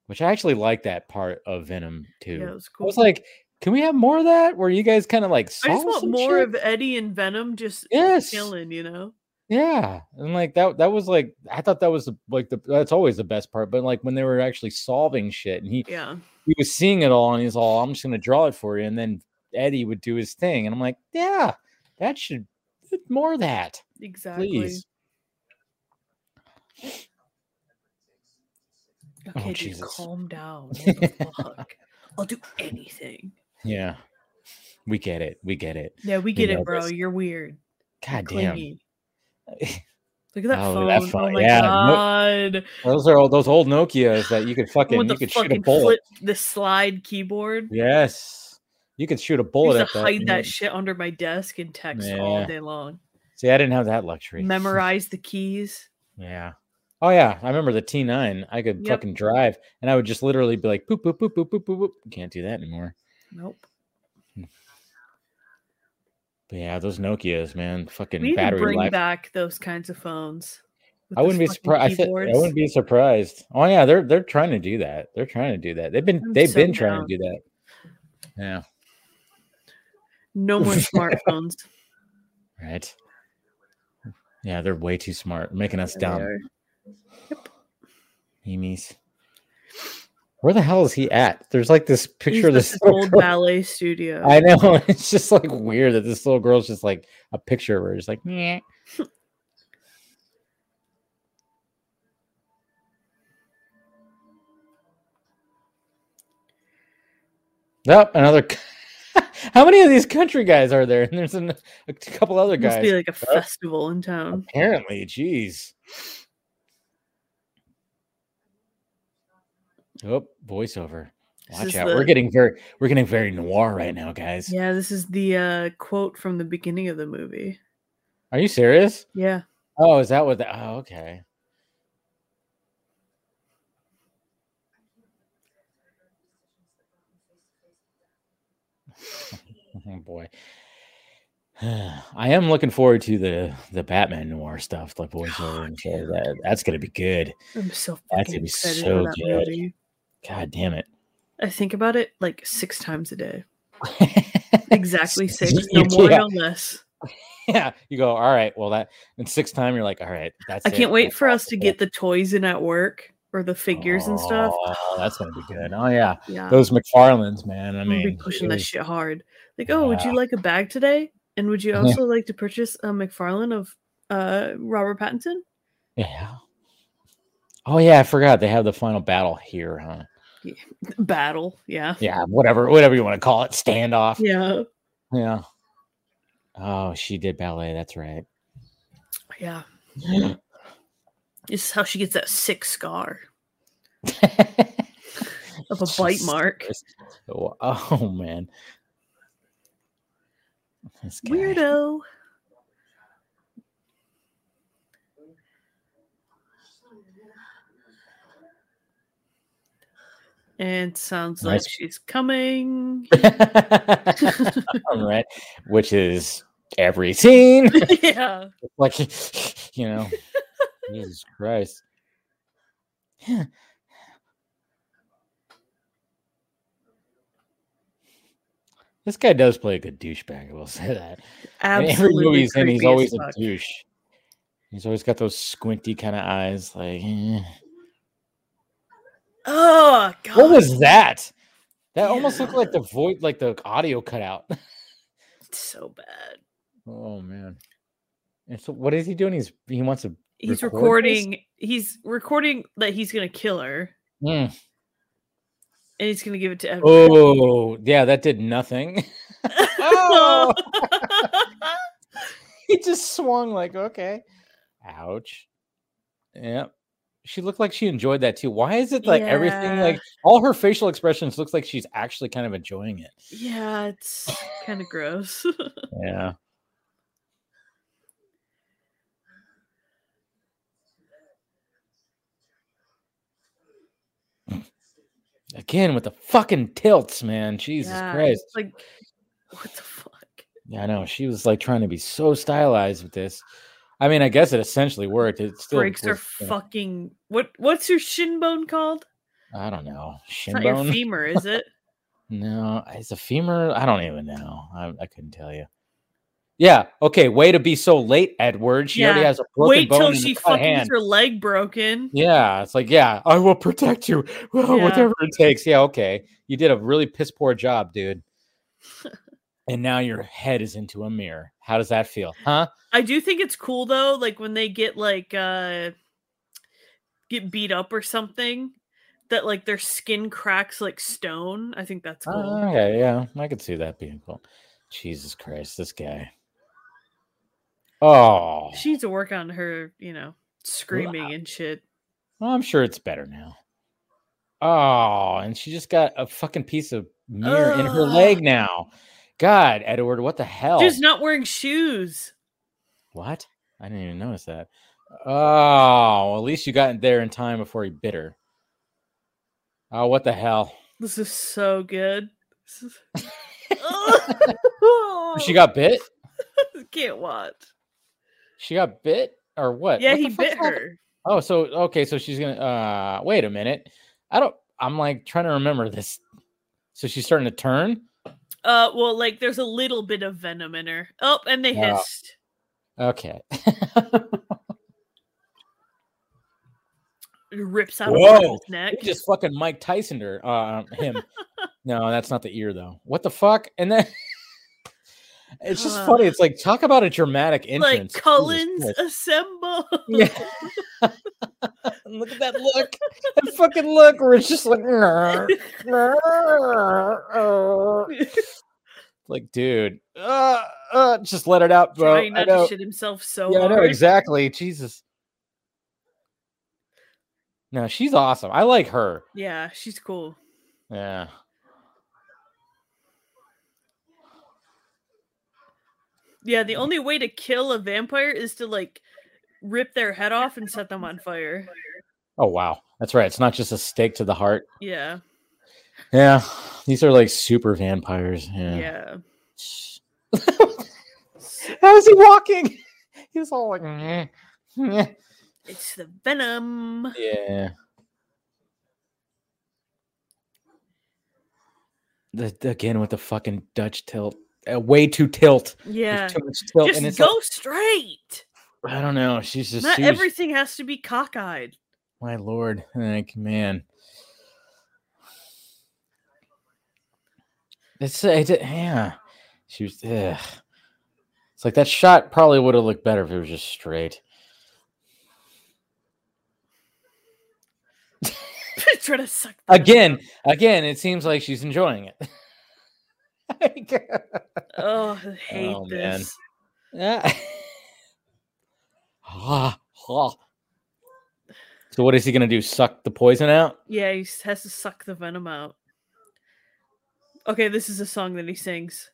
Which I actually like that part of Venom 2. Yeah, it was I cool. was like, can we have more of that where you guys kind of like I just want more shit? of Eddie and Venom just Yes. chilling, you know? Yeah, and like that that was like I thought that was the, like the that's always the best part, but like when they were actually solving shit and he Yeah. he was seeing it all and he's all I'm just gonna draw it for you, and then Eddie would do his thing, and I'm like, yeah, that should more of that, Exactly. please. Okay, Oh, Jesus. calm down. What the fuck? I'll do anything. Yeah, we get it, we get it. Yeah, we You get know it, bro. this. You're weird. God damn, Look at that Oh, phone. that Oh my yeah, god. those are all those old Nokia's that you could fucking you could shoot a bullet. flip, the slide keyboard. Yes, you could shoot a bullet used at to that. hide and that shit under my desk and text all day long. See, I didn't have that luxury. Memorize the keys. Yeah. Oh yeah, I remember the T9. I could Yep. fucking drive, and I would just literally be like, "Boop boop boop boop boop boop." boop. Can't do that anymore. Nope. Hmm. But yeah, those Nokia's, man, fucking We need to battery bring life. back those kinds of phones. I wouldn't be surprised. I, I wouldn't be surprised. Oh yeah, they're they're trying to do that. They're trying to do that. They've been I'm they've so been trying to do that. Yeah. No more smartphones. Right. Yeah, they're way too smart, making us dumb. are. Memes. Where the hell is he at? There's like this He's picture of this old girl- ballet studio. I know. It's just like weird that this little girl's just like a picture of her. Just like, yeah. Yep, another. How many of these country guys are there? And there's an, a couple other guys. Must be like a festival in town. Apparently, jeez. Oh, voiceover. Watch out. the- We're getting very we're getting very noir right now, guys. Yeah, this is the uh, quote from the beginning of the movie. Are you serious? Yeah. Oh, is that what the oh okay. Oh boy. I am looking forward to the the Batman noir stuff, the voiceover and shit. That, oh, that's gonna be good. I'm so That's gonna be excited so good. movie. God damn it. I think about it like six times a day. Exactly six, no more, yeah. no less. yeah, you go, all right. Well, that and sixth time, you're like, all right, that's. I it. can't wait for us to get the toys in at work or the figures and stuff. Oh, that's gonna be good. Oh yeah, Yeah. those McFarlanes, man. I gonna be mean, pushing that shit hard. Like, oh, would you like a bag today? And would you Yeah. also like to purchase a McFarlane of uh Robert Pattinson? Yeah. Oh yeah, I forgot they have the final battle here, huh? Battle. Yeah. Yeah, whatever, whatever you want to call it, standoff. Yeah. Yeah. Oh, she did ballet. That's right. Yeah. This is how she gets that sick scar of a bite mark. Oh, man. Weirdo. And sounds like she's coming. All right, which is every scene. yeah. like, you know, Jesus Christ. This guy does play a good douchebag. I will say that. In Absolutely. every movie he's in, he's always a douche. He's always got those squinty kind of eyes. Like, eh. Oh god. what was that? That almost looked like the void, like the audio cut out. So bad. oh man! And so, what is he doing? He's he wants to. He's Record this? recording he's recording that he's gonna kill her Mm. and he's gonna give it to everyone. Oh, yeah, that did nothing. oh, he just swung like okay. Ouch. Yep. She looked like she enjoyed that too. Why is it like everything like all her facial expressions looks like she's actually kind of enjoying it? yeah, it's kind of gross. Yeah. Again with the fucking tilts, man. Jesus Yeah, Christ. Like what the fuck? Yeah, I know. She was like trying to be so stylized with this. I mean, I guess it essentially worked. It still Breaks her fucking what what's your shin bone called? I don't know. It's Shin not your bone? femur, is it? No, it's a femur. I don't even know. I, I couldn't tell you. Yeah. Okay. Way to be so late, Edward. She already has a broken Wait bone till and a she fucking hand. her leg broken. Yeah, it's like, yeah, I will protect you. Well, Yeah. whatever it takes. Yeah, okay. You did a really piss poor job, dude. and now your head is into a mirror. How does that feel? Huh? I do think it's cool though, like when they get like uh get beat up or something, that like their skin cracks like stone. I think that's cool. Oh, okay, yeah. I could see that being cool. Jesus Christ, this guy. Oh, she needs to work on her, you know, screaming and shit. well, I'm sure it's better now. Oh, and she just got a fucking piece of mirror in her leg now. God, Edward, what the hell? She's not wearing shoes. What? I didn't even notice that. Oh, at least you got there in time before he bit her. Oh, what the hell? This is so good. Is- She got bit? can't watch. She got bit or what? Yeah, What he bit her. Oh, so okay, so she's gonna uh wait a minute. I don't I'm like trying to remember this. So she's starting to turn? Uh, well, like there's a little bit of venom in her. Oh, and they hissed. Okay. It rips out Whoa, of his neck. He just fucking Mike Tyson her uh him. no, that's not the ear though. What the fuck? And then it's just Uh, funny. It's like talk about a dramatic entrance. Cullens Christ. assemble. Yeah. look at that look. That fucking look where it's just like like dude. Uh, uh, just let it out, bro. Trying I not know. to shit himself so yeah, I know exactly. Jesus. No, she's awesome. I like her. Yeah, she's cool. Yeah. Yeah, the only way to kill a vampire is to like rip their head off and set them on fire. Oh wow. That's right. It's not just a stake to the heart. Yeah, Yeah. These are like super vampires. Yeah. yeah. How is he walking? He was all like, "Meh, meh." It's the venom. yeah. The, the- again with the fucking Dutch tilt, uh, way too tilt. Yeah. too much tilt, Just and it's go like- straight. I don't know. She's just Not she was- everything has to be cockeyed. my lord. Like man, it's it, yeah. She was. Ugh. It's like that shot probably would have looked better if it was just straight. Trying to suck Again, out. again, it seems like she's enjoying it. Oh, I hate Oh, man. Yeah. Ah, ah. so what is he gonna do? Suck the poison out? Yeah, he has to suck the venom out. Okay, this is a song that he sings.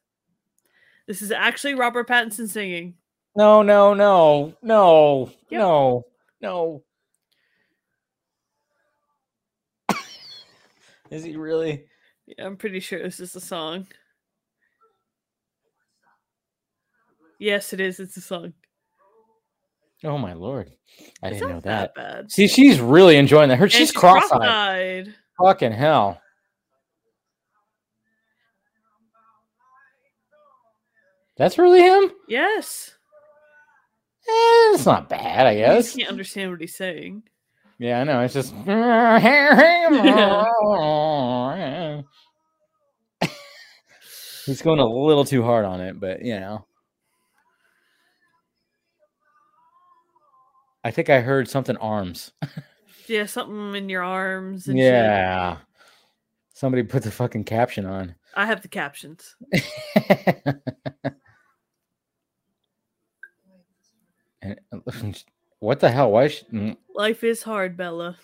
This is actually Robert Pattinson singing. No, no, no, no, Yep. no, no. is he really? Yeah, I'm pretty sure this is the song. Yes, it is. It's a song. Oh my lord! I It's didn't know that. bad. See, she's really enjoying that. Her, And she's cross-eyed. cross-eyed. Fucking hell! That's really him. Yes. Eh, it's not bad, I guess. just can't understand what he's saying. Yeah, I know. It's just. He's going a little too hard on it, but you know. I think I heard something arms. Yeah, something in your arms and shit. Yeah. Somebody put the fucking caption on. I have the captions. And- uh, what the hell? Why? Sh- mm, Life is hard, Bella.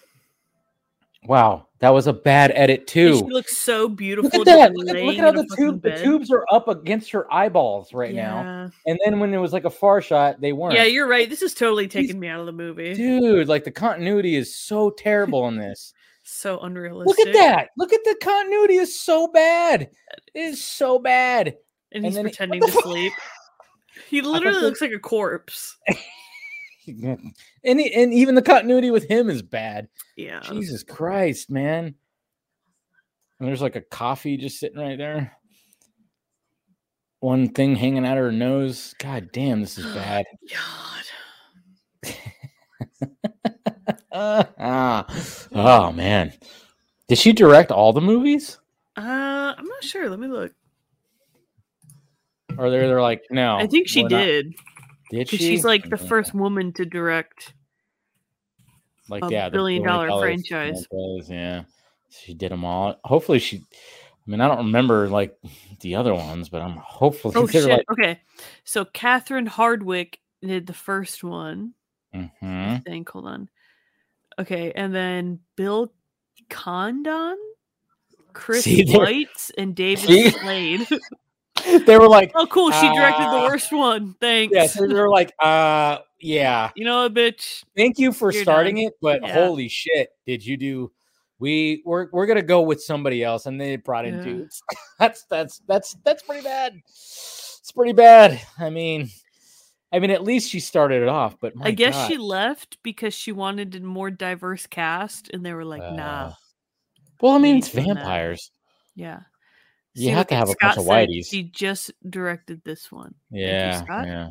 Wow, that was a bad edit And too. She looks so beautiful. Look at that! Look at, look at how the tube, the tubes are up against her eyeballs right now. And then when it was like a far shot, they weren't. Yeah, you're right. This is totally taking me out of the movie. dude. Like the continuity is so terrible in this. So unrealistic. Look at that! Look at the continuity is so bad. It is so bad. And And he's pretending to sleep. He literally looks like a corpse. and he- and even the continuity with him is bad. Yeah. Jesus Christ, man. And there's like a coffee just sitting right there. One thing hanging out of her nose. God damn, this is bad. God. ah. Oh man. Did she direct all the movies? Uh, I'm not sure. Let me look. Or they're, they're like, no. I think she we're not- did. She? Because she's like the first woman to direct. like a yeah, the billion dollar franchise. franchise, Yeah, she did them all. Hopefully, she. I mean, I don't remember like the other ones, but I'm hopefully Oh shit. like. Okay. So Catherine Hardwicke did the first one. mhm. I think. Hold on. Okay, and then Bill Condon, Chris See, White, and David See? Slade. They were like, oh, cool. She directed the Ah. worst one. Thanks. yeah, so they were like, uh, yeah. You know bitch? Thank you for starting done. it, but Yeah. holy shit, did you do? We we're we're gonna go with somebody else, and they brought in Yeah. dudes. that's that's that's that's pretty bad. It's pretty bad. I mean, I mean, at least she started it off, but my I guess God. she left because she wanted a more diverse cast, and they were like, "Nah." Uh, Well, I mean, it's doing that. vampires. Yeah. You See, have to have a bunch of whiteys. She just directed this one. Yeah, Scott. yeah.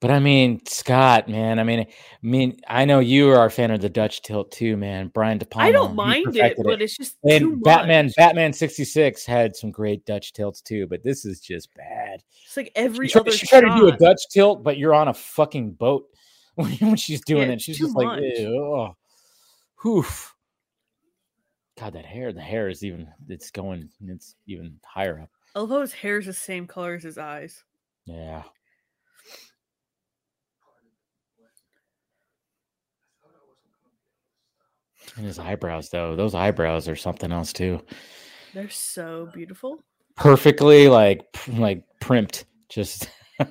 But I mean, Scott, man. I mean, I mean, I know you are a fan of the Dutch tilt too, man. Brian De Palma. I don't mind it, perfected but it's just and too Batman, much. Batman sixty six had some great Dutch tilts too, but this is just bad. It's like every She, tried- other she tried to do a. Dutch tilt, but you're on a fucking boat when, when she's doing Yeah, it. She's just like, much. "Ew, oh, oof. God, that hair, the hair is even, it's going, it's even higher up. Although his hair is the same color as his eyes. Yeah. And his eyebrows, though, those eyebrows are something else too. They're so beautiful. Perfectly like, like primped, just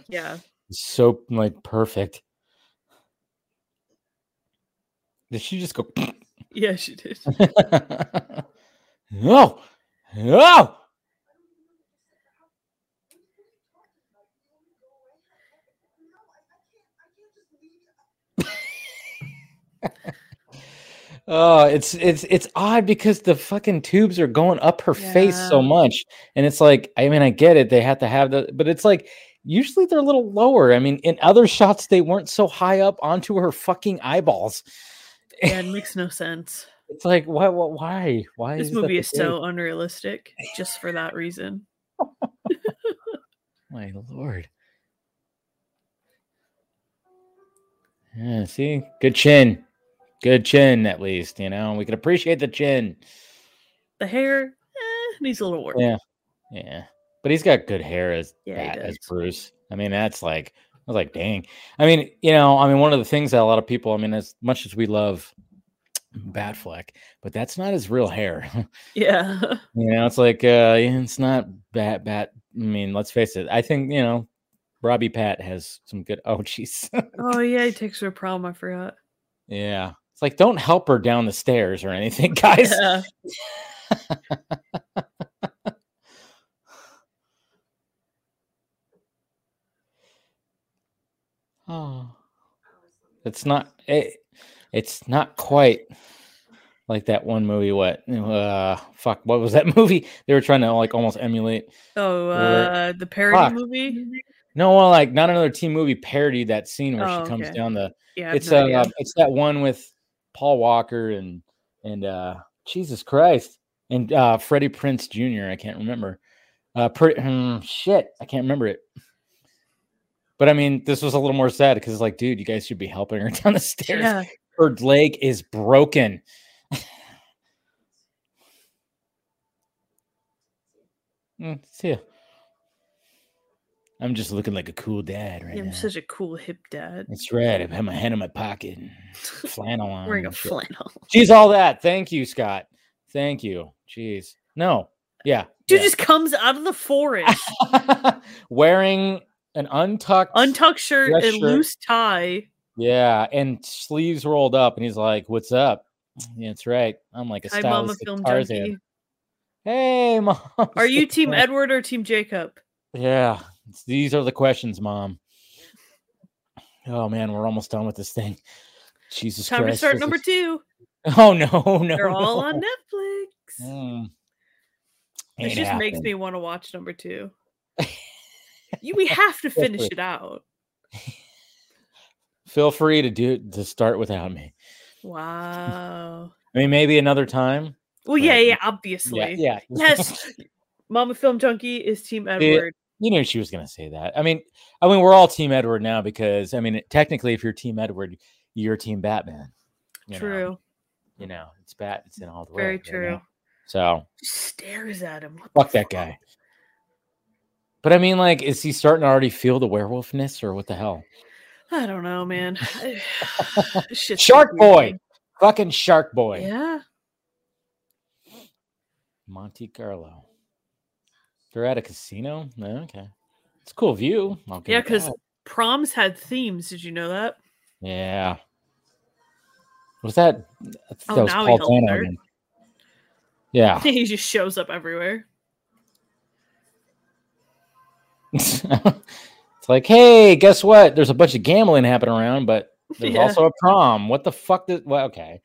Yeah. so like perfect. Did she just go? Yeah, she did. no, no. Oh, it's it's it's odd because the fucking tubes are going up her face so much, and it's like I mean I get it they have to have the, but it's like usually they're a little lower. I mean in other shots they weren't so high up onto her fucking eyeballs. Yeah, it makes no sense. It's like why why why why This is movie is so unrealistic just for that reason. my lord. Yeah, see, good chin, Good chin, at least. You know, we can appreciate the chin. The hair eh, needs a little work. Yeah. Yeah, but he's got good hair as Yeah, that, as. Bruce. I mean, that's like was like, dang. I mean, you know, I mean, one of the things that a lot of people, I mean, as much as we love Batfleck, but that's not his real hair. Yeah. you know, it's like uh it's not bat bat. I mean, let's face it. I think you know, Robbie Pat has some good. Oh, jeez. oh yeah, he takes her prom. I forgot. yeah, it's like don't help her down the stairs or anything, guys. Yeah. Oh, it's not. It, it's not quite like that one movie. What? Uh, fuck. What was that movie? They were trying to like almost emulate. Oh, Or- uh, the parody Fuck. movie. No, well, like not another teen movie parody that scene where Oh, she comes okay. down the. Yeah, It's no uh, it's that one with Paul Walker and and uh Jesus Christ and uh Freddie Prinze Jr. I can't remember. Uh, pretty hmm, shit, I can't remember it. But I mean, this was a little more sad because it's like, dude, you guys should be helping her down the stairs. yeah. Her leg is broken. Mm, see ya. I'm just looking like a cool dad right Yeah, I'm now. such a cool hip dad. That's right. I have my hand in my pocket, and flannel on. Wearing a flannel. Jeez, all that. Thank you, Scott. Thank you. Jeez. No. Yeah. Dude yeah. just comes out of the forest, wearing an untucked untucked shirt and shirt. loose tie. Yeah, and sleeves rolled up, and he's like, "What's up?" Yeah, that's right. I'm like a Hi, Mama Film Tarzan. Junkie. Hey, mom. Are you Team Edward or Team Jacob? Yeah, these are the questions, mom. Oh man, we're almost done with this thing. Jesus Christ. Time to start number is- two. Oh no, no, They're all on Netflix. Mm. Ain't just makes me want to watch number two. You, we have to finish it out. Feel free to do to start without me. Wow. I mean, maybe another time. Well, yeah, yeah, obviously. Yeah, yeah. Yes. Mama Film Junkie is Team Edward. you knew she was going to say that. I mean, I mean, we're all Team Edward now because I mean, technically, if you're Team Edward, you're Team Batman. you know? True. You know, it's Bat. It's in all the world. Very you true. know? So Just stares at him. What fuck that guy. But I mean, like, is he starting to already feel the werewolfness, or what the hell? I don't know, man. Shark Boy, fucking Shark Boy, Yeah. Monte Carlo. They're at a casino. Oh, okay, it's a cool view. Yeah, because proms had themes. Did you know that? yeah, was that? Oh, that was now Paul Dano Yeah. he just shows up everywhere. It's like, hey, guess what? There's a bunch of gambling happening around, but there's Yeah. also a prom. What the fuck? Did, well, okay.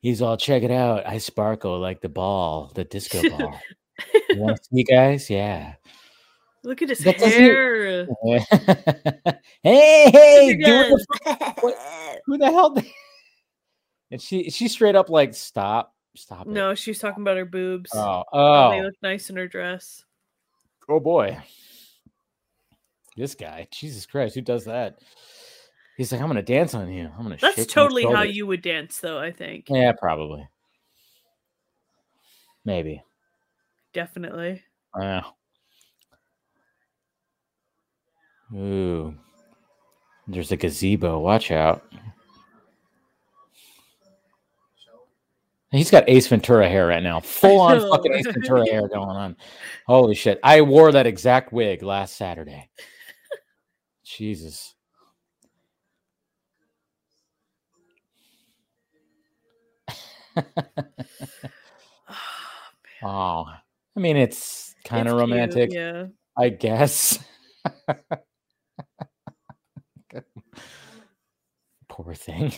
He's all, check it out. I sparkle like the ball, the disco ball. you want to see, guys? Yeah. Look at his That doesn't- hair. hey, hey, Look do at it. What- Who the hell? did- And she, she straight up like, stop, stop. it." No, she's talking about her boobs. Oh, How They oh, look nice in her dress. oh boy. This guy, Jesus Christ, who does that? He's like, I'm gonna dance on you. I'm gonna. That's shake totally how you would dance, though. I think Yeah, probably. Maybe. definitely. Uh, ooh. There's a gazebo. Watch out. He's got Ace Ventura hair right now. Full on fucking Ace? Ventura hair going on. Holy shit. I wore that exact wig last Saturday. Jesus. Oh, I mean, it's kind of cute, romantic, Yeah. I guess. Poor thing.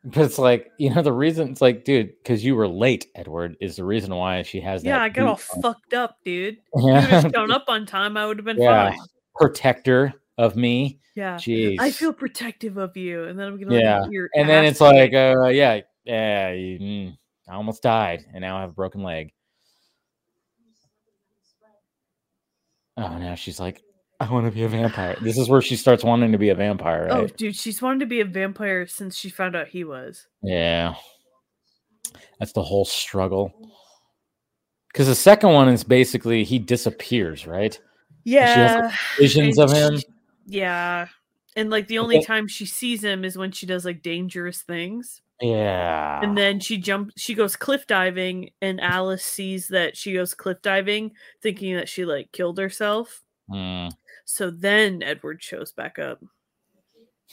But it's like, you know, the reason it's like, dude, because you were late, Edward, is the reason why she has that. Yeah, I got all on. fucked up, dude. If you Yeah. shown up on time, I would have been Yeah. fine. Protector of me. Yeah. Jeez. I feel protective of you, and then I'm gonna Yeah, let your and then it's like, uh, yeah, yeah, you, mm, I almost died, and now I have a broken leg. Oh, now she's like, I want to be a vampire. This is where she starts wanting to be a vampire, Right? Oh, dude, she's wanted to be a vampire since she found out he was. Yeah. That's the whole struggle. Because the second one is basically he disappears, right? Yeah. she has Visions and of him. she- yeah. And like the only then- time she sees him is when she does like dangerous things. Yeah. And then she jump she goes cliff diving and Alice sees that she goes cliff diving thinking that she like killed herself. Mm. So then Edward shows back up.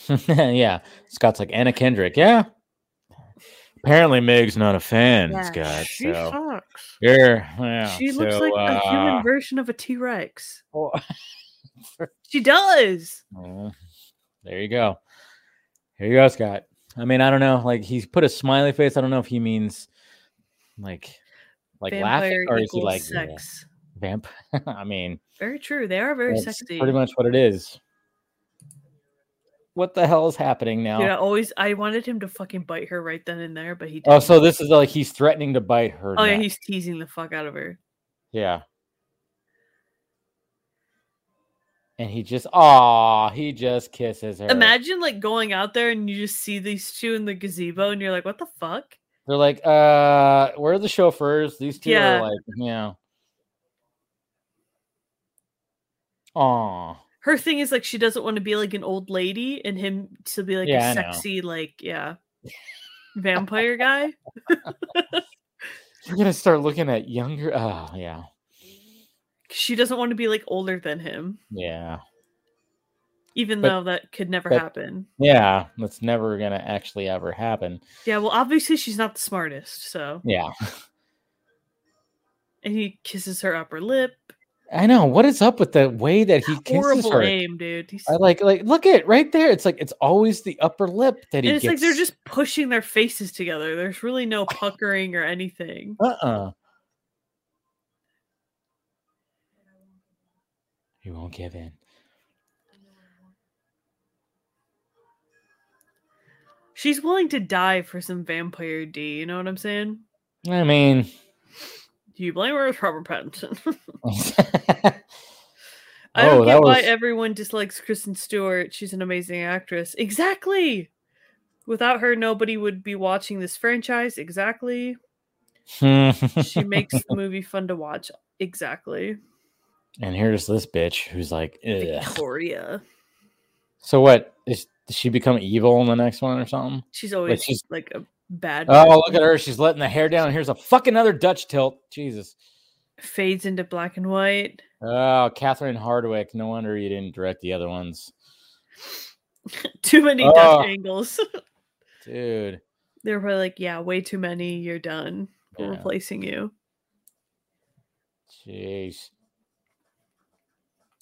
yeah. Scott's like Anna Kendrick. Yeah. Apparently Meg's not a fan, Scott. she So sucks. yeah, yeah. She looks so, like a human uh, version of a T-Rex. oh, She does. there you go. Here you go, Scott. I mean, I don't know. Like he's put a smiley face. I don't know if he means like like laughing or is he like sex. yeah, vamp? I mean, Very true. They are very sexy. pretty much what it is. What the hell is happening now? I always I wanted him to fucking bite her right then and there, but he Oh, didn't. so this is like he's threatening to bite her. Oh yeah, he's teasing the fuck out of her. yeah. And he just, ah, he just kisses her. Imagine like going out there and you just see these two in the gazebo and you're like, what the fuck? They're like, uh, where are the chauffeurs? These two Yeah. are like, yeah. Aw. Her thing is like she doesn't want to be like an old lady and him to be like Yeah, a sexy, like, yeah. Vampire guy. You're gonna start looking at younger. Oh, yeah, She doesn't want to be like older than him, yeah, even But- though that could never but- happen. yeah. That's never gonna actually ever happen. Yeah, well, obviously she's not the smartest, so Yeah, and he kisses her upper lip. I know. What is up with the way that he kisses Horrible her? aim, dude. He's, I like, like, look at right there. It's like it's always the upper lip that he and it's gets. like they're just pushing their faces together. There's really no puckering or anything. uh-uh. He won't give in. She's willing to die for some vampire D. You know what I'm saying? I mean, Do you blame her? It's Robert Pattinson. oh, I don't that get why was everyone dislikes Kristen Stewart. She's an amazing actress. Exactly. Without her, nobody would be watching this franchise. Exactly. She makes the movie fun to watch. Exactly. and here's this bitch who's like, Ugh. Victoria. so what? Is does she become evil in the next one or something? She's always she's- like a bad. Oh, look at her. She's letting the hair down. Here's a fucking another Dutch tilt. Jesus. Fades into black and white. Oh, Catherine Hardwicke. No wonder you didn't direct the other ones. Too many Oh. Dutch angles. Dude. they were probably like, yeah, way too many. You're done. We're Yeah. replacing you. Jeez.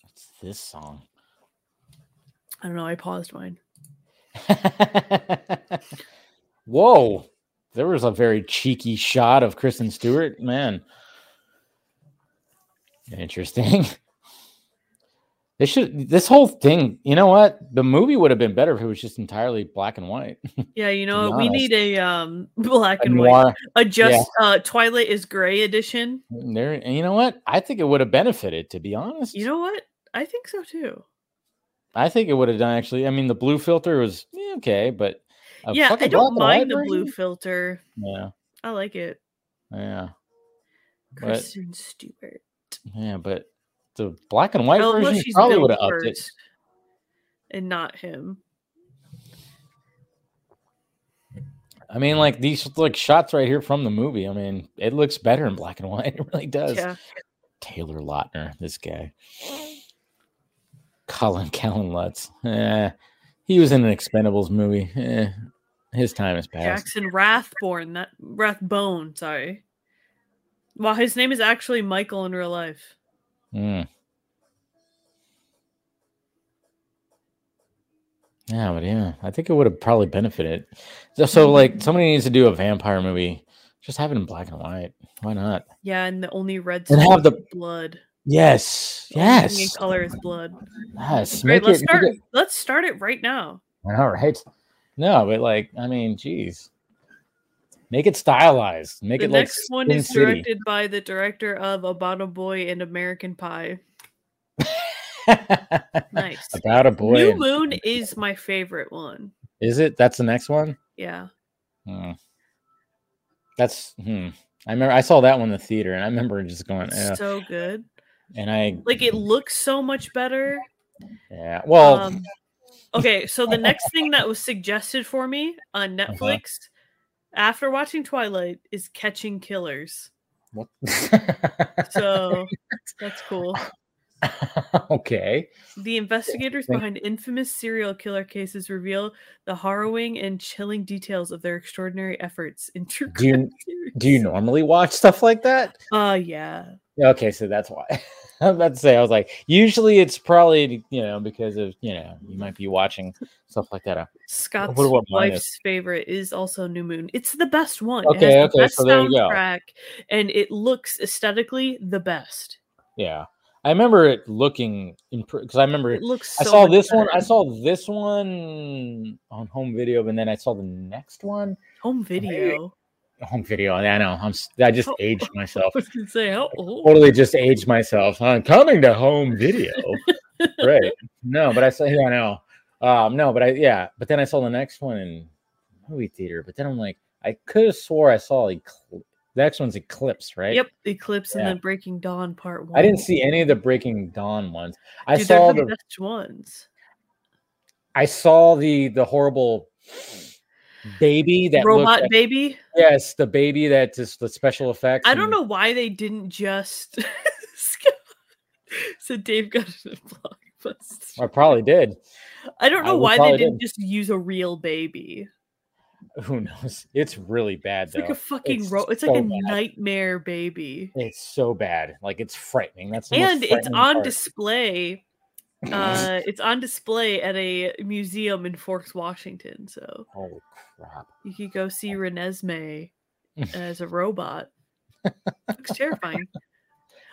What's this song? I don't know. I paused mine. Whoa. There was a very cheeky shot of Kristen Stewart. Man. Interesting. They should this whole thing, you know what? The movie would have been better if it was just entirely black and white. Yeah, you know, we need a um black A and white. noir. A just uh Twilight is gray edition. There and you know what? I think it would have benefited, to be honest. You know what? I think so too. I think it would have done actually. I mean, the blue filter was eh, okay, but a yeah, I don't mind the blue filter. Yeah, I like it. yeah, But- Kristen Stewart. yeah. But the black and white Well, version probably would have upped it. And not him. I mean, like these like shots right here from the movie. I mean, it looks better in black and white. It really does. Yeah. Taylor Lautner, this guy. Colin Kellan Lutz. Eh, he was in an Expendables movie. Eh, his time has passed. Jackson Rathborn. That Rathbone, sorry. Well, his name is actually Michael in real life. Mm. Yeah, but yeah, I think it would have probably benefited. So, so, like, somebody needs to do a vampire movie. Just have it in black and white. Why not? Yeah, and the only red And have the- is blood. Yes, The only thing in yes, color is blood. yes. Great, let's it, start. it- Let's start it right now. All right. No, but like, I mean, geez, make it stylized. Make the it like The next one Sin is City. directed by the director of About a Boy and American Pie. Nice. About a boy. New and- Moon is my favorite one. Is it? That's the next one. Yeah. Hmm. That's. Hmm. I remember I saw that one in the theater, and I remember just going, eh, So good. and I Like it looks so much better. yeah. Well, Um, okay, so the next thing that was suggested for me on Uh-huh. Netflix after watching Twilight is Catching Killers. what? So that's cool. okay. The investigators behind infamous serial killer cases reveal the harrowing and chilling details of their extraordinary efforts in true Do you- series. Do you normally watch stuff like that? Uh yeah. Okay, so that's why. I'm about to say, I was like, usually it's probably you know because of you know you might be watching stuff like that. Uh, Scott's what is? wife's favorite is also New Moon. It's the best one. Okay, the okay, best so there you go. and it looks aesthetically the best. Yeah, I remember it looking because I remember It looks. I saw this one. I saw this one on home video, and then I saw the next one home video. Home video. I know I'm. I just aged myself. I was gonna say how old? Totally just aged myself. I'm coming to home video. right. No, but I saw. Yeah, I know. Um, no, but I yeah. But then I saw the next one in movie theater. But then I'm like, I could have swore I saw Ecl- the next one's Eclipse, right? Yep, Eclipse and then Breaking Dawn Part One. I didn't see any of the Breaking Dawn ones. I Dude, saw the the best ones. I saw the the horrible baby that Robot like- Baby. yes, the baby that just the special effects. I don't know why they didn't just. so Dave got it at Blockbuster. I probably did. I don't know would why they didn't did. just use a real baby. Who knows? It's really bad It's though. like a fucking It's ro- It's so like a bad. nightmare baby, It's so bad. Like it's frightening. That's and it's on part. display. Uh, it's on display at a museum in Forks, Washington. So Holy crap! you could go see Renesmee as a robot. Looks terrifying.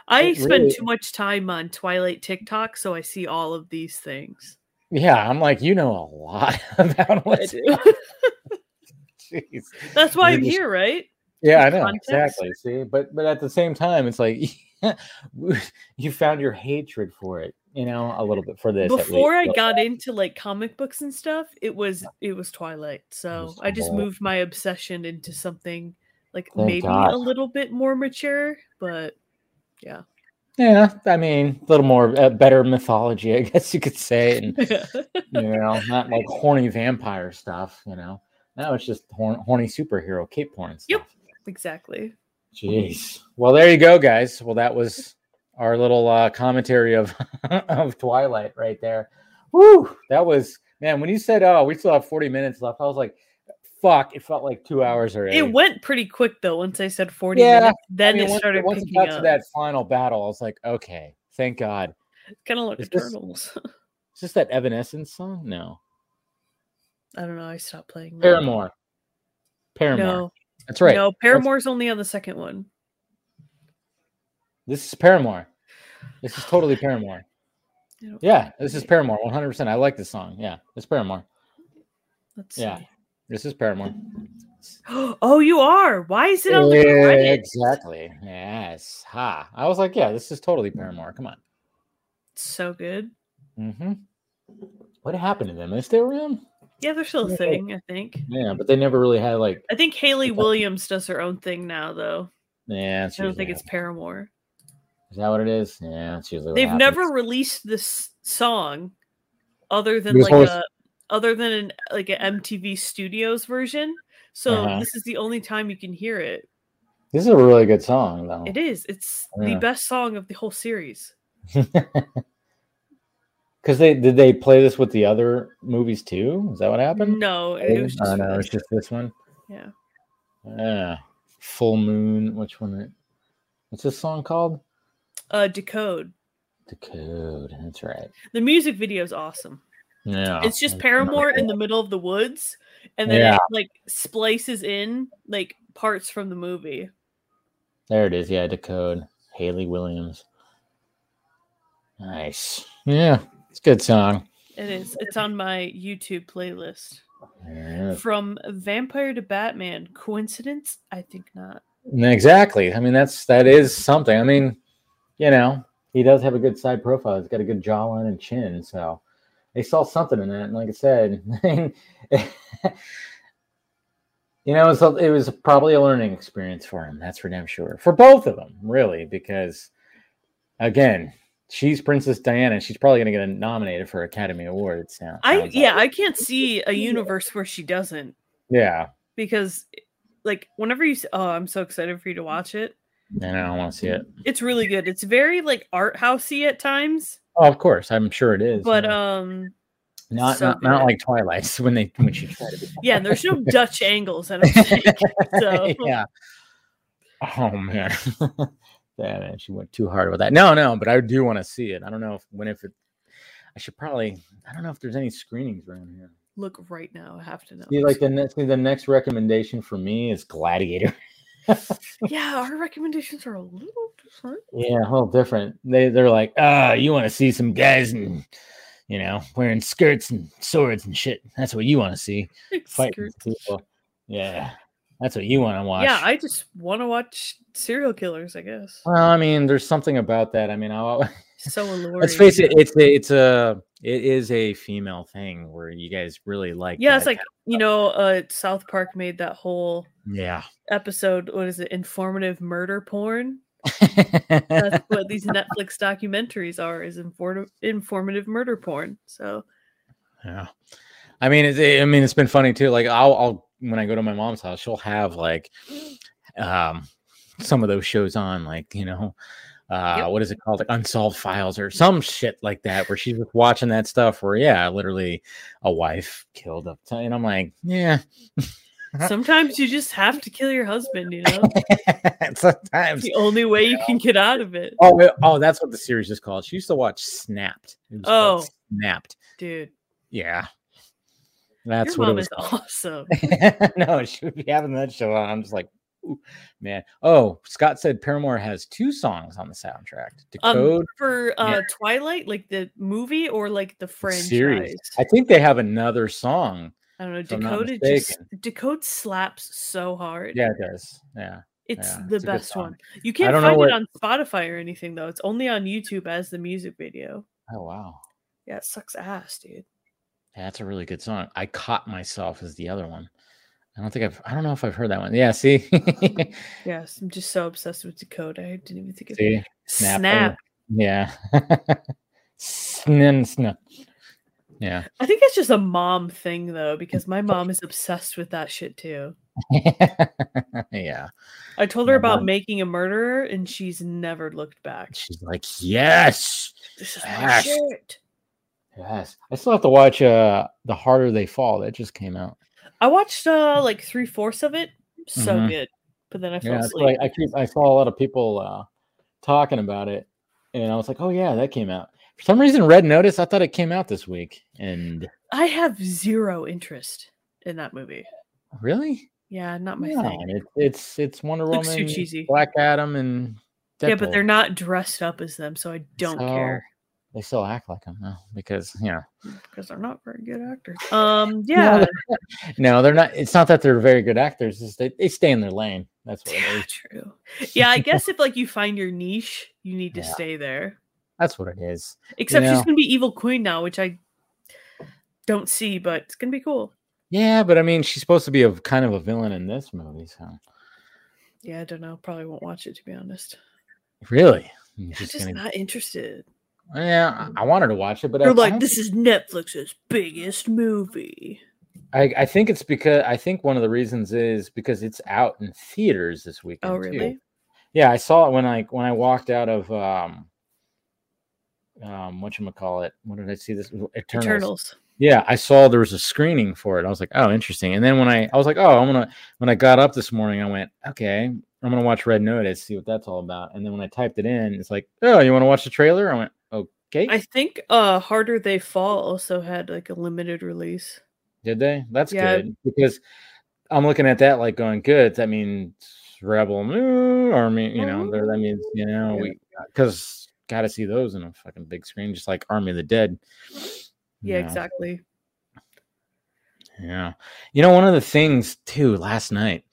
I It spend really- too much time on Twilight TikTok, so I see all of these things. Yeah, I'm like, you know a lot about what I do. Jeez. That's why You're I'm just- here, right? Yeah, I know context. exactly. See, but but at the same time, it's like you found your hatred for it. You know, a little bit for this. Before I got into like comic books and stuff, it was it was Twilight. So was I just moved my obsession into something like Thank maybe God. a little bit more mature, but yeah. Yeah, I mean, a little more uh, better mythology, I guess you could say, and yeah. you know, not like horny vampire stuff. You know, now it's just horn- horny superhero cape porn stuff. Yep. exactly. Jeez. Well, there you go, guys. Well, that was our little uh, commentary of of Twilight right there. Woo! That was man. When you said, "Oh, we still have forty minutes left," I was like, "Fuck!" It felt like two hours already. It went pretty quick though. Once I said forty Yeah, minutes, I then mean, it once- started once it got up. to that final battle, I was like, "Okay, thank God." Kind of like Is this- Eternals. Is this that Evanescence song? No, I don't know. I stopped playing. that. Paramore. Paramore. No, That's right. no. Paramore's only on the second one. This is Paramore. This is totally Paramore. Yeah, this is Paramore. One hundred percent. I like this song. Yeah, it's Paramore. Let's Yeah. see. This is Paramore. Oh, you are. Why is it on the credits? Exactly. Yes. Ha. I was like, yeah, this is totally Paramore. Come on. So good. Mm-hmm. What happened to them? Is they around? Yeah, they're still a thing. I think. Yeah, but they never really had like. I think Hayley Williams does her own thing now, though. Yeah, I don't think it's Paramore. Is that what it is? Yeah, that's usually. what They've never released this song other than Because like most- a other than an like an MTV Studios version. So Uh-huh. this is the only time you can hear it. This is a really good song, though. It is. It's the best song of the whole series. Because they did they play this with the other movies too? Is that what happened? No, it was just oh, no, it's this. just this one. yeah. Yeah, Full Moon. Which one? it- What's this song called? Uh, Decode. The Code. That's right. The music video is awesome. Yeah, It's just Paramore in the middle of the woods, and then Yeah. it like splices in like parts from the movie. There it is. Yeah, Decode. Hayley Williams. Nice. Yeah, it's a good song. It is. It's on my YouTube playlist. Yeah. From Vampire to Batman. Coincidence? I think not. Exactly. I mean, that's that is something. I mean, you know, he does have a good side profile. He's got a good jawline and chin, so they saw something in that. And like I said, you know, it was, a, it was probably a learning experience for him. That's for damn sure. For both of them, really, because again, she's Princess Diana. She's probably going to get nominated for Academy Awards. Now, I yeah, like. I can't see a universe where she doesn't yeah. because like whenever you s- oh, I'm so excited for you to watch it. And I don't want to see it. It's really good. It's very like art housey at times, Oh, of course, I'm sure it is. but yeah. um not so not, not like Twilight when they when she tried to be. yeah, and there's no Dutch angles, I don't think. So yeah. Oh man. yeah, man, she went too hard with that. No, no, but I do want to see it. I don't know if when if it. I should probably. I don't know if there's any screenings around here. look right now. I have to know. See, like the next the next recommendation for me is Gladiator. Yeah, our recommendations are a little different. Yeah, a little different. They they're like, ah, you want to see some guys and you know wearing skirts and swords and shit. That's what you want to see. Fighting people. Yeah, that's what you want to watch. Yeah, I just want to watch serial killers. I guess Well, I mean, there's something about that. I mean, I, so alluring. let's face it, it's a, it's a, it is a female thing where you guys really like. Yeah, it's like you know, uh, South Park made that whole yeah. episode. What is it? Informative murder porn. That's what these Netflix documentaries are: is inform- informative murder porn. So yeah. I mean, it's, I mean, it's been funny too. Like, I'll, I'll, when I go to my mom's house, she'll have like, um, some of those shows on, like, you know, uh, Yep. what is it called? Like Unsolved Files or some shit like that, where she's watching that stuff where, yeah, literally a wife killed up. And I'm like, yeah, sometimes you just have to kill your husband. You know, sometimes. the only way you can get out of it, Oh, oh, that's what the series is called. She used to watch Snapped. It was Oh. Snapped. dude. Yeah, that's your what it was. is awesome. no, she would be having that show on. I'm just like, ooh, man. Oh, Scott said Paramore has two songs on the soundtrack. Um, for uh Yeah. Twilight, like the movie or like the franchise. series. I think they have another song. I don't know. Dakota I'm not Decoded just. Decode slaps so hard. Yeah, it does. Yeah. It's yeah, the it's best one. You can't find what- it on Spotify or anything though. It's only on YouTube as the music video. Oh wow. Yeah, it sucks ass, dude. That's a really good song. I caught myself as the other one. I don't think I've I don't know if I've heard that one. Yeah, see? Yes, I'm just so obsessed with Decode. I didn't even think of see? Snap. Snap. Yeah. Snin snap. Yeah. I think it's just a mom thing though, because my mom is obsessed with that shit too. yeah. I told her My about mom- making a murderer and she's never looked back. She's like, yes. This is my Yes. shit. Yes. I still have to watch uh The Harder They Fall. That just came out. I watched uh like three fourths of it. So Mhm. good. But then I fell Yeah, asleep. like I keep I saw a lot of people uh talking about it and I was like, Oh yeah, that came out. For some reason, Red Notice, I thought it came out this week. And I have zero interest in that movie. really? Yeah, not my Yeah, thing. it, it's it's Wonder Looks too Woman, cheesy. Black Adam, and Yeah, but they're not dressed up as them, so I don't So, care They still act like them though, because you know. because they're not very good actors. Um, No, yeah, they're- No, they're not. It's not that they're very good actors. It's they, they stay in their lane. That's what yeah, is. true. Yeah, I guess if like you find your niche, you need to Yeah. stay there. That's what it is. Except she's know- gonna be evil queen now, which I don't see, but it's gonna be cool. Yeah, but I mean, she's supposed to be a kind of a villain in this movie. So Yeah, I don't know. Probably won't watch it to be honest. really, I'm I'm just just gonna- not interested. Yeah, I I wanted to watch it, but I, You're I like, don't this is Netflix's biggest movie. I, I think it's because I think one of the reasons is because it's out in theaters this weekend. Oh, too. really? Yeah, I saw it when I when I walked out of um um what you call it? What did I see this Eternals. Eternals. Yeah, I saw there was a screening for it. I was like, oh, interesting. And then when I I was like, oh, I'm gonna when I got up this morning, I went, okay, I'm gonna watch Red Notice, see what that's all about. And then when I typed it in, it's like, oh, you want to watch the trailer? I went, okay. I think uh Harder They Fall also had like a limited release. Did they? That's Yeah. good because I'm looking at that like going, good. That means Rebel Moon, or me, you know. That means you know we because got to see those in a fucking big screen, just like Army of the Dead. Yeah, know? exactly. Yeah. You know, one of the things too last night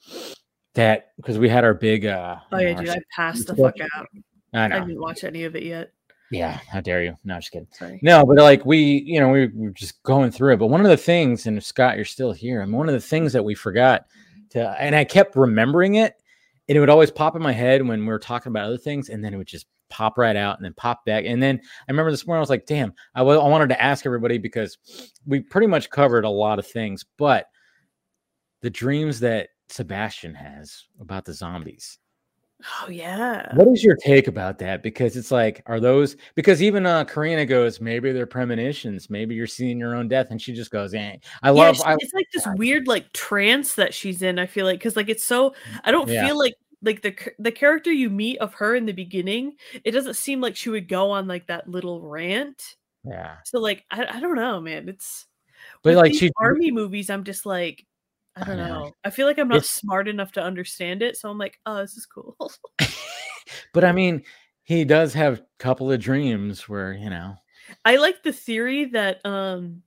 that because we had our big uh Oh yeah, know, dude, I passed the fuck out. I I didn't watch any of it yet. Yeah, how dare you? No, just kidding. Sorry. No, but like we, you know, we were just going through it. But one of the things, and Scott, you're still here, and one of the things that we forgot to, and I kept remembering it, and it would always pop in my head when we were talking about other things, and then it would just pop right out and then pop back. And then I remember this morning, I was like, damn, I wa- I wanted to ask everybody because we pretty much covered a lot of things, but the dreams that Sebastian has about the zombies. Oh yeah. What is your take about that? Because it's like, are those because even uh Korina goes, maybe they're premonitions, maybe you're seeing your own death, and she just goes, eh. I Yeah, love she- I, it's like this weird like trance that she's in. I feel like because like it's so I don't Yeah. feel like like the the character you meet of her in the beginning. It doesn't seem like she would go on like that little rant. yeah. So like I, I don't know, man. It's But like she army movies. I'm just like I I don't know. I feel like I'm not It's- smart enough to understand it. So I'm like, oh, this is cool. but I mean, he does have a couple of dreams where, you know, I like the theory that um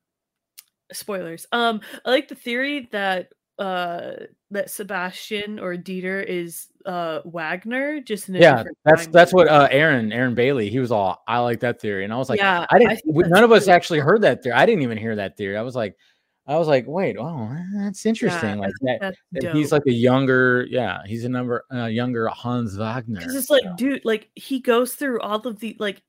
spoilers. Um I like the theory that uh that Sebastian or Dieter is uh Wagner just in a yeah, that's time that's what uh Aaron, Aaron Bailey, he was all I like that theory. And I was like, yeah I didn't that's none of us cool. actually heard that theory. I didn't even hear that theory. I was like, I was like, wait, oh, that's interesting. I like that, that he's like a younger, yeah, he's a number uh, younger Hans Wagner. Because it's like, know? dude, like he goes through all of the like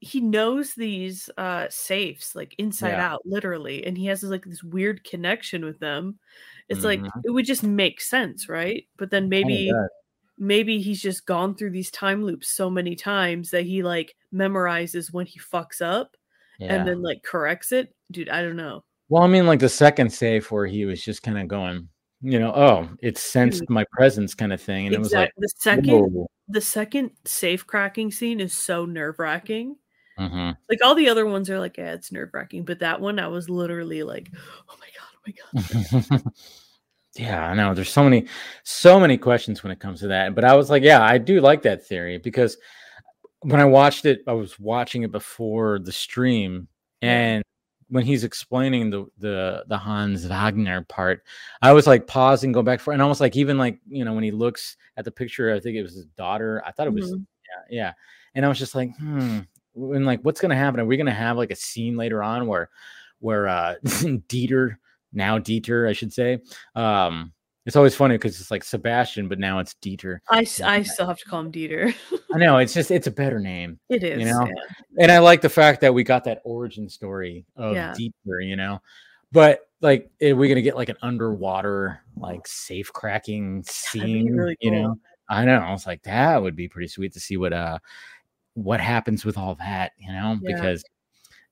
he knows these uh safes like inside Yeah. out, literally, and he has like this weird connection with them. It's like Mhm. it would just make sense, right? But then maybe maybe he's just gone through these time loops so many times that he like memorizes when he fucks up yeah. and then like corrects it. Dude, I don't know. Well, I mean, like the second safe where he was just kind of going, you know, oh, it sensed my presence kind of thing. And it was like, the second whoa. the second safe cracking scene is so nerve wracking. Mhm. Like all the other ones are like, yeah, it's nerve wracking. But that one, I was literally like, oh my god, oh my god. yeah, I know. There's so many, so many questions when it comes to that. But I was like, yeah, I do like that theory because when I watched it, I was watching it before the stream, and when he's explaining the the the Hans Wagner part, I was like pausing, go back for, and almost like even like you know when he looks at the picture, I think it was his daughter. I thought it was Mhm. yeah, yeah. And I was just like, hmm. And like, what's gonna happen? Are we gonna have like a scene later on where where uh Dieter, now Dieter, I should say. Um, it's always funny because it's like Sebastian, but now it's Dieter. I, I still have to call him Dieter. I know it's just it's a better name. it is. you know, yeah. And I like the fact that we got that origin story of Yeah. Dieter, you know. But like, are we gonna get like an underwater like safe cracking scene? really You know, cool. I know. I was like, that would be pretty sweet to see what uh what happens with all that, you know, Yeah. because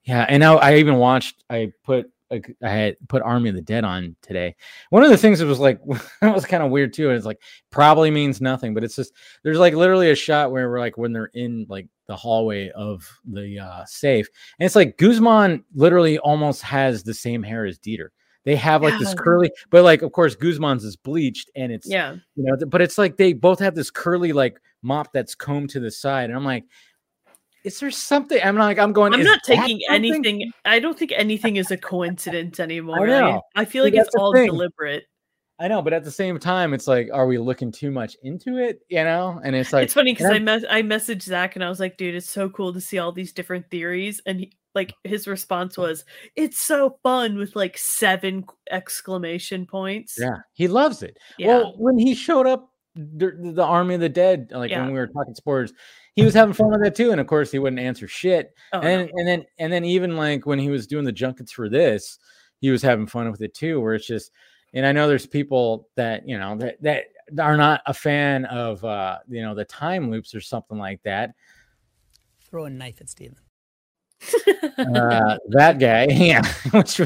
yeah, and now I even watched. I put I had put Army of the Dead on today. One of the things that was like that was kind of weird too. It's like probably means nothing, but it's just there's like literally a shot where we're like when they're in like the hallway of the uh safe, and it's like Guzman literally almost has the same hair as Dieter. They have like this curly, but like of course Guzman's is bleached and it's Yeah. you know, but it's like they both have this curly like mop that's combed to the side, and I'm like, is there something? I'm not like, I'm going. I'm not taking anything. I don't think anything is a coincidence anymore. I, know. I feel like it's that's all thing. deliberate. I know, but at the same time, it's like, are we looking too much into it? You know, and it's like, it's funny because I mes- I messaged Zack and I was like, dude, it's so cool to see all these different theories. And he, like his response was, "It's so fun" with like seven exclamation points. yeah, he loves it. Yeah. Well, when he showed up, the, the Army of the Dead, like Yeah. when we were talking sports, he was having fun with that too. And of course, he wouldn't answer shit. Oh, no. and and then and then even like when he was doing the junkets for this, he was having fun with it too. Where it's just, and I know there's people that you know that that are not a fan of uh you know the time loops or something like that. Throw a knife at Steven. Uh, that guy, yeah, which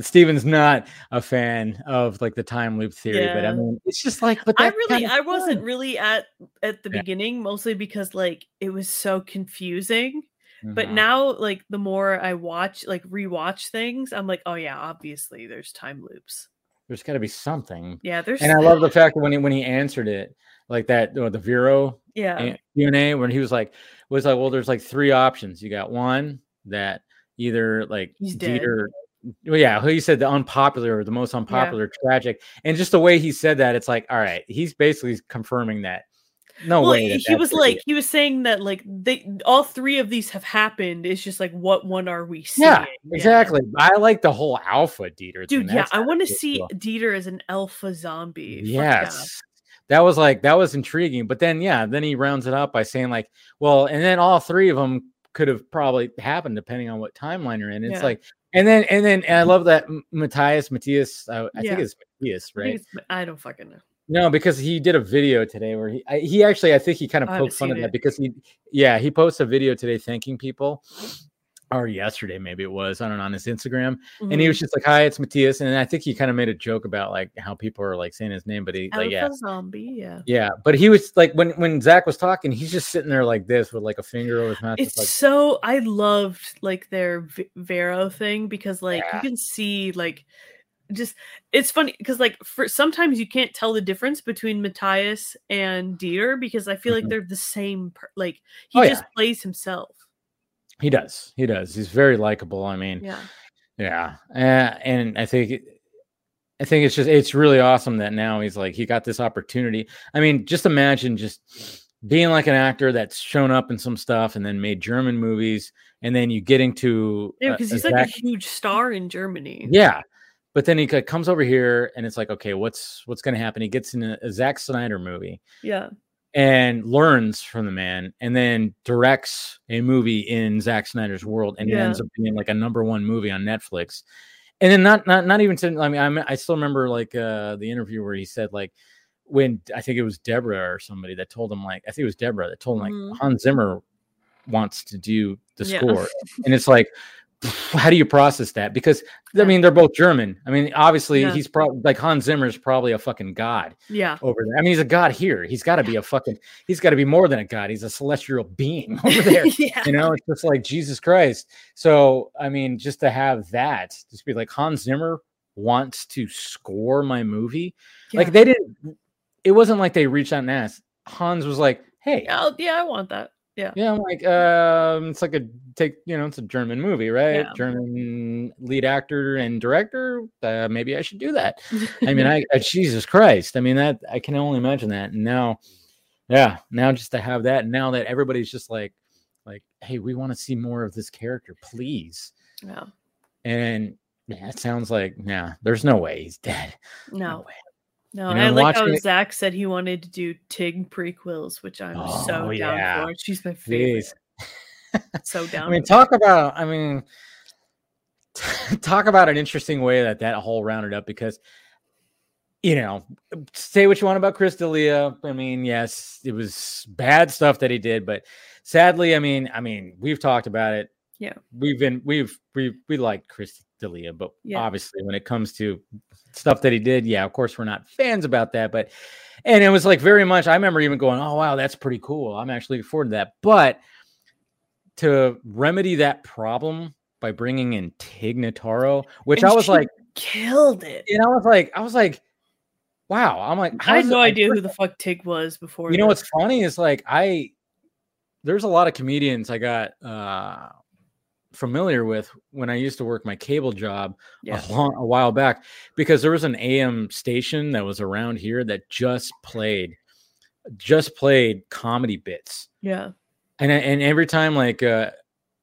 Steven's not a fan of like the time loop theory, but I mean, it's just like, but I really, I wasn't really at at the Yeah. beginning, mostly because like it was so confusing. But Mhm. now, like the more I watch, like rewatch things, I'm like, oh yeah, obviously there's time loops. there's got to be something. Yeah, there's. And I love the fact that when he when he answered it like that, or the Vero yeah, Q and A when he was like, was like, well, there's like three options. You got one that either like He's dead. Dieter, well, yeah, he said the unpopular or the most unpopular, tragic, and just the way he said that, it's like, all right, he's basically confirming that no well, way. that he was like deal. he was saying that like they all three of these have happened. It's just like what one are we seeing? yeah, exactly. I like the whole alpha Dieter. Dude, yeah, I want to see cool. Dieter as an alpha zombie. Yes. That was like that was intriguing, but then yeah, then he rounds it up by saying like, well, and then all three of them could have probably happened depending on what timeline you're in. It's Yeah. like, and then and then and I love that Matthias Matthias. Uh, I Yeah. think it's Matthias, yeah. I, right? it's- I don't fucking know. No, because he did a video today where he I, he actually I think he kind of poked fun seen that because he yeah he posts a video today thanking people, or yesterday maybe it was I don't know on his Instagram and he Mhm. was just like hi it's Matthias and I think he kind of made a joke about like how people are like saying his name but he alpha like yeah zombie. Yeah, yeah but he was like when when Zack was talking he's just sitting there like this with like a finger over his mouth it's like so I loved like their V- Vero thing because like Yeah. you can see like just it's funny because like for sometimes you can't tell the difference between Matthias and Dieter because I feel like Mhm. they're the same. Per- like he Oh, just yeah. plays himself. He does he does he's very likable I mean Yeah, Yeah, uh, and I think I think it's just it's really awesome that now he's like he got this opportunity. I mean, just imagine just being like an actor that's shown up in some stuff and then made German movies, and then you getting to yeah, because he's like a huge star in Germany. yeah. But then he comes over here and it's like, okay, what's what's going to happen? He gets in a, a Zack Snyder movie yeah, and learns from the man, and then directs a movie in Zack Snyder's world, and it ends up being like a number one movie on Netflix. And then not not not even to I mean I'm, I still remember like uh the interview where he said like when I think it was Deborah or somebody that told him like I think it was Deborah that told him like Hans Zimmer wants to do the Yeah. score, and it's like how do you process that? Because I mean they're both German. I mean obviously Yeah. he's probably like Hans Zimmer is probably a fucking god yeah. over there. I mean, he's a god here. He's got to be a fucking. He's got to be more than a god. He's a celestial being over there. yeah. You know, it's just like Jesus Christ. So, I mean, just to have that, just be like Hans Zimmer wants to score my movie. yeah. Like they didn't. It wasn't like they reached out and asked. Hans was like, "Hey, I'll- yeah, I want that. Yeah, yeah." I'm like, um, it's like a take. You know, it's a German movie, right? Yeah. German lead actor and director. Uh, maybe I should do that. I mean, I, uh, Jesus Christ. I mean, that I can only imagine that. And now, yeah, now just to have that, now that everybody's just like, like, hey, we want to see more of this character, please. yeah. And yeah, it sounds like, yeah, there's no way he's dead. No, way. No. You know, I like how it- Zack said he wanted to do Tig prequels, which I'm so Oh, down yeah. for. She's my favorite. So down. I mean, talk about, I mean, talk about an interesting way that that whole rounded up because, you know, say what you want about Chris D'Elia. I mean, yes, it was bad stuff that he did, but sadly, I mean, I mean, we've talked about it. Yeah. we've been we've we we like Chris D'Elia, but Yeah. obviously, when it comes to stuff that he did, yeah, of course, we're not fans about that, but. And it was like very much. I remember even going, "Oh wow, that's pretty cool." I'm actually looking forward to that. But to remedy that problem by bringing in Tig Notaro, which And I was like, killed it. and I was like, I was like, wow. I'm like, I had no idea who the fuck Tig was before. You know what's funny is like I there's a lot of comedians I got uh familiar with when I used to work my cable job Yeah. a, long, a while back because there was an AM station that was around here that just played just played comedy bits. Yeah. And I- and every time like uh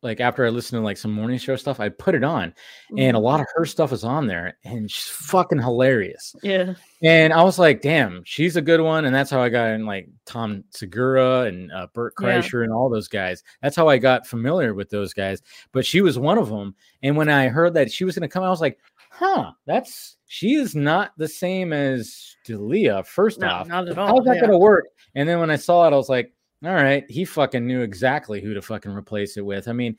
like after I listened to like some morning show stuff, I put it on and a Mhm. lot of her stuff is on there and she's fucking hilarious. Yeah. And I was like, damn, she's a good one. And that's how I got in like Tom Segura and uh, Yeah. Kreischer and all those guys. That's how I got familiar with those guys. But she was one of them. And when I heard that she was going to come, I was like, huh, that's she is not the same as D'Elia, first No, off. not at all. How's that yeah. going to work? And then when I saw it, I was like, all right, he fucking knew exactly who to fucking replace it with. I mean,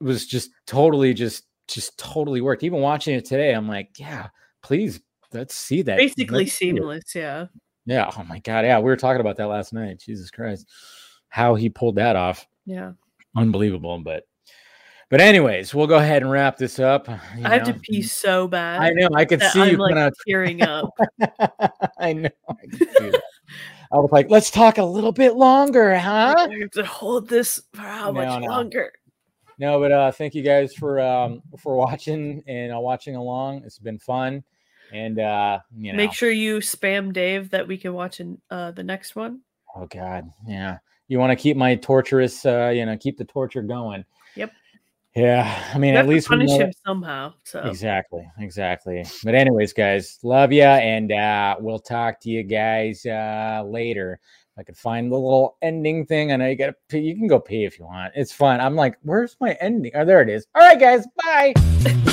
it was just totally, just, just totally worked. Even watching it today, I'm like, yeah, please, let's see that. Basically Let's seamless. Yeah. Yeah. Oh my god. Yeah, we were talking about that last night. Jesus Christ, how he pulled that off, Yeah. unbelievable. But, but anyways, we'll go ahead and wrap this up. you I have to pee so bad. I know. I could see I'm you like kind of. tearing up. I know. I could see that. I was like, let's talk a little bit longer, huh? To hold this for how No, much no. longer? No, but uh thank you guys for um for watching and uh, watching along. It's been fun. And uh you know Make sure you spam Dave that we can watch in uh, the next one. Oh God, yeah. You want to keep my torturous, uh, you know, keep the torture going. Yeah, I mean, at least we punish him somehow. So Exactly, exactly. But anyways, guys, love ya, and uh, we'll talk to you guys uh, later. I could find the little ending thing, I know you got to. You can go pee if you want. It's fun. I'm like, where's my ending? Oh, there it is. All right, guys, bye.